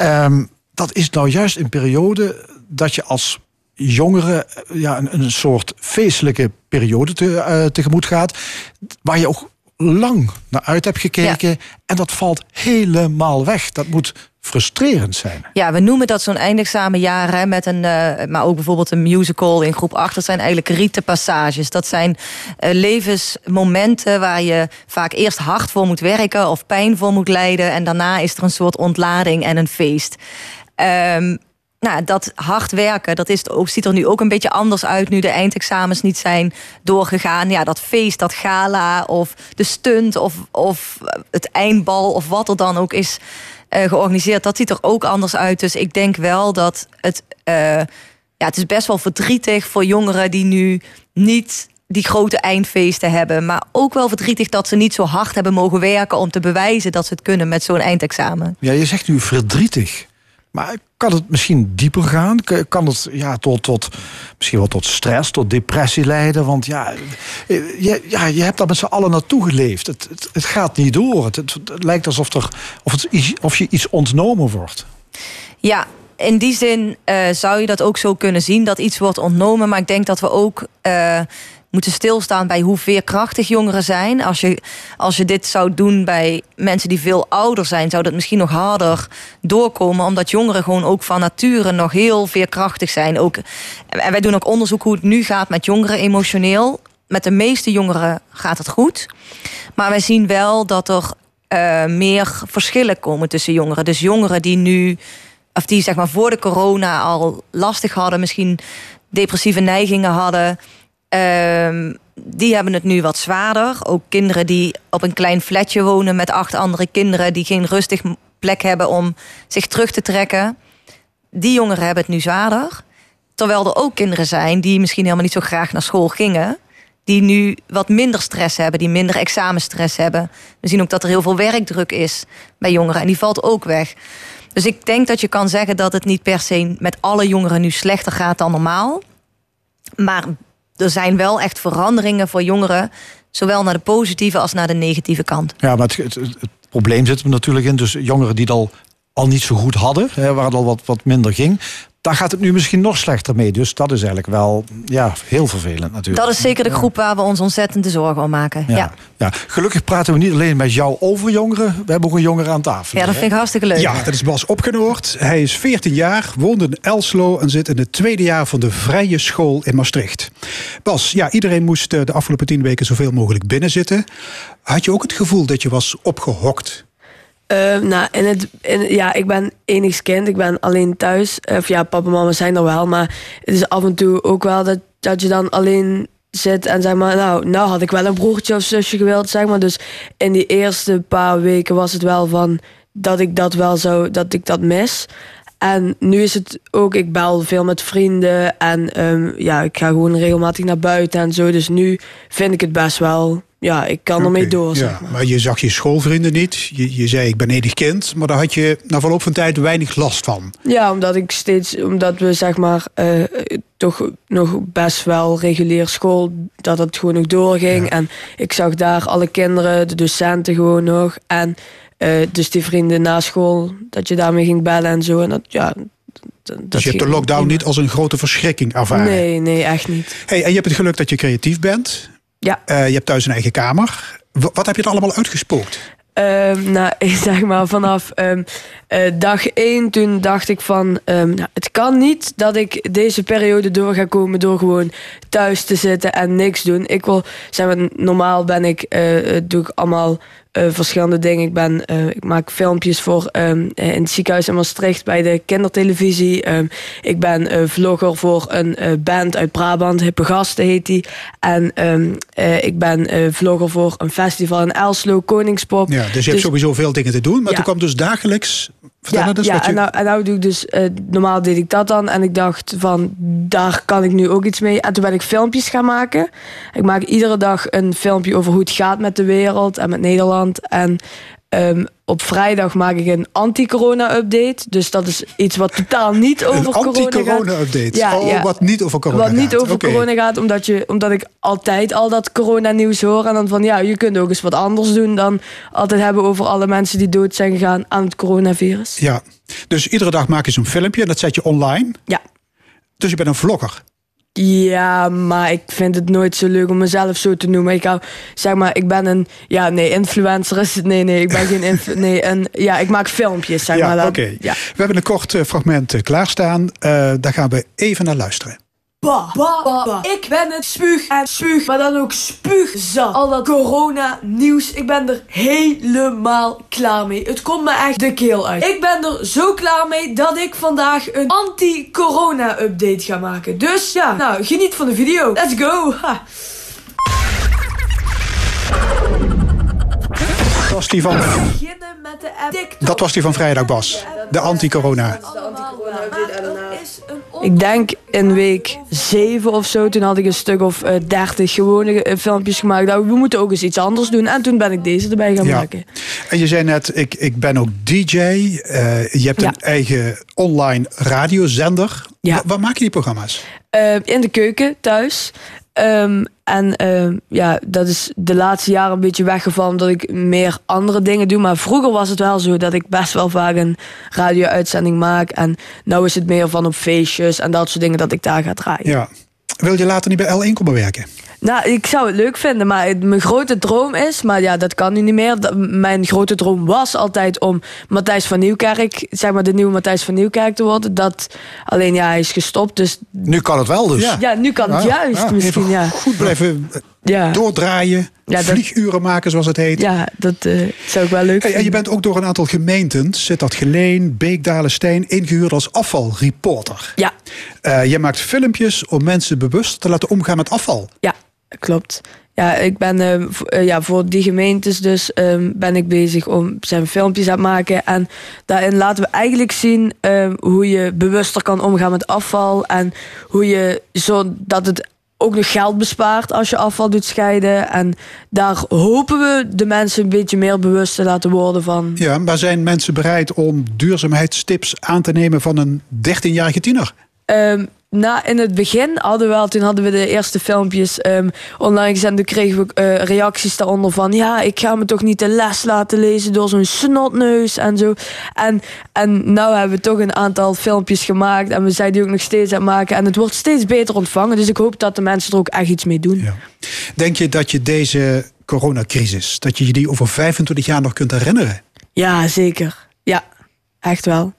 [SPEAKER 2] Um, dat is nou juist een periode dat je als jongere ja, een, een soort feestelijke periode te, uh, tegemoet gaat. Waar je ook lang naar uit hebt gekeken. Ja. En dat valt helemaal weg. Dat moet frustrerend zijn.
[SPEAKER 8] Ja, we noemen dat zo'n eindexamenjaar hè, met een, uh, maar ook bijvoorbeeld een musical in groep 8. Dat zijn eigenlijk rietenpassages. Dat zijn uh, levensmomenten waar je vaak eerst hard voor moet werken of pijn voor moet lijden. En daarna is er een soort ontlading en een feest. Um, nou, dat hard werken, dat is, ziet er nu ook een beetje anders uit nu de eindexamens niet zijn doorgegaan. Ja, dat feest, dat gala of de stunt of, of het eindbal of wat er dan ook is uh, georganiseerd, dat ziet er ook anders uit. Dus ik denk wel dat het uh, ja, het is best wel verdrietig voor jongeren die nu niet die grote eindfeesten hebben. Maar ook wel verdrietig dat ze niet zo hard hebben mogen werken om te bewijzen dat ze het kunnen met zo'n eindexamen.
[SPEAKER 2] Ja, je zegt nu verdrietig. Maar kan het misschien dieper gaan? Kan het ja, tot, tot, misschien wel tot stress, tot depressie leiden? Want ja, eh, je, ja, je hebt daar met z'n allen naartoe geleefd. Het, het, gaat niet door. Het, het, lijkt alsof, er, of, het, of je iets ontnomen wordt.
[SPEAKER 8] Ja, in die zin eh, zou je dat ook zo kunnen zien dat iets wordt ontnomen. Maar ik denk dat we ook eh, moeten stilstaan bij hoe veerkrachtig jongeren zijn. Als je, als je dit zou doen bij mensen die veel ouder zijn, zou dat misschien nog harder doorkomen. Omdat jongeren gewoon ook van nature nog heel veerkrachtig zijn. Ook, en wij doen ook onderzoek hoe het nu gaat met jongeren emotioneel. Met de meeste jongeren gaat het goed. Maar wij zien wel dat er eh, meer verschillen komen tussen jongeren. Dus jongeren die nu, of die zeg maar voor de corona al lastig hadden, misschien depressieve neigingen hadden, ehm, die hebben het nu wat zwaarder. Ook kinderen die op een klein flatje wonen met acht andere kinderen die geen rustig plek hebben om zich terug te trekken. Die jongeren hebben het nu zwaarder. Terwijl er ook kinderen zijn die misschien helemaal niet zo graag naar school gingen. Die nu wat minder stress hebben, die minder examenstress hebben. We zien ook dat er heel veel werkdruk is bij jongeren en die valt ook weg. Dus ik denk dat je kan zeggen dat het niet per se met alle jongeren nu slechter gaat dan normaal. Maar er zijn wel echt veranderingen voor jongeren, zowel naar de positieve als naar de negatieve kant.
[SPEAKER 2] Ja, maar het, het, probleem zit er natuurlijk in. Dus jongeren die al, al niet zo goed hadden, hè, waar het al wat, wat minder ging. Daar gaat het nu misschien nog slechter mee. Dus dat is eigenlijk wel ja, heel vervelend natuurlijk.
[SPEAKER 8] Dat is zeker de groep waar we ons ontzettende zorgen om maken. Ja,
[SPEAKER 2] Ja.
[SPEAKER 8] ja.
[SPEAKER 2] Ja. gelukkig praten we niet alleen met jou over jongeren. We hebben ook een jongere aan tafel.
[SPEAKER 8] dat
[SPEAKER 2] hè?
[SPEAKER 8] vind ik hartstikke leuk.
[SPEAKER 1] Ja, dat is Bas Opgenoord. Hij is 14 jaar, woont in Elslo en zit in het tweede jaar van de Vrije School in Maastricht. Bas, ja, iedereen moest eh, de afgelopen tien weken zoveel mogelijk binnen zitten. Had je ook het gevoel dat je was opgehokt?
[SPEAKER 9] Eh, nou, het, ja, ik ben enigst kind. Ik ben alleen thuis. Of ja, papa en mama zijn er wel. Maar het is af en toe ook wel dat, dat je dan alleen zit en zeg maar... Nou, nou had ik wel een broertje of zusje gewild, zeg maar. Dus in die eerste paar weken was het wel van... Dat ik dat wel zo... Dat ik dat mis. En nu is het ook... Ik bel veel met vrienden. En ehm, ja, ik ga gewoon regelmatig naar buiten en zo. Dus nu vind ik het best wel... Ja, ik kan ermee door, zeg
[SPEAKER 1] ja,
[SPEAKER 9] maar.
[SPEAKER 1] maar je zag je schoolvrienden niet. Je, je zei ik ben enig kind, maar daar had je na verloop van tijd weinig last van.
[SPEAKER 9] Ja, omdat ik steeds, omdat we zeg maar eh, toch nog best wel regulier school, dat het gewoon nog doorging. En ik zag daar alle kinderen, de docenten gewoon nog. En eh, dus die vrienden na school, dat je daarmee ging bellen en zo. En dat, ja, d- d- dat
[SPEAKER 1] Dus je hebt de lockdown niet als een grote verschrikking ervaren.
[SPEAKER 9] Nee, nee, echt niet.
[SPEAKER 1] Hey, en je hebt het geluk dat je creatief bent.
[SPEAKER 9] Ja.
[SPEAKER 1] Eh, je hebt thuis een eigen kamer. Wat heb je er allemaal uitgespookt?
[SPEAKER 9] Ehm, nou, *laughs* ik zeg maar vanaf ehm, eh, dag één, toen dacht ik van... ehm, nou, het kan niet dat ik deze periode door ga komen... door gewoon thuis te zitten en niks doen. Ik wil, zeg maar, normaal ben ik, eh, doe ik allemaal verschillende dingen. Ik, ben, eh, ik maak filmpjes voor ehm, eh, in het ziekenhuis in Maastricht... bij de kindertelevisie. Ehm, ik ben eh, vlogger voor een eh, band uit Brabant. Hippe Gasten heet die. En ehm, eh, ik ben eh, vlogger voor een festival in Elslo, Koningspop.
[SPEAKER 1] Ja, dus je hebt sowieso veel dingen te doen. Maar
[SPEAKER 9] Ja.
[SPEAKER 1] toen kwam dus dagelijks... Vertel
[SPEAKER 9] Ja,
[SPEAKER 1] eens
[SPEAKER 9] ja
[SPEAKER 1] wat je...
[SPEAKER 9] en, nou, en nou doe ik dus... eh, normaal deed ik dat dan. En ik dacht van, daar kan ik nu ook iets mee. En toen ben ik filmpjes gaan maken. Ik maak iedere dag een filmpje over hoe het gaat met de wereld en met Nederland. En ehm, op vrijdag maak ik een anti-corona-update. Dus dat is iets wat totaal niet over
[SPEAKER 1] een
[SPEAKER 9] corona gaat.
[SPEAKER 1] anti-corona-update.
[SPEAKER 9] Ja,
[SPEAKER 1] oh,
[SPEAKER 9] ja.
[SPEAKER 1] wat niet over corona
[SPEAKER 9] Wat niet
[SPEAKER 1] gaat.
[SPEAKER 9] over corona gaat, omdat, je, omdat ik altijd al dat corona-nieuws hoor. En dan van ja, je kunt ook eens wat anders doen dan altijd hebben over alle mensen die dood zijn gegaan aan het coronavirus.
[SPEAKER 1] Ja, dus iedere dag maak je zo'n filmpje en dat zet je online.
[SPEAKER 9] Ja.
[SPEAKER 1] Dus je bent een vlogger.
[SPEAKER 9] Ja, maar ik vind het nooit zo leuk om mezelf zo te noemen. Ik hou, zeg maar, ik ben een, ja, nee, influencer is het. Nee, nee, ik ben geen *laughs* influ- nee, een, ja, ik maak filmpjes, zeg maar.
[SPEAKER 1] ja, oké.
[SPEAKER 9] Ja.
[SPEAKER 1] We hebben een kort eh, fragment eh, klaarstaan. Eh, daar gaan we even naar luisteren.
[SPEAKER 9] Bah. Ik ben het spuug en spuug, maar dan ook spuugzat. Al dat corona nieuws, ik ben er helemaal klaar mee. Het komt me echt de keel uit. Ik ben er zo klaar mee dat ik vandaag een anti-corona update ga maken. Dus ja, nou, geniet van de video. Let's go. Ha.
[SPEAKER 1] Was die van,
[SPEAKER 9] Beginnen met de app TikTok.
[SPEAKER 1] dat was die van vrijdag, Bas. De anti-corona.
[SPEAKER 9] Ik denk in week 7 of zo, toen had ik een stuk of eh, 30 gewone eh, filmpjes gemaakt. Nou, we moeten ook eens iets anders doen. En toen ben ik deze erbij gaan
[SPEAKER 1] Ja.
[SPEAKER 9] maken.
[SPEAKER 1] En je zei net, ik, ik ben ook DJ. eh, je hebt
[SPEAKER 9] Ja.
[SPEAKER 1] een eigen online radiozender.
[SPEAKER 9] Ja.
[SPEAKER 1] Wa- Waar maak je die programma's?
[SPEAKER 9] Eh, in de keuken thuis. Ehm, en ehm, ja, dat is de laatste jaren een beetje weggevallen omdat ik meer andere dingen doe. Maar vroeger was het wel zo dat ik best wel vaak een radio-uitzending maak. En nu is het meer van op feestjes en dat soort dingen dat ik daar ga draaien.
[SPEAKER 1] Ja. Wil je later niet bij L1 komen werken?
[SPEAKER 9] Nou, ik zou het leuk vinden, maar mijn grote droom is, maar ja, dat kan nu niet meer. Mijn grote droom was altijd om Matthijs van Nieuwkerk, zeg maar de nieuwe Matthijs van Nieuwkerk te worden. Dat, alleen ja, hij is gestopt, dus
[SPEAKER 2] Nu kan het wel dus.
[SPEAKER 1] Ja.
[SPEAKER 9] ja, nu kan het juist
[SPEAKER 1] ja,
[SPEAKER 9] misschien,
[SPEAKER 1] even
[SPEAKER 9] ja.
[SPEAKER 1] Goed blijven eh,
[SPEAKER 9] Ja,
[SPEAKER 1] doordraaien.
[SPEAKER 9] Ja, dat-
[SPEAKER 1] vlieguren maken, zoals het heet.
[SPEAKER 9] ja dat eh, zou ik wel leuk
[SPEAKER 1] Hey, en je bent ook door een aantal gemeenten, Sittard Geleen, Beek, Dalenstein, ingehuurd als afvalreporter.
[SPEAKER 9] Ja,
[SPEAKER 1] Eh je maakt filmpjes om mensen bewust te laten omgaan met afval.
[SPEAKER 9] ja, klopt. Ja, ik ben eh, ja, voor die gemeentes dus ehm, ben ik bezig om zijn filmpjes aan het maken. En daarin laten we eigenlijk zien ehm, hoe je bewuster kan omgaan met afval. En hoe je zodat het ook nog geld bespaart als je afval doet scheiden. En daar hopen we de mensen een beetje meer bewust te laten worden van.
[SPEAKER 1] Ja, maar zijn mensen bereid om duurzaamheidstips aan te nemen van een 13-jarige tiener?
[SPEAKER 9] Ehm, na, in het begin hadden we wel, toen hadden we de eerste filmpjes ehm, online gezet. Toen kregen we eh, reacties daaronder van... ja, ik ga me toch niet de les laten lezen door zo'n snotneus en zo. En, en nou hebben we toch een aantal filmpjes gemaakt... en we zijn die ook nog steeds aan het maken. En het wordt steeds beter ontvangen. Dus ik hoop dat de mensen er ook echt iets mee doen.
[SPEAKER 1] Ja. Denk je dat je deze coronacrisis, dat je je die over 25 jaar nog kunt herinneren?
[SPEAKER 9] Ja, zeker. Ja, echt wel.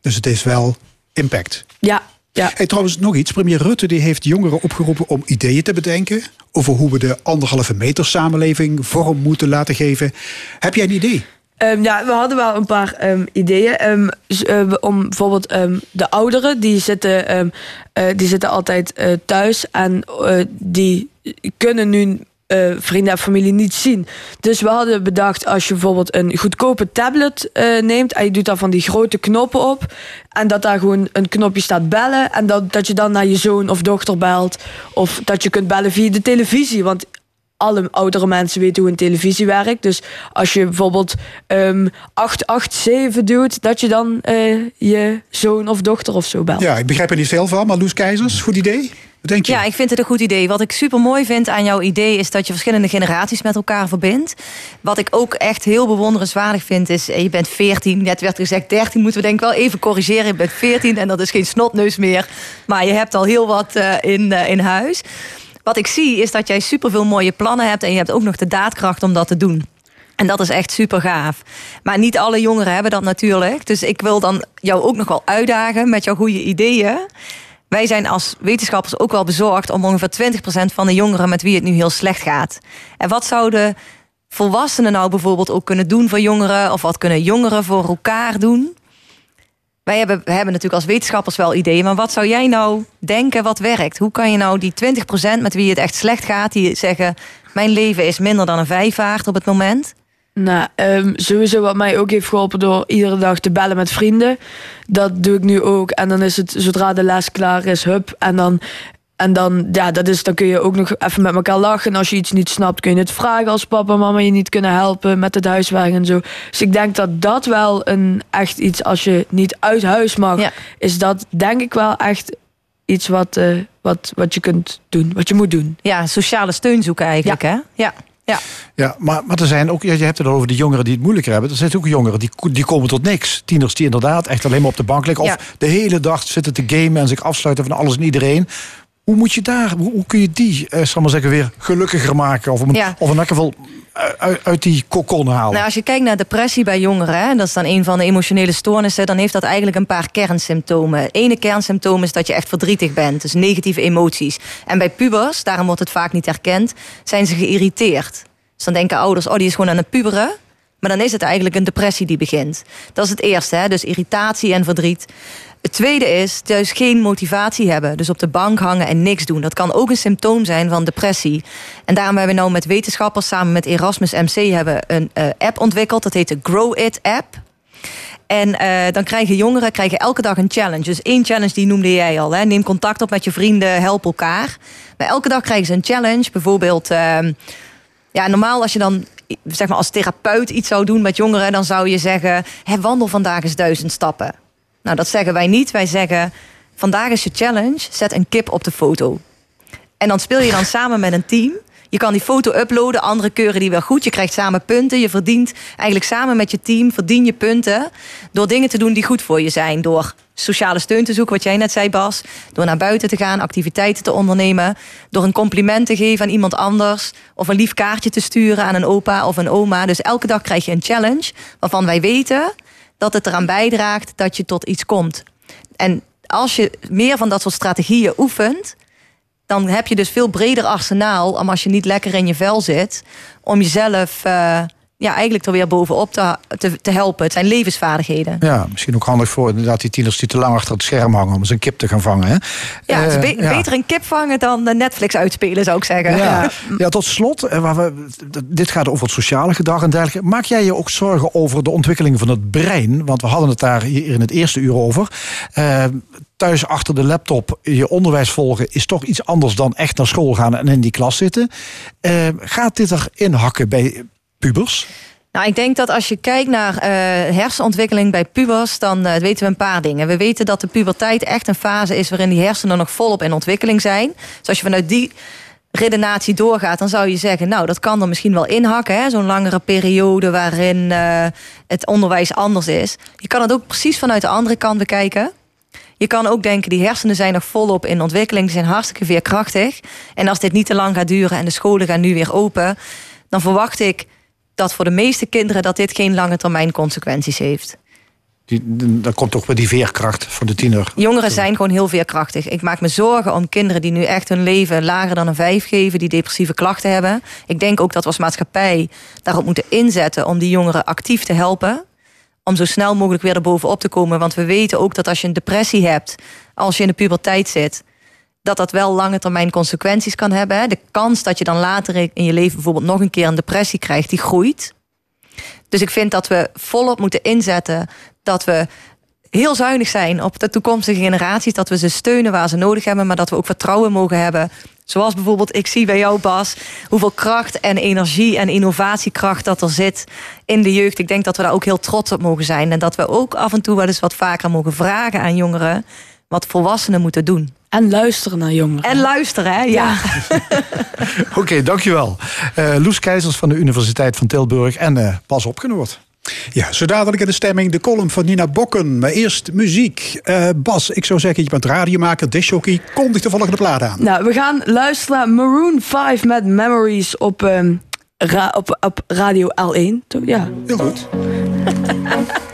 [SPEAKER 1] Dus het is wel impact.
[SPEAKER 9] Ja, ja.
[SPEAKER 1] Hey, trouwens, nog iets. Premier Rutte die heeft jongeren opgeroepen om ideeën te bedenken over hoe we de anderhalve meter samenleving vorm moeten laten geven. Heb jij een idee?
[SPEAKER 9] Ehm, ja, we hadden wel een paar ehm, ideeën. Ehm, eh, om bijvoorbeeld de ouderen, die zitten, eh, die zitten altijd eh, thuis. En die kunnen nu eh, vrienden en familie niet zien. Dus we hadden bedacht, als je bijvoorbeeld een goedkope tablet eh, neemt... en je doet daar van die grote knoppen op... en dat daar gewoon een knopje staat bellen... en dat, dat je dan naar je zoon of dochter belt... of dat je kunt bellen via de televisie. Want alle oudere mensen weten hoe een televisie werkt. Dus als je bijvoorbeeld ehm 887 doet, dat je dan eh, je zoon of dochter of zo belt.
[SPEAKER 1] Ja, ik begrijp er niet veel van, maar Loes Keizers, goed idee?
[SPEAKER 8] Ja, ik vind het een goed idee. Wat ik super mooi vind aan jouw idee is dat je verschillende generaties met elkaar verbindt. Wat ik ook echt heel bewonderenswaardig vind is, eh, je bent 14, net werd gezegd 13, moeten we denk ik wel even corrigeren. Je bent 14 en dat is geen snotneus meer, maar je hebt al heel wat eh, in, eh, in huis. Wat ik zie is dat jij super veel mooie plannen hebt en je hebt ook nog de daadkracht om dat te doen. En dat is echt super gaaf. Maar niet alle jongeren hebben dat natuurlijk. Dus ik wil dan jou ook nog wel uitdagen met jouw goede ideeën. Wij zijn als wetenschappers ook wel bezorgd om ongeveer 20% van de jongeren met wie het nu heel slecht gaat. En wat zouden volwassenen nou bijvoorbeeld ook kunnen doen voor jongeren? Of wat kunnen jongeren voor elkaar doen? Wij hebben, we hebben natuurlijk als wetenschappers wel ideeën, maar wat zou jij nou denken wat werkt? Hoe kan je nou die 20% met wie het echt slecht gaat, die zeggen: Mijn leven is minder dan een vijfvaart op het moment?
[SPEAKER 9] Nou, ehm, sowieso wat mij ook heeft geholpen door iedere dag te bellen met vrienden. Dat doe ik nu ook. En dan is het zodra de les klaar is, hup. En dan, en dan, ja, dat is, dan kun je ook nog even met elkaar lachen. En als je iets niet snapt, kun je het vragen als papa en mama je niet kunnen helpen met het huiswerk en zo. Dus ik denk dat dat wel een echt iets, als je niet uit huis mag,
[SPEAKER 8] Ja.
[SPEAKER 9] is dat denk ik wel echt iets wat, eh, wat, wat je kunt doen, wat je moet doen.
[SPEAKER 8] Ja, sociale steun zoeken eigenlijk, hè? Ja. Ja.
[SPEAKER 2] Ja, maar, maar er zijn ook, je hebt het over de jongeren die het moeilijker hebben. Er zijn ook jongeren die, die komen tot niks. Tieners die inderdaad echt alleen maar op de bank liggen. Of de hele dag zitten te gamen en zich afsluiten van alles en iedereen. Hoe moet je daar, hoe, hoe kun je die, eh, zal maar zeggen, weer gelukkiger maken? Of, om,
[SPEAKER 8] Ja.
[SPEAKER 2] of in elk geval uit, uit die kokon halen?
[SPEAKER 8] Nou, als je kijkt naar depressie bij jongeren, hè, dat is dan een van de emotionele stoornissen, dan heeft dat eigenlijk een paar kernsymptomen. Het ene kernsymptoom is dat je echt verdrietig bent, dus negatieve emoties. En bij pubers, daarom wordt het vaak niet herkend, zijn ze geïrriteerd. Dus dan denken ouders, oh, die is gewoon aan het puberen. Maar dan is het eigenlijk een depressie die begint. Dat is het eerste, hè? dus irritatie en verdriet. Het tweede is dus geen motivatie hebben. Dus op de bank hangen en niks doen. Dat kan ook een symptoom zijn van depressie. En daarom hebben we nou met wetenschappers samen met Erasmus MC hebben een eh, app ontwikkeld. Dat heet de Grow It app. En eh, dan krijgen jongeren krijgen elke dag een challenge. Dus één challenge die noemde jij al. Hè. Neem contact op met je vrienden, help elkaar. Maar elke dag krijgen ze een challenge. Bijvoorbeeld, ehm, ja, normaal als je dan zeg maar als therapeut iets zou doen met jongeren, dan zou je zeggen: wandel vandaag eens duizend stappen. Nou, dat zeggen wij niet. Wij zeggen: vandaag is je challenge, zet een kip op de foto. En dan speel je dan *laughs* samen met een team. Je kan die foto uploaden, anderen keuren die wel goed. Je krijgt samen punten. Je verdient eigenlijk samen met je team verdien je punten door dingen te doen die goed voor je zijn. Door sociale steun te zoeken, wat jij net zei, Bas. Door naar buiten te gaan, activiteiten te ondernemen. Door een compliment te geven aan iemand anders. Of een lief kaartje te sturen aan een opa of een oma. Dus elke dag krijg je een challenge waarvan wij weten dat het eraan bijdraagt dat je tot iets komt. En als je meer van dat soort strategieën oefent, dan heb je dus veel breder arsenaal, om als je niet lekker in je vel zit, om jezelf uh, ja, eigenlijk er weer bovenop te, te, te, helpen. Het zijn levensvaardigheden.
[SPEAKER 2] Ja, misschien ook handig voor inderdaad die tieners die te lang achter het scherm hangen om eens een kip te gaan vangen. Hè?
[SPEAKER 8] Ja, het is uh, beter een kip vangen dan Netflix uitspelen, zou ik zeggen.
[SPEAKER 2] Ja, ja. ja tot slot, eh, waar we, dit gaat over het sociale gedrag en dergelijke. Maak jij je ook zorgen over de ontwikkeling van het brein? Want we hadden het daar hier in het eerste uur over. Uh, thuis achter de laptop je onderwijs volgen is toch iets anders dan echt naar school gaan en in die klas zitten. Uh, gaat dit erin hakken bij pubers?
[SPEAKER 8] Nou, ik denk dat als je kijkt naar uh, hersenontwikkeling bij pubers, dan uh, weten we een paar dingen. We weten dat de puberteit echt een fase is waarin die hersenen nog volop in ontwikkeling zijn. Dus als je vanuit die redenatie doorgaat, dan zou je zeggen, nou, dat kan er misschien wel inhakken. Zo'n langere periode waarin uh, het onderwijs anders is. Je kan het ook precies vanuit de andere kant bekijken. Je kan ook denken, die hersenen zijn nog volop in ontwikkeling, die zijn hartstikke veerkrachtig. En als dit niet te lang gaat duren en de scholen gaan nu weer open, dan verwacht ik dat voor de meeste kinderen dat dit geen lange termijn consequenties heeft.
[SPEAKER 2] Die, dan komt toch weer die veerkracht van de tiener.
[SPEAKER 8] Jongeren zijn gewoon heel veerkrachtig. Ik maak me zorgen om kinderen die nu echt hun leven lager dan een vijf geven, die depressieve klachten hebben. Ik denk ook dat we als maatschappij daarop moeten inzetten om die jongeren actief te helpen. Om zo snel mogelijk weer erbovenop te komen. Want we weten ook dat als je een depressie hebt, als je in de puberteit zit, dat dat wel lange termijn consequenties kan hebben. De kans dat je dan later in je leven bijvoorbeeld nog een keer een depressie krijgt, die groeit. Dus ik vind dat we volop moeten inzetten dat we heel zuinig zijn op de toekomstige generaties. Dat we ze steunen waar ze nodig hebben, maar dat we ook vertrouwen mogen hebben. Zoals bijvoorbeeld, ik zie bij jou, Bas, hoeveel kracht en energie en innovatiekracht dat er zit in de jeugd. Ik denk dat we daar ook heel trots op mogen zijn. En dat we ook af en toe wel eens wat vaker mogen vragen aan jongeren wat volwassenen moeten doen.
[SPEAKER 9] En luisteren naar jongeren.
[SPEAKER 8] En luisteren, hè? Ja. *laughs*
[SPEAKER 2] Oké, okay, dankjewel. Uh, Loes Keizers van de Universiteit van Tilburg en uh, Pas opgenoord.
[SPEAKER 1] Ja, zo dadelijk in de stemming de column van Nina Bokken. Maar eerst muziek. Uh, Bas, ik zou zeggen, je bent radiomaker, disjockey. Kondig de volgende plaat aan.
[SPEAKER 9] Nou, we gaan luisteren naar Maroon 5 met Memories op, um, ra op, op Radio L1. Toch? Ja.
[SPEAKER 1] Heel goed. *laughs*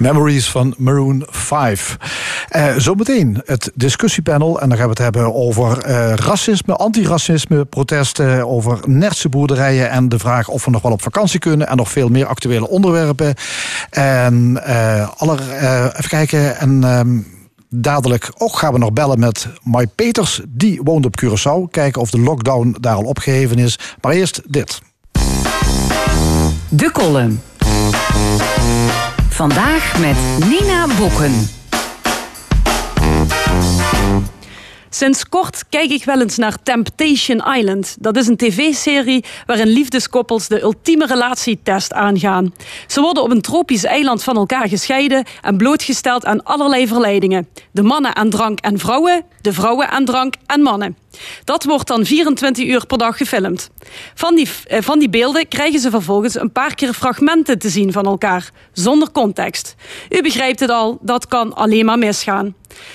[SPEAKER 10] Memories
[SPEAKER 2] van Maroon 5. Eh, zometeen het discussiepanel. En dan gaan we het hebben over eh, racisme, antiracisme, protesten, over nertse boerderijen en de vraag of we nog wel op vakantie kunnen. En nog veel meer actuele onderwerpen. En eh, aller, eh, even kijken. En ehm, dadelijk ook gaan we nog bellen met Mai Peters. Die woont op Curaçao. Kijken of de lockdown daar al opgeheven is. Maar eerst dit.
[SPEAKER 5] De column. Vandaag met Nina Bokken.
[SPEAKER 11] Sinds kort kijk ik wel eens naar Temptation Island. Dat is een tv-serie waarin liefdeskoppels de ultieme relatietest aangaan. Ze worden op een tropisch eiland van elkaar gescheiden en blootgesteld aan allerlei verleidingen. De mannen aan drank en vrouwen, de vrouwen aan drank en mannen. Dat wordt dan 24 uur per dag gefilmd. Van die, eh, van die beelden krijgen ze vervolgens een paar keer fragmenten te zien van elkaar, zonder context. U begrijpt het al, dat kan alleen maar misgaan.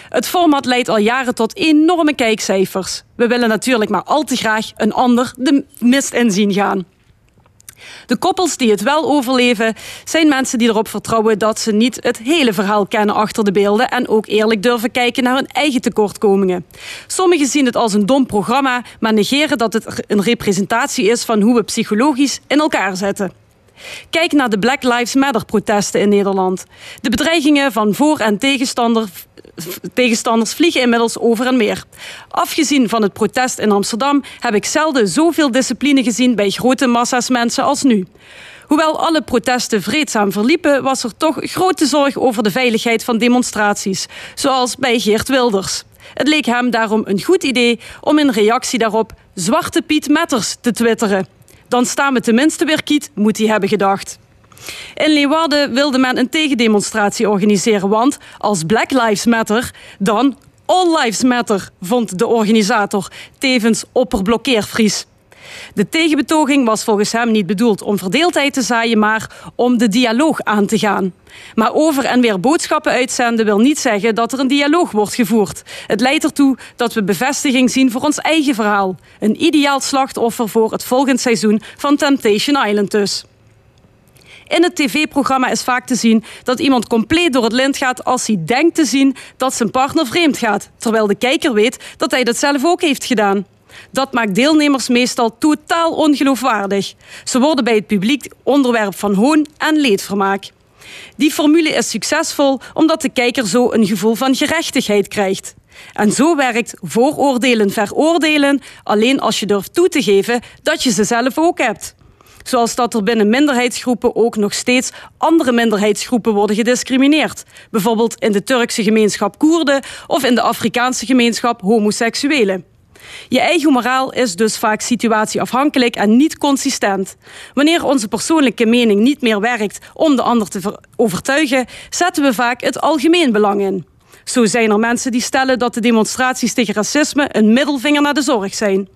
[SPEAKER 11] Het format leidt al jaren tot enorme kijkcijfers. We willen natuurlijk maar al te graag een ander de mist in zien gaan. De koppels die het wel overleven zijn mensen die erop vertrouwen dat ze niet het hele verhaal kennen achter de beelden en ook eerlijk durven kijken naar hun eigen tekortkomingen. Sommigen zien het als een dom programma, maar negeren dat het een representatie is van hoe we psychologisch in elkaar zitten. Kijk naar de Black Lives Matter protesten in Nederland. De bedreigingen van voor- en tegenstander, tegenstanders vliegen inmiddels over en meer. Afgezien van het protest in Amsterdam heb ik zelden zoveel discipline gezien bij grote massa's mensen als nu. Hoewel alle protesten vreedzaam verliepen, was er toch grote zorg over de veiligheid van demonstraties, zoals bij Geert Wilders. Het leek hem daarom een goed idee om in reactie daarop Zwarte Piet Metters te twitteren. Dan staan we tenminste weer kiet, moet hij hebben gedacht. In Leeuwarden wilde men een tegendemonstratie organiseren, want als Black Lives Matter, dan All Lives Matter, vond de organisator, tevens opperblokkeervries. De tegenbetoging was volgens hem niet bedoeld om verdeeldheid te zaaien, maar om de dialoog aan te gaan. Maar over en weer boodschappen uitzenden wil niet zeggen dat er een dialoog wordt gevoerd. Het leidt ertoe dat we bevestiging zien voor ons eigen verhaal. Een ideaal slachtoffer voor het volgend seizoen van Temptation Island dus. In het tv-programma is vaak te zien dat iemand compleet door het lint gaat als hij denkt te zien dat zijn partner vreemd gaat, terwijl de kijker weet dat hij dat zelf ook heeft gedaan. Dat maakt deelnemers meestal totaal ongeloofwaardig. Ze worden bij het publiek onderwerp van hoon en leedvermaak. Die formule is succesvol omdat de kijker zo een gevoel van gerechtigheid krijgt. En zo werkt vooroordelen veroordelen alleen als je durft toe te geven dat je ze zelf ook hebt. Zoals dat er binnen minderheidsgroepen ook nog steeds andere minderheidsgroepen worden gediscrimineerd. Bijvoorbeeld in de Turkse gemeenschap Koerden of in de Afrikaanse gemeenschap homoseksuelen. Je eigen moraal is dus vaak situatieafhankelijk en niet consistent. Wanneer onze persoonlijke mening niet meer werkt om de ander te overtuigen, zetten we vaak het algemeen belang in. Zo zijn er mensen die stellen dat de demonstraties tegen racisme een middelvinger naar de zorg zijn.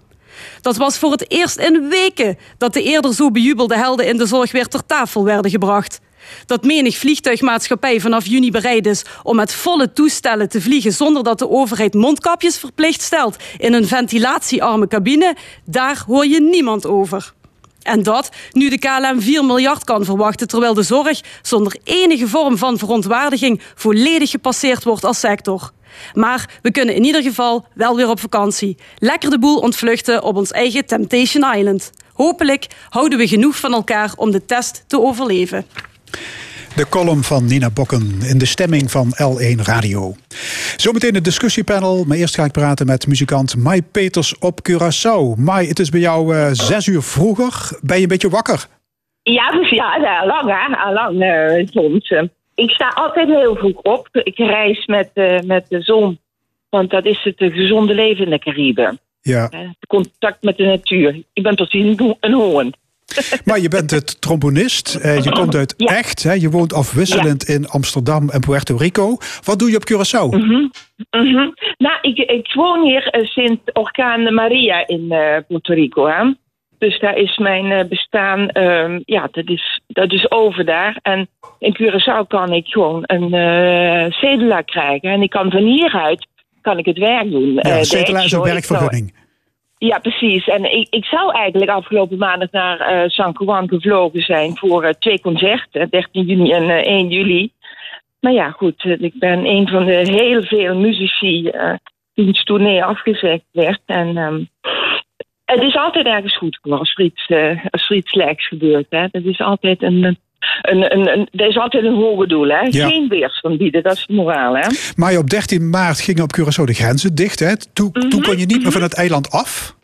[SPEAKER 11] Dat was voor het eerst in weken dat de eerder zo bejubelde helden in de zorg weer ter tafel werden gebracht. Dat menig vliegtuigmaatschappij vanaf juni bereid is om met volle toestellen te vliegen zonder dat de overheid mondkapjes verplicht stelt in een ventilatiearme cabine, daar hoor je niemand over. En dat nu de KLM 4 miljard kan verwachten, terwijl de zorg zonder enige vorm van verontwaardiging volledig gepasseerd wordt als sector. Maar we kunnen in ieder geval wel weer op vakantie. Lekker de boel ontvluchten op ons eigen Temptation Island. Hopelijk houden we genoeg van elkaar om de test te overleven.
[SPEAKER 1] De column van Nina Bokken in de stemming van L1 Radio. Zometeen het discussiepanel, maar eerst ga ik praten met muzikant Mai Peters op Curaçao. Mai, het is bij jou uh, zes uur vroeger. Ben je een beetje wakker?
[SPEAKER 12] Ja, dus ja, al lang hè, al lang uh, soms. Ik sta altijd heel vroeg op. Ik reis met, uh, met de zon, want dat is het gezonde leven in de Cariben.
[SPEAKER 1] Ja.
[SPEAKER 12] contact met de natuur. Ik ben precies een, een hoorn. *laughs*
[SPEAKER 1] Maar je bent het trombonist. Uh, je komt uit ja. Echt. Hè? Je woont afwisselend ja. in Amsterdam en Puerto Rico. Wat doe je op Curaçao?
[SPEAKER 12] Mm -hmm. Mm -hmm. Nou, ik, ik woon hier sinds orkaan Maria in uh, Puerto Rico. Hè? Dus daar is mijn bestaan, ja, dat is, dat is over daar. En in Curaçao kan ik gewoon een cedula krijgen. En ik kan van hieruit kan ik het werk doen.
[SPEAKER 1] Ja, cedula is een werkvergunning.
[SPEAKER 12] Ja, precies. En ik, ik zou eigenlijk afgelopen maandag naar uh, San Juan gevlogen zijn voor uh, twee concerten, 13 juni en uh, 1 juli. Maar ja, goed, ik ben een van de heel veel muzici wiens tournee afgezegd werd. En um, het is altijd ergens goed als er iets, als er iets slechts gebeurt. Hè. Dat is altijd een, een, een, een, er is altijd een hoger doel, hè?
[SPEAKER 1] Ja.
[SPEAKER 12] Geen weerstand bieden, dat is de moraal, hè?
[SPEAKER 1] Maar op 13 maart gingen op Curaçao de grenzen dicht, hè? Toen,
[SPEAKER 12] Mhm,
[SPEAKER 1] toen kon je niet meer van het eiland af.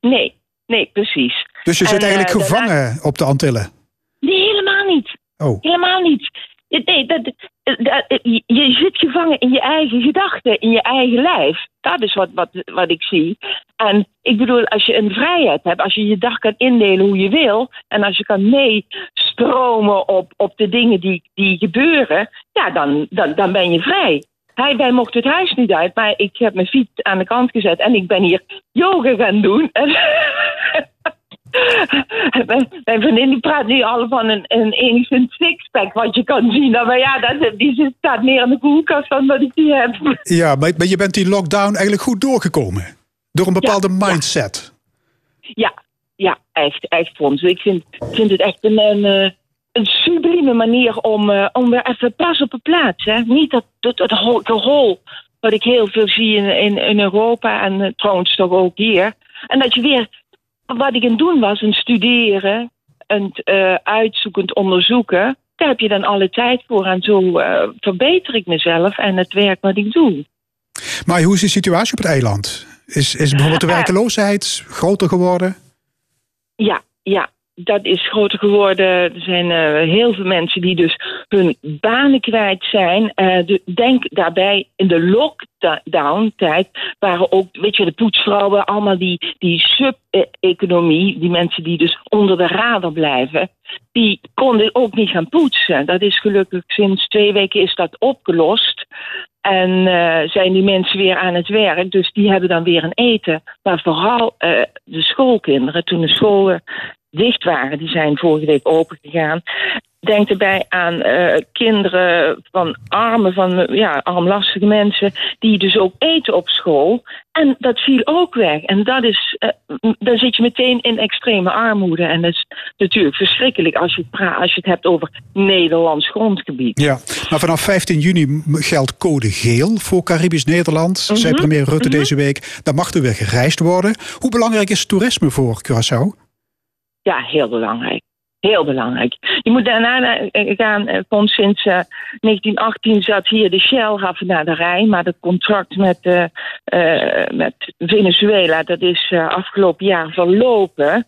[SPEAKER 12] Nee, nee, precies.
[SPEAKER 1] Dus je zit
[SPEAKER 12] En,
[SPEAKER 1] eigenlijk
[SPEAKER 12] eh,
[SPEAKER 1] gevangen op de Antillen.
[SPEAKER 12] Nee, helemaal niet.
[SPEAKER 1] Oh.
[SPEAKER 12] Helemaal niet. Nee, dat, je- je zit gevangen in je eigen gedachten, in je eigen lijf. Dat is wat, wat, wat ik zie. En ik bedoel, als je een vrijheid hebt, als je je dag kan indelen hoe je wil, en als je kan meestromen op, op de dingen die, die gebeuren, ja, dan, dan, dan ben je vrij. Hij, wij mochten het huis niet uit, maar ik heb mijn fiets aan de kant gezet en ik ben hier yoga gaan doen. *laughs* Mijn mijn vriendin die praat nu al van een, een enigszins sixpack wat je kan zien. Nou, Maar ja, dat, die staat meer in de koelkast dan dat ik die heb.
[SPEAKER 1] Ja, maar, maar je bent die lockdown eigenlijk goed doorgekomen. Door een bepaalde mindset.
[SPEAKER 12] Ja, ja, echt, echt Frans. Ik vind, vind het echt een, een, eh, een sublieme manier om, eh, om weer even pas op de plaats. Hè? Niet dat, dat, dat ho- gehol wat ik heel veel zie in, in, in Europa en eh, trouwens toch ook hier. En dat je weer, wat ik aan het doen was, een studeren, een eh, uitzoekend onderzoeken. Daar heb je dan alle tijd voor en zo eh, verbeter ik mezelf en het werk wat ik doe.
[SPEAKER 1] Maar hoe is de situatie op het eiland? Is, is bijvoorbeeld de werkeloosheid groter geworden?
[SPEAKER 12] Ja, ja, dat is groter geworden. Er zijn eh, heel veel mensen die dus hun banen kwijt zijn. De- denk daarbij in de lockdown-tijd waren ook, weet je, de poetsvrouwen, allemaal die, die sub-economie, die mensen die dus onder de radar blijven, die konden ook niet gaan poetsen. Dat is gelukkig sinds twee weken is dat opgelost. En eh, zijn die mensen weer aan het werk. Dus die hebben dan weer een eten. Maar vooral de schoolkinderen, toen de scholen dicht waren, die zijn vorige week open gegaan. Denk erbij aan eh, kinderen van arme, van ja, armlastige mensen, die dus ook eten op school. En dat viel ook weg. En dat is, eh, dan zit je meteen in extreme armoede. En dat is natuurlijk verschrikkelijk als je, als je het hebt over Nederlands grondgebied.
[SPEAKER 1] Ja, maar vanaf 15 juni geldt code geel voor Caribisch Nederland. Zei
[SPEAKER 12] Mhm,
[SPEAKER 1] premier Rutte
[SPEAKER 12] mhm.
[SPEAKER 1] deze week. Dan mag er weer gereisd worden. Hoe belangrijk is toerisme voor Curaçao?
[SPEAKER 12] Ja, heel belangrijk. Heel belangrijk. Je moet daarna eh, gaan, eh, van sinds eh, 1918 zat hier de Shell-haven naar de Rijn, maar het contract met, eh, eh, met Venezuela, dat is eh, afgelopen jaar verlopen.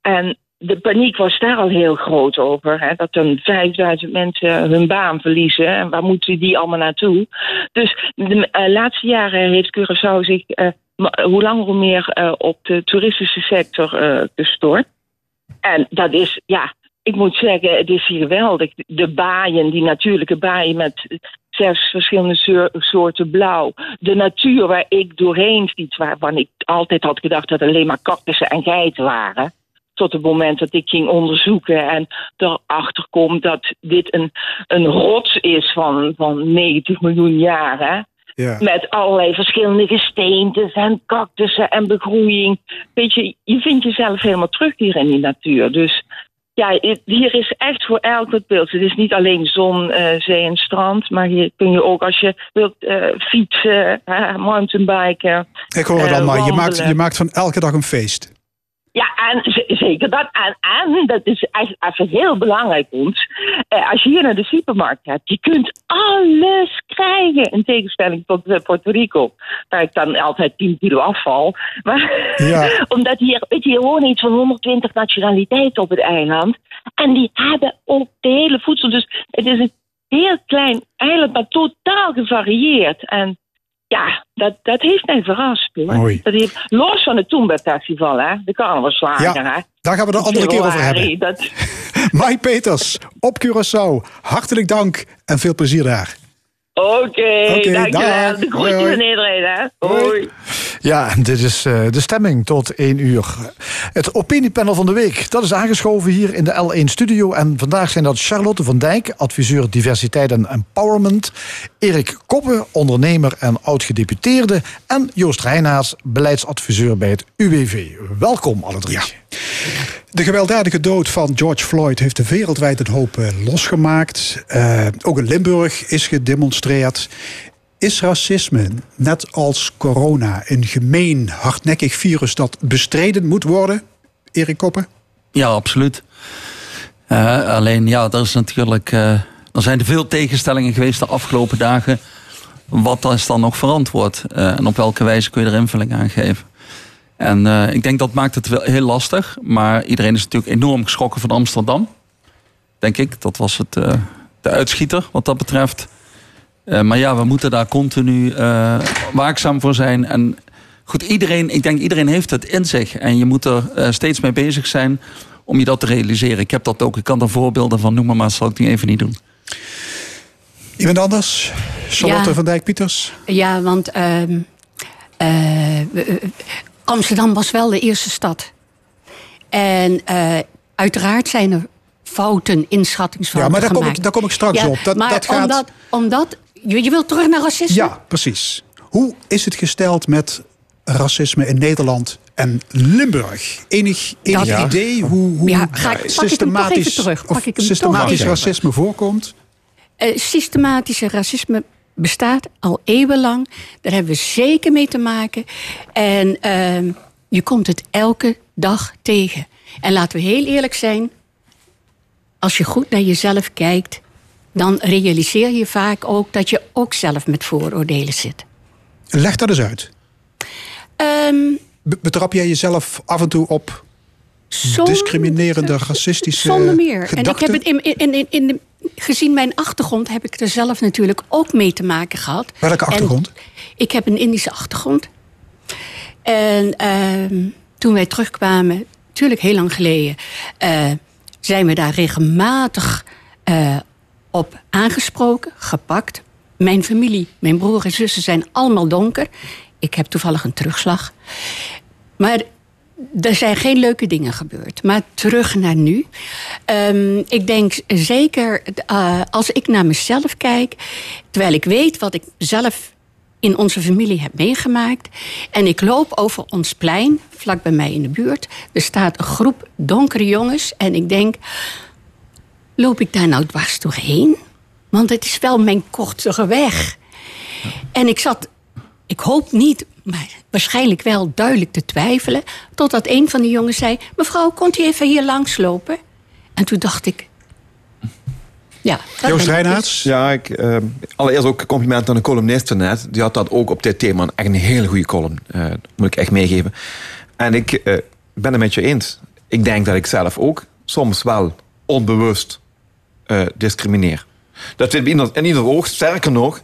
[SPEAKER 12] En de paniek was daar al heel groot over. Hè, dat dan 5000 mensen hun baan verliezen. En waar moeten die allemaal naartoe? Dus de eh, laatste jaren heeft Curaçao zich eh, hoe langer hoe meer eh, op de toeristische sector eh, gestort. En dat is, ja, ik moet zeggen, het is hier geweldig. De baaien, die natuurlijke baaien met zes verschillende soor- soorten blauw. De natuur waar ik doorheen fiets, waarvan ik altijd had gedacht dat alleen maar cactussen en geiten waren. Tot het moment dat ik ging onderzoeken en erachter kom dat dit een, een rots is van, van 90 miljoen jaren.
[SPEAKER 1] Ja.
[SPEAKER 12] Met allerlei verschillende gesteentes en cactussen en begroeiing. Weet je, je vindt jezelf helemaal terug hier in die natuur. Dus ja, hier is echt voor elk wat wilt. Het is niet alleen zon, eh, zee en strand. Maar hier kun je ook als je wilt eh, fietsen, mountainbiken.
[SPEAKER 1] Ik hoor het
[SPEAKER 12] eh,
[SPEAKER 1] al, maar je maakt, je maakt van elke dag een feest.
[SPEAKER 12] Ja, en zeker dat. En, en dat is echt even heel belangrijk, ons. Eh, als je hier naar de supermarkt hebt, je kunt alles krijgen. In tegenstelling tot eh, Puerto Rico, waar ik dan altijd 10 kilo afval. Maar *laughs*
[SPEAKER 1] Ja.
[SPEAKER 12] omdat hier, weet je, wonen iets van 120 nationaliteiten op het eiland. En die hebben ook de hele voedsel. Dus het is een heel klein eiland, maar totaal gevarieerd. En ja, dat, dat heeft mij verrast.
[SPEAKER 1] Mooi.
[SPEAKER 12] Dat heeft, los van het Toomba Festival, hè, de carnavalslager.
[SPEAKER 1] Ja,
[SPEAKER 12] hè.
[SPEAKER 1] daar gaan we de
[SPEAKER 12] In
[SPEAKER 1] andere keer over hebben.
[SPEAKER 12] Dat, *laughs*
[SPEAKER 1] Mike Peters op Curaçao. Hartelijk dank en veel plezier daar.
[SPEAKER 12] Oké,
[SPEAKER 1] Oké,
[SPEAKER 12] dankjewel.
[SPEAKER 1] dag.
[SPEAKER 12] De groetjes iedereen, hè. Hoi.
[SPEAKER 2] Ja, dit is eh, de stemming tot 1 uur. Het opiniepanel van de week, dat is aangeschoven hier in de L1 studio. En vandaag zijn dat Charlotte van Dijk, adviseur diversiteit en empowerment. Erik Koppen, ondernemer en oud-gedeputeerde. En Joost Reinaars, beleidsadviseur bij het UWV. Welkom alle drie.
[SPEAKER 1] De gewelddadige dood van George Floyd heeft wereldwijd een hoop eh, losgemaakt. Eh, ook in Limburg is gedemonstreerd. Is racisme, net als corona, een gemeen, hardnekkig virus dat bestreden moet worden? Erik Koppen?
[SPEAKER 13] Ja, absoluut. Eh, alleen ja, er is natuurlijk. er zijn veel tegenstellingen geweest de afgelopen dagen. Wat is dan nog verantwoord? En op welke wijze kun je er invulling aan geven? En eh, ik denk dat maakt het wel heel lastig. Maar iedereen is natuurlijk enorm geschrokken van Amsterdam. Denk ik. Dat was het, eh, de uitschieter wat dat betreft. Eh, maar ja, we moeten daar continu eh, waakzaam voor zijn. En goed, iedereen, ik denk iedereen heeft het in zich. En je moet er eh, steeds mee bezig zijn om je dat te realiseren. Ik heb dat ook. Ik kan er voorbeelden van noemen, maar dat zal ik nu even niet doen.
[SPEAKER 1] Iemand anders? Charlotte
[SPEAKER 14] Ja.
[SPEAKER 1] van Dijk-Pieters?
[SPEAKER 14] Ja, want ehm, eh, eh, Amsterdam was wel de eerste stad. En eh, uiteraard zijn er fouten, inschattingsfouten
[SPEAKER 1] Ja, maar daar kom
[SPEAKER 14] gemaakt.
[SPEAKER 1] ik- daar kom ik straks
[SPEAKER 14] Ja,
[SPEAKER 1] op. Dat-
[SPEAKER 14] maar
[SPEAKER 1] dat gaat-
[SPEAKER 14] omdat, omdat je, je wilt terug naar racisme?
[SPEAKER 1] Ja, precies. Hoe is het gesteld met racisme in Nederland en Limburg? Enig, enig
[SPEAKER 14] Dat-
[SPEAKER 1] idee hoe, hoe
[SPEAKER 14] Ja, ga ik- pak ik hem toch
[SPEAKER 1] systematisch,
[SPEAKER 14] even terug. Pak
[SPEAKER 1] of
[SPEAKER 14] ik hem toch
[SPEAKER 1] systematisch racisme voorkomt?
[SPEAKER 14] Eh, systematische racisme bestaat al eeuwenlang. Daar hebben we zeker mee te maken. En ehm, je komt het elke dag tegen. En laten we heel eerlijk zijn. Als je goed naar jezelf kijkt, dan realiseer je vaak ook dat je ook zelf met vooroordelen zit.
[SPEAKER 1] Leg dat eens uit.
[SPEAKER 14] Ehm,
[SPEAKER 1] Be- Betrap jij jezelf af en toe op discriminerende, racistische
[SPEAKER 14] Zonder meer. En ik heb het in, in, in, in de, gezien mijn achtergrond heb ik er zelf natuurlijk ook mee te maken gehad.
[SPEAKER 1] Welke
[SPEAKER 14] En
[SPEAKER 1] achtergrond?
[SPEAKER 14] ik heb een Indische achtergrond. En ehm, toen wij terugkwamen, natuurlijk heel lang geleden, eh, zijn we daar regelmatig eh, op aangesproken, gepakt. Mijn familie, mijn broer en zussen zijn allemaal donker. Ik heb toevallig een terugslag. Maar er zijn geen leuke dingen gebeurd. Maar terug naar nu. Ehm, ik denk zeker eh, als ik naar mezelf kijk, terwijl ik weet wat ik zelf in onze familie heb meegemaakt. En ik loop over ons plein, vlak bij mij in de buurt. Er staat een groep donkere jongens. En ik denk, loop ik daar nou dwars doorheen? Want het is wel mijn kortere weg. En ik zat, ik hoop niet, maar waarschijnlijk wel duidelijk te twijfelen. Totdat een van de jongens zei: Mevrouw, komt u even hier langslopen? En toen dacht ik. Ja, dat ben ik.
[SPEAKER 15] Ja, ik, eh, allereerst ook compliment aan de columnist net. Die had dat ook op dit thema. Echt een hele goede column. eh, moet ik echt meegeven. En ik eh, ben het met je eens. Ik denk dat ik zelf ook soms wel onbewust eh, discrimineer. Dat zit in ieder, in ieder oog. Sterker nog,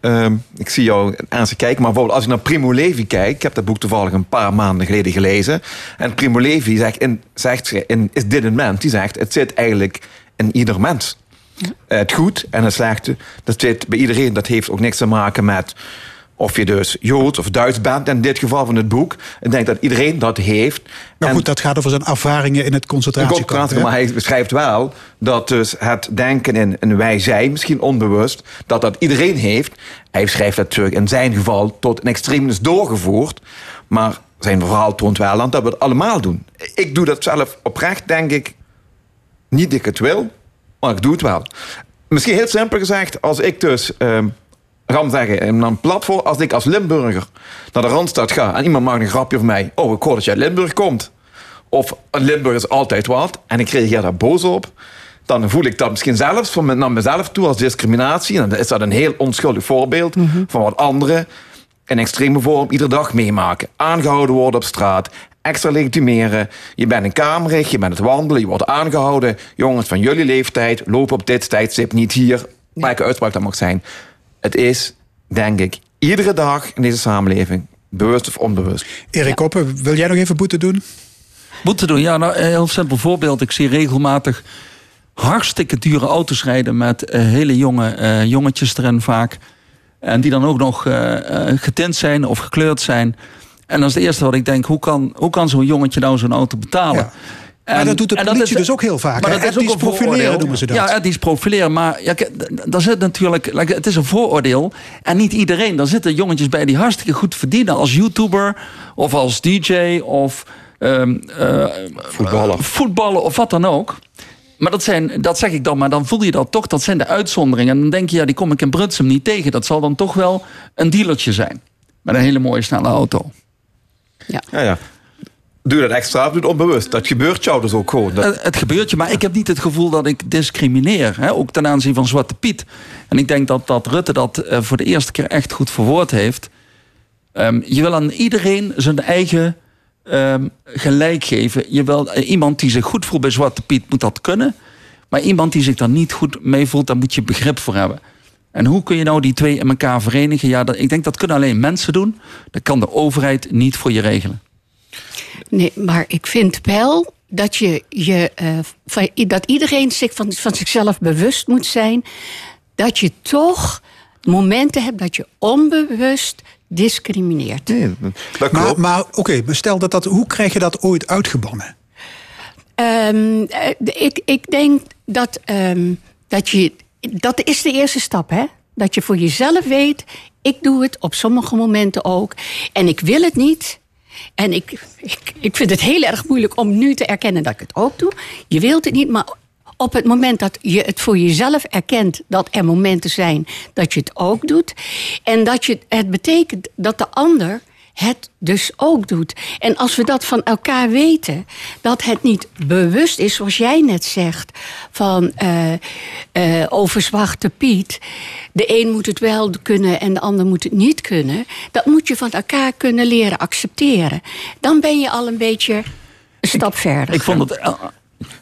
[SPEAKER 15] ehm, ik zie jou aan ze kijken. Maar bijvoorbeeld als ik naar Primo Levi kijk. Ik heb dat boek toevallig een paar maanden geleden gelezen. En Primo Levi zegt, in, zegt in Is dit een mens? Die zegt, het zit eigenlijk in ieder mens. Het goed en het slechte, dat zit bij iedereen. Dat heeft ook niks te maken met Of je dus Joods of Duits bent, in dit geval van het boek. Ik denk dat iedereen dat heeft.
[SPEAKER 1] Nou goed, dat gaat over zijn ervaringen in het concentratiekamp.
[SPEAKER 15] concentratiekamp, maar hij beschrijft wel dat dus het denken in een wij-zij, misschien onbewust, dat dat iedereen heeft. Hij schrijft dat natuurlijk in zijn geval tot een extreem is doorgevoerd. Maar zijn verhaal toont wel aan dat we het allemaal doen. Ik doe dat zelf oprecht, denk ik, niet dat ik het wil, maar ik doe het wel. Misschien heel simpel gezegd, als ik dus, ehm gaan zeggen, in een platform, als ik als Limburger naar de Randstad ga en iemand maakt een grapje van mij, oh, ik hoor dat je uit Limburg komt. Of een Limburg is altijd wat, en ik reageer daar boos op, dan voel ik dat misschien zelfs van naar mezelf toe als discriminatie. En dan is dat een heel onschuldig voorbeeld van wat anderen in extreme vorm iedere dag meemaken. Aangehouden worden op straat, extra legitimeren. Je bent een kamerig, je bent het wandelen, je wordt aangehouden. Jongens van jullie leeftijd lopen op dit tijdstip niet hier. Welke uitspraak dat mag zijn. Het is, denk ik, iedere dag in deze samenleving, bewust of onbewust.
[SPEAKER 1] Erik Koppen, wil jij nog even boete doen?
[SPEAKER 13] Boete doen, ja, nou, een heel simpel voorbeeld. Ik zie regelmatig hartstikke dure auto's rijden met eh, hele jonge eh, jongetjes erin vaak. En die dan ook nog eh, eh, getint zijn of gekleurd zijn. En dat is het eerste wat ik denk, hoe kan, hoe kan zo'n jongetje nou zo'n auto betalen?
[SPEAKER 1] Maar dat doet de
[SPEAKER 13] en
[SPEAKER 1] politie dus ook heel vaak,
[SPEAKER 13] Maar dat is ook een
[SPEAKER 1] profileren noemen ze dat.
[SPEAKER 13] Ja, etnisch profileren. Maar ja, daar zit natuurlijk... like, het is een vooroordeel. En niet iedereen. Er zitten jongetjes bij die hartstikke goed verdienen... als YouTuber of als DJ of... ehm, eh,
[SPEAKER 15] Voetballer.
[SPEAKER 13] voetballen of wat dan ook. Maar dat, zijn, dat zeg ik dan, maar dan voel je dat toch, dat zijn de uitzonderingen. En dan denk je, ja, die kom ik in Brunsum niet tegen. Dat zal dan toch wel een dealertje zijn. Met een hele mooie snelle auto.
[SPEAKER 15] Ja, ja. Doe dat extra, doe het onbewust. Dat gebeurt jou dus ook gewoon. Dat-
[SPEAKER 13] Het, het gebeurt je, maar ik heb niet het gevoel dat ik discrimineer. Hè? Ook ten aanzien van Zwarte Piet. En ik denk dat, dat Rutte dat eh, voor de eerste keer echt goed verwoord heeft. Ehm, je wil aan iedereen zijn eigen ehm, gelijk geven. Je wil, eh, iemand die zich goed voelt bij Zwarte Piet moet dat kunnen. Maar iemand die zich daar niet goed mee voelt, daar moet je begrip voor hebben. En hoe kun je nou die twee in elkaar verenigen? Ja, dat, ik denk dat kunnen alleen mensen doen. Dat kan de overheid niet voor je regelen.
[SPEAKER 14] Nee, maar ik vind wel dat, je, je, eh, van- dat iedereen zich van, van zichzelf bewust moet zijn. Dat je toch momenten hebt dat je onbewust discrimineert.
[SPEAKER 1] maar maar oké, maar stel dat dat... Hoe krijg je dat ooit uitgebannen?
[SPEAKER 14] Ehm, eh, ik, ik denk dat, ehm, dat je. Dat is de eerste stap, hè? Dat je voor jezelf weet. Ik doe het op sommige momenten ook. En ik wil het niet. En ik, ik, vind het heel erg moeilijk om nu te erkennen dat ik het ook doe. Je wilt het niet, maar op het moment dat je het voor jezelf erkent dat er momenten zijn dat je het ook doet. En dat je, het betekent dat de ander het dus ook doet. En als we dat van elkaar weten, dat het niet bewust is, zoals jij net zegt, van eh, eh, over Zwarte Piet. De een moet het wel kunnen en de ander moet het niet kunnen. Dat moet je van elkaar kunnen leren accepteren. Dan ben je al een beetje een stap verder.
[SPEAKER 13] Ik vond het.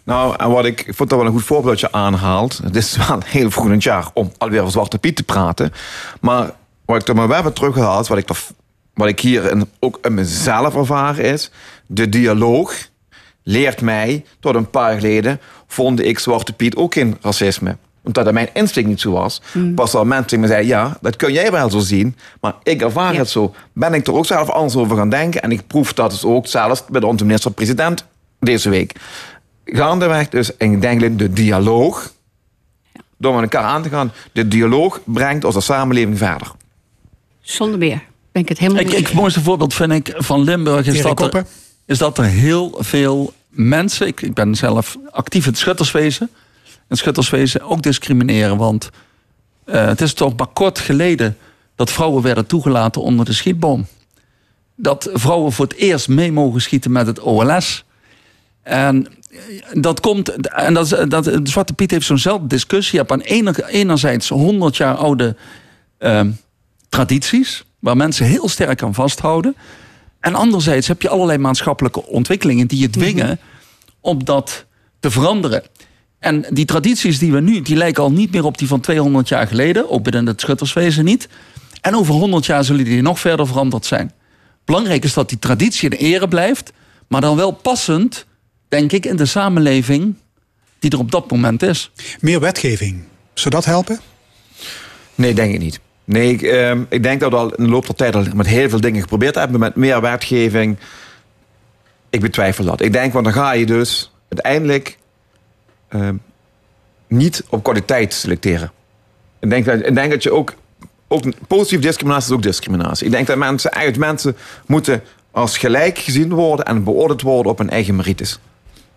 [SPEAKER 15] Nou, en wat ik, ik vond dat wel een goed voorbeeld dat je aanhaalt. Het is wel heel vroeg in het jaar om alweer over Zwarte Piet te praten. Maar wat ik er maar wel heb teruggehaald, wat ik, er, wat ik hier in, ook in mezelf ervaren is... de dialoog leert mij, tot een paar jaar geleden... vond ik Zwarte Piet ook geen racisme omdat dat mijn instinct niet zo was. Pas al mensen tegen me zeiden, ja, dat kun jij wel zo zien. Maar ik ervaar het zo. Ben ik er ook zelf anders over gaan denken. En ik proef dat dus ook zelfs bij onze minister-president deze week. Gaandeweg dus, en ik denk de dialoog, door met elkaar aan te gaan, de dialoog brengt onze samenleving verder.
[SPEAKER 14] Zonder meer. Ben ik het helemaal
[SPEAKER 13] Ik,
[SPEAKER 14] mee
[SPEAKER 13] ik,
[SPEAKER 14] eens.
[SPEAKER 13] het mooiste voorbeeld vind ik van Limburg is
[SPEAKER 1] Erik
[SPEAKER 13] dat, er, is dat er heel veel mensen. Ik, ik ben zelf actief in het schutterswezen. In het schutterswezen ook discrimineren. Want eh, het is toch maar kort geleden dat vrouwen werden toegelaten onder de schietboom. Dat vrouwen voor het eerst mee mogen schieten met het OLS. En dat komt, en dat, is- dat, Zwarte Piet heeft zo'nzelfde discussie. Je hebt aan ener- enerzijds 100 jaar oude ehm, tradities, waar mensen heel sterk aan vasthouden. En anderzijds heb je allerlei maatschappelijke ontwikkelingen die je dwingen om dat te veranderen. En die tradities die we nu, die lijken al niet meer op die van 200 jaar geleden, ook binnen het schutterswezen niet. En over 100 jaar zullen die nog verder veranderd zijn. Belangrijk is dat die traditie in ere blijft, maar dan wel passend, denk ik, in de samenleving die er op dat moment is.
[SPEAKER 1] Meer wetgeving. Zou dat helpen?
[SPEAKER 15] Nee, denk ik niet. Nee, ik, ehm, ik denk dat we al in de loop der tijd met heel veel dingen geprobeerd hebben. Met meer wetgeving. Ik betwijfel dat. Ik denk, want dan ga je dus uiteindelijk ehm, niet op kwaliteit selecteren. Ik denk dat, ik denk dat je ook, ook... Positieve discriminatie is ook discriminatie. Ik denk dat mensen, eigenlijk mensen moeten als gelijk gezien worden... en beoordeeld worden op hun eigen merites.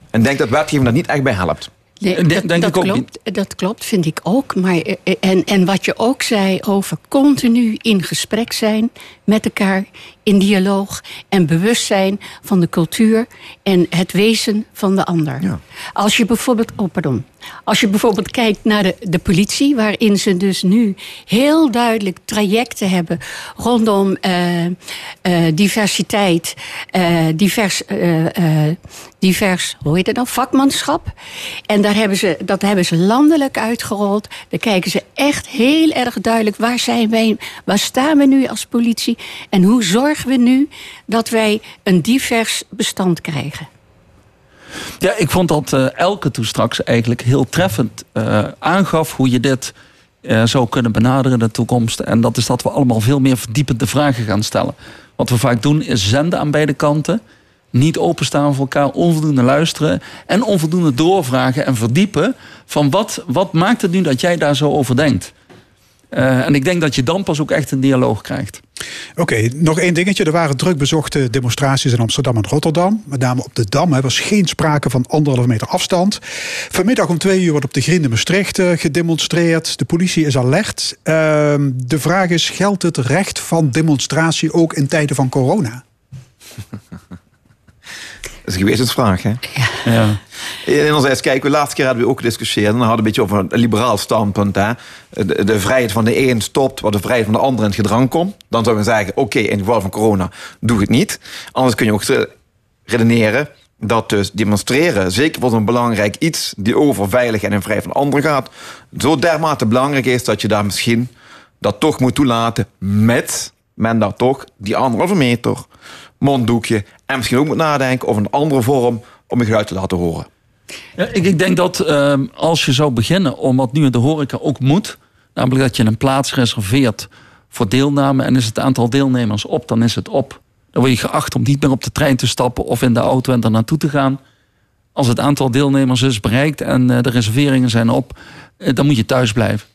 [SPEAKER 15] En denk dat wetgeving daar niet echt bij helpt.
[SPEAKER 14] Nee, dat, dat klopt, dat klopt, vind ik ook. Maar, eh, en, en wat je ook zei over continu in gesprek zijn met elkaar, in dialoog en bewust zijn van de cultuur en het wezen van de ander. Als je bijvoorbeeld, oh pardon, als je bijvoorbeeld kijkt naar de, de politie, waarin ze dus nu heel duidelijk trajecten hebben rondom eh, eh, diversiteit, eh, divers, divers, hoe heet het dan, vakmanschap. En daar hebben ze, dat hebben ze landelijk uitgerold. Daar kijken ze echt heel erg duidelijk, waar zijn wij, waar staan we nu als politie en hoe zorgen we nu dat wij een divers bestand krijgen.
[SPEAKER 13] Ja, ik vond dat uh, Elke toen straks eigenlijk heel treffend uh, aangaf hoe je dit uh, zou kunnen benaderen in de toekomst. En dat is dat we allemaal veel meer verdiepende vragen gaan stellen. Wat we vaak doen is zenden aan beide kanten. Niet openstaan voor elkaar, onvoldoende luisteren. En onvoldoende doorvragen en verdiepen. Van wat, wat maakt het nu dat jij daar zo over denkt? Uh, en ik denk dat je dan pas ook echt een dialoog krijgt.
[SPEAKER 1] Oké, okay, nog één dingetje. Er waren druk bezochte demonstraties in Amsterdam en Rotterdam. Met name op de Dam. Er was geen sprake van anderhalve meter afstand. Vanmiddag om twee uur wordt op de Griende Maastricht uh, gedemonstreerd. De politie is alert. Uh, de vraag is, geldt het recht van demonstratie ook in tijden van corona? *laughs*
[SPEAKER 15] Dat is een gewetensvraag, hè?
[SPEAKER 13] Ja.
[SPEAKER 15] Enerzijds, kijk, de laatste keer hadden we ook gediscussieerd... en dan hadden we een beetje over een liberaal standpunt. Hè? De, de, vrijheid van de een stopt... waar de vrijheid van de ander in het gedrang komt. Dan zouden we zeggen, oké, okay, in het geval van corona... doe het niet. Anders kun je ook redeneren dat dus demonstreren... zeker voor zo'n belangrijk iets... die over veiligheid en vrijheid van anderen gaat... zo dermate belangrijk is dat je daar misschien... dat toch moet toelaten met men dat toch die anderhalve meter monddoekje. En misschien ook moet nadenken over een andere vorm om je geluid te laten horen.
[SPEAKER 13] Ik, ik denk dat uh, als je zou beginnen om wat nu in de horeca ook moet, namelijk dat je een plaats reserveert voor deelname en is het aantal deelnemers op, dan is het op. Dan word je geacht om niet meer op de trein te stappen of in de auto en daar naartoe te gaan. Als het aantal deelnemers is bereikt en uh, de reserveringen zijn op, uh, dan moet je thuis blijven.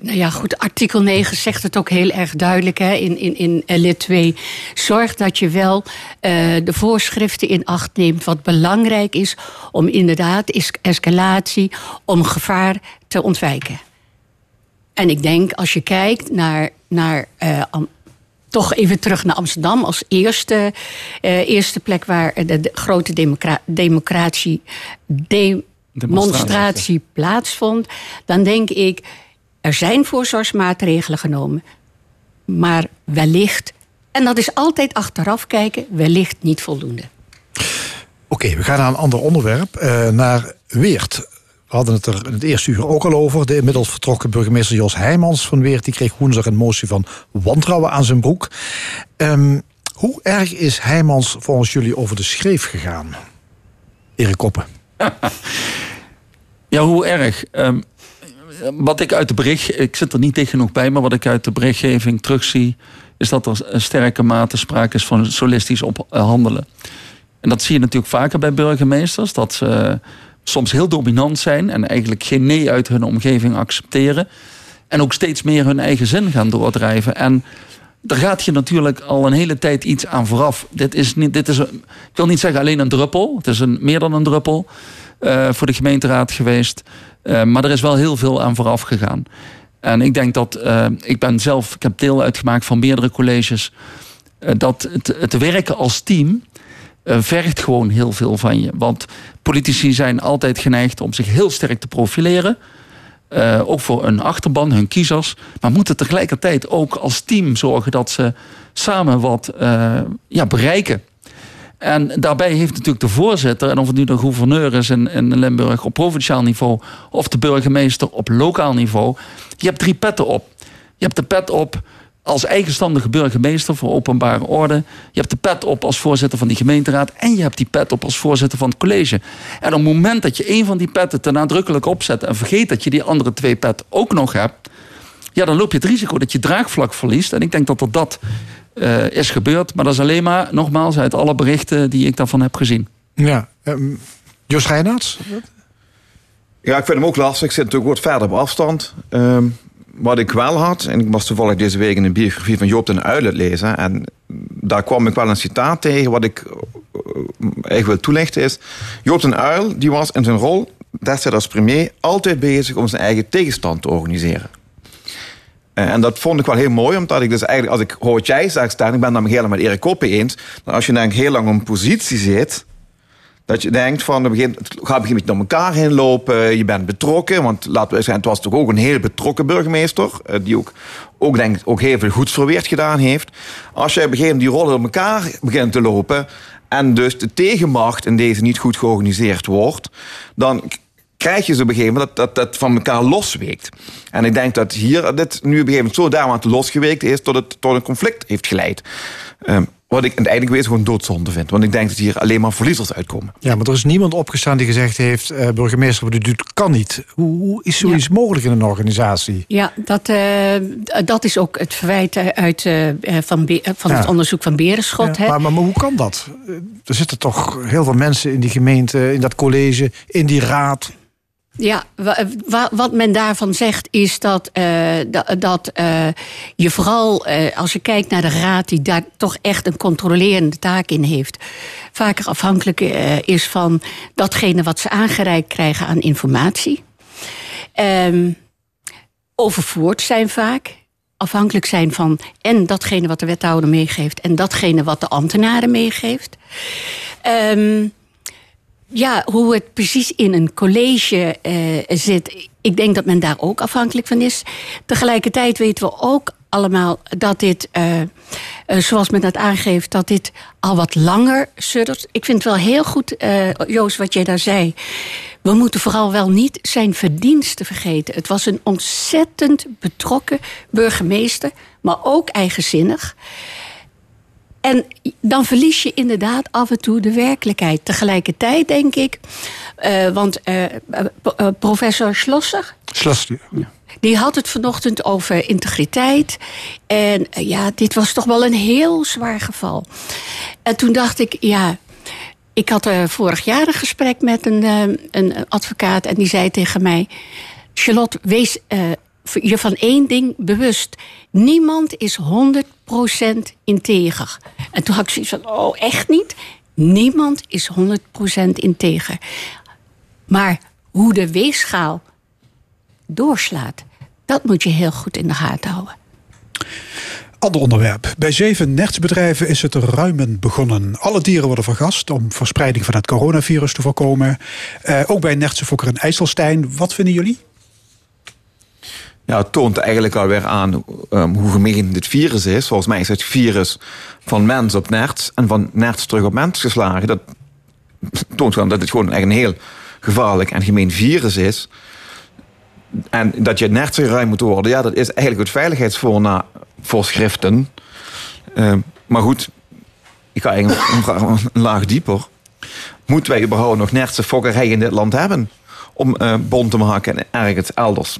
[SPEAKER 14] Nou ja, goed, artikel 9 zegt het ook heel erg duidelijk hè, in, in, in lid 2. Zorg dat je wel uh, de voorschriften in acht neemt. Wat belangrijk is om inderdaad is escalatie, om gevaar te ontwijken. En ik denk, als je kijkt naar, naar uh, toch even terug naar Amsterdam als eerste, uh, eerste plek waar de, de grote democra democratie, de demonstratie plaatsvond, dan denk ik er zijn voorzorgsmaatregelen genomen, maar wellicht, en dat is altijd achteraf kijken, wellicht niet voldoende.
[SPEAKER 2] Oké, okay, we gaan naar een ander onderwerp, uh, naar Weert. We hadden het er in het eerste uur ook al over. De inmiddels vertrokken burgemeester Jos Heijmans van Weert... die kreeg woensdag een motie van wantrouwen aan zijn broek. Um, hoe erg is Heijmans volgens jullie over de schreef gegaan? Erik Koppen. *laughs*
[SPEAKER 13] ja, hoe erg? Um, wat ik uit de bericht, ik zit er niet dicht genoeg bij, maar wat ik uit de berichtgeving terugzie, is dat er een sterke mate sprake is van solistisch op handelen. En dat zie je natuurlijk vaker bij burgemeesters, dat ze soms heel dominant zijn en eigenlijk geen nee uit hun omgeving accepteren. En ook steeds meer hun eigen zin gaan doordrijven. En daar gaat je natuurlijk al een hele tijd iets aan vooraf. Dit is, niet, dit is ik wil niet zeggen alleen een druppel, het is een, meer dan een druppel uh, voor de gemeenteraad geweest. Uh, maar er is wel heel veel aan vooraf gegaan. En ik denk dat, uh, ik ben zelf, ik heb deel uitgemaakt van meerdere colleges, uh, dat het, het, werken als team vergt gewoon heel veel van je. Want politici zijn altijd geneigd om zich heel sterk te profileren. ook voor een achterban, hun kiezers. Maar moeten tegelijkertijd ook als team zorgen dat ze samen wat ja, bereiken. En daarbij heeft natuurlijk de voorzitter, en of het nu de gouverneur is in, in Limburg op provinciaal niveau, of de burgemeester op lokaal niveau, je hebt drie petten op. Je hebt de pet op als eigenstandige burgemeester voor openbare orde. Je hebt de pet op als voorzitter van die gemeenteraad. En je hebt die pet op als voorzitter van het college. En op het moment dat je een van die petten te nadrukkelijk opzet en vergeet dat je die andere twee petten ook nog hebt, ja, dan loop je het risico dat je draagvlak verliest. En ik denk dat er dat eh, is gebeurd. Maar dat is alleen maar, nogmaals, uit alle berichten die ik daarvan heb gezien.
[SPEAKER 2] Ja, um, Jos Reinaerts?
[SPEAKER 15] Ja, ik vind hem ook lastig. Ik zit natuurlijk wat verder op afstand. Ehm, wat ik wel had, en ik was toevallig deze week in een biografie van Joop den Uyl het lezen. En daar kwam ik wel een citaat tegen. Wat ik uh, echt wil toelichten is. Joop den Uyl die was in zijn rol destijds als premier altijd bezig om zijn eigen tegenstand te organiseren. Uh, en dat vond ik wel heel mooi, omdat ik dus eigenlijk, als ik hoor wat jij zegt ik ben het helemaal met Erik Koppen eens, dat als je denk heel lang op een positie zit, dat je denkt van, het gaat beetje door elkaar heen lopen. Je bent betrokken. Want laten we zeggen, het was toch ook een heel betrokken burgemeester. Die ook, ook, denk, ook heel veel goeds verweerd gedaan heeft. Als je op die rollen door elkaar begint te lopen. En dus de tegenmacht in deze niet goed georganiseerd wordt. Dan krijg je zo op een gegeven moment dat, dat dat van elkaar losweekt. En ik denk dat hier dit nu op een gegeven moment zo daaraan losgeweekt is... tot het tot een conflict heeft geleid. Um, wat ik uiteindelijk weer gewoon doodzonde vind. Want ik denk dat hier alleen maar verliezers uitkomen.
[SPEAKER 2] Ja, maar er is niemand opgestaan die gezegd heeft... Uh, burgemeester, wat u doet, kan niet. Hoe, hoe is zoiets ja. mogelijk in een organisatie?
[SPEAKER 14] Ja, dat, uh, dat is ook het verwijt uit, uh, van, van ja. het onderzoek van Berenschot.
[SPEAKER 2] Ja, maar, maar, maar, hoe kan dat? Er zitten toch heel veel mensen in die gemeente, in dat college, in die raad...
[SPEAKER 14] Ja, wat men daarvan zegt is dat, uh, dat uh, je vooral, als je kijkt naar de raad, die daar toch echt een controlerende taak in heeft, vaker afhankelijk is van datgene wat ze aangereikt krijgen aan informatie. Um, overvoerd zijn vaak. Afhankelijk zijn van en datgene wat de wethouder meegeeft en datgene wat de ambtenaren meegeeft. Um, ja, hoe het precies in een college uh, zit, ik denk dat men daar ook afhankelijk van is. Tegelijkertijd weten we ook allemaal dat dit, uh, uh, zoals men dat aangeeft, dat dit al wat langer suddert. Ik vind het wel heel goed, Joost, wat jij daar zei. We moeten vooral wel niet zijn verdiensten vergeten. Het was een ontzettend betrokken burgemeester, maar ook eigenzinnig. En dan verlies je inderdaad af en toe de werkelijkheid. Tegelijkertijd denk ik, uh, want uh, uh, professor Schlosser.
[SPEAKER 2] Schlosser, ja.
[SPEAKER 14] Die had het vanochtend over integriteit. En ja, dit was toch wel een heel zwaar geval. En toen dacht ik, ja. Ik had vorig jaar een gesprek met een, een advocaat. En die zei tegen mij: Charlotte, wees je van één ding bewust. Niemand is 100% integer. En toen had ik zoiets van, oh, echt niet? Niemand is 100% integer. Maar hoe de weegschaal doorslaat, dat moet je heel goed in de gaten houden.
[SPEAKER 1] Ander onderwerp. Bij zeven nertsbedrijven is het ruimen begonnen. Alle dieren worden vergast om verspreiding van het coronavirus te voorkomen. Uh, ook bij Nertsenfokker in IJsselstein. Wat vinden jullie?
[SPEAKER 15] Ja, het toont eigenlijk alweer aan um, hoe gemeen dit virus is. Volgens mij is het virus van mens op nerts en van nerts terug op mens geslagen. Dat toont gewoon dat het gewoon echt een heel gevaarlijk en gemeen virus is. En dat je nertsen ruim moet worden, ja, dat is eigenlijk het veiligheidsvoorschriften. Uh, maar goed, ik ga eigenlijk een, een laag dieper. Moeten wij überhaupt nog nertse fokkerij in dit land hebben? Om uh, bon te maken en ergens elders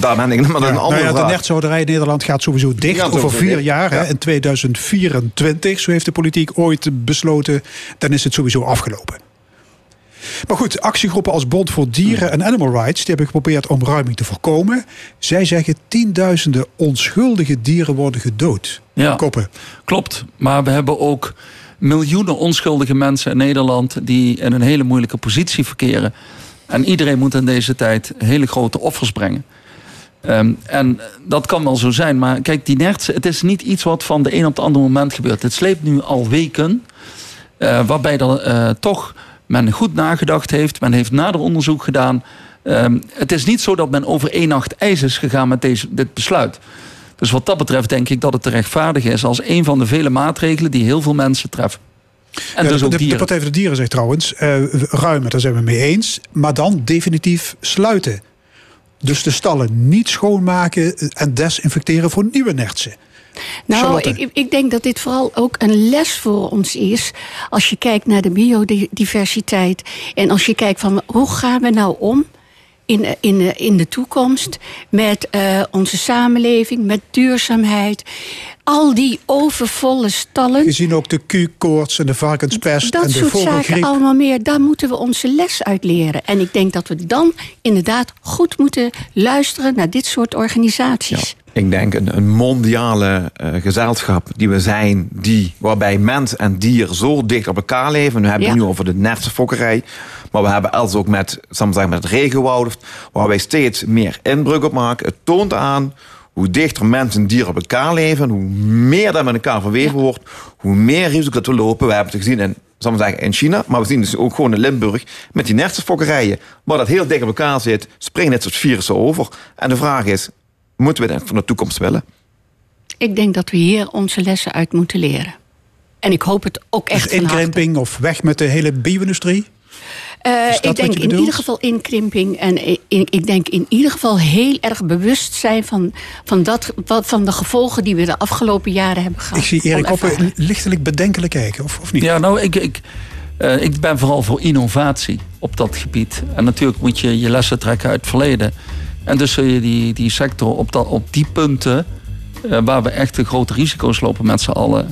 [SPEAKER 15] daar ben ik maar een andere
[SPEAKER 1] nou ja, De nertzouderij in Nederland gaat sowieso dicht ja, over vier jaar. Ja. Hè, in 2024, zo heeft de politiek ooit besloten. Dan is het sowieso afgelopen. Maar goed, actiegroepen als Bond voor Dieren en Animal Rights... die hebben geprobeerd omruiming te voorkomen. Zij zeggen tienduizenden onschuldige dieren worden gedood.
[SPEAKER 13] Ja,
[SPEAKER 1] Koppen.
[SPEAKER 13] klopt. Maar we hebben ook miljoenen onschuldige mensen in Nederland... die in een hele moeilijke positie verkeren. En iedereen moet in deze tijd hele grote offers brengen. Um, en dat kan wel zo zijn. Maar kijk, die nerts, het is niet iets wat van de een op het andere moment gebeurt. Het sleept nu al weken. Uh, waarbij er uh, toch men goed nagedacht heeft. Men heeft nader onderzoek gedaan. Um, het is niet zo dat men over één nacht ijs is gegaan met deze, dit besluit. Dus wat dat betreft denk ik dat het te rechtvaardig is als een van de vele maatregelen die heel veel mensen treffen.
[SPEAKER 1] En ja, dus ook de, de Partij van de Dieren zegt trouwens, uh, ruimen, daar zijn we mee eens. Maar dan definitief sluiten. Dus de stallen niet schoonmaken en desinfecteren voor nieuwe nertsen.
[SPEAKER 14] Nou, ik, ik, denk dat dit vooral ook een les voor ons is. Als je kijkt naar de biodiversiteit. En als je kijkt van hoe gaan we nou om in, in, in de toekomst met eh, onze samenleving, met duurzaamheid. Al die overvolle stallen.
[SPEAKER 1] Gezien ook de Q-koorts en de varkenspest
[SPEAKER 14] Dat
[SPEAKER 1] en de
[SPEAKER 14] soort zaken
[SPEAKER 1] vogelgriep.
[SPEAKER 14] allemaal meer, daar moeten we onze les uit leren. En ik denk dat we dan inderdaad goed moeten luisteren naar dit soort organisaties.
[SPEAKER 15] Ik denk een, een mondiale eh, gezelschap die we zijn, die, waarbij mens en dier zo dicht op elkaar leven. We hebben het
[SPEAKER 14] Ja.
[SPEAKER 15] nu over de nertse fokkerij, maar we hebben als ook met, zal ik maar zeggen, met het regenwoud, waar wij steeds meer inbreuk op maken. Het toont aan hoe dichter mens en dier op elkaar leven, hoe meer dat met elkaar verweven wordt, hoe meer risico dat we lopen. We hebben het gezien in, zal maar zeggen, in China, maar we zien dus ook gewoon in Limburg met die nertse fokkerijen, waar dat heel dicht op elkaar zit, springen dit soort virussen over. En de vraag is, moeten we dat van de toekomst willen?
[SPEAKER 14] Ik denk dat we hier onze lessen uit moeten leren. En ik hoop het ook echt
[SPEAKER 1] Dus
[SPEAKER 14] van harte.
[SPEAKER 1] inkrimping of weg met de hele bio-industrie?
[SPEAKER 14] Eh, ik
[SPEAKER 1] wat
[SPEAKER 14] denk
[SPEAKER 1] je
[SPEAKER 14] in ieder geval inkrimping. En in- ik denk in ieder geval heel erg bewust zijn van, van, dat, wat- van de gevolgen die we de afgelopen jaren hebben gehad.
[SPEAKER 1] Ik zie Erik. Oppen lichtelijk bedenkelijk kijken, of, of niet?
[SPEAKER 13] Ja, nou, ik, ik, eh, ik ben vooral voor innovatie op dat gebied. En natuurlijk moet je je lessen trekken uit het verleden. En dus zul je die, die sector op, dat, op die punten... eh, waar we echt de grote risico's lopen met z'n allen...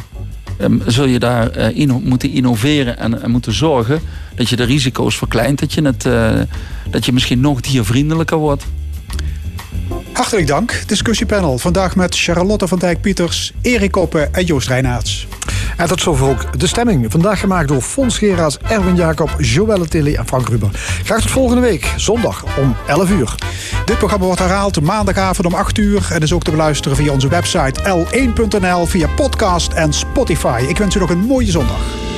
[SPEAKER 13] ehm, zul je daar eh, moeten innoveren en, en moeten zorgen... dat je de risico's verkleint. Dat je, het, eh, dat je misschien nog diervriendelijker wordt.
[SPEAKER 1] Hartelijk dank. Discussiepanel. Vandaag met Charlotte van Dijk-Pieters, Erik Koppen en Joost Reinaerts.
[SPEAKER 2] En tot zover ook de stemming. Vandaag gemaakt door Fons Geraas, Erwin Jacob, Joëlle Tilly en Frank Ruber. Graag tot volgende week, zondag om 11 uur.
[SPEAKER 1] Dit programma wordt herhaald maandagavond om 8 uur en is ook te beluisteren via onze website l1.nl, via podcast en Spotify. Ik wens u nog een mooie zondag.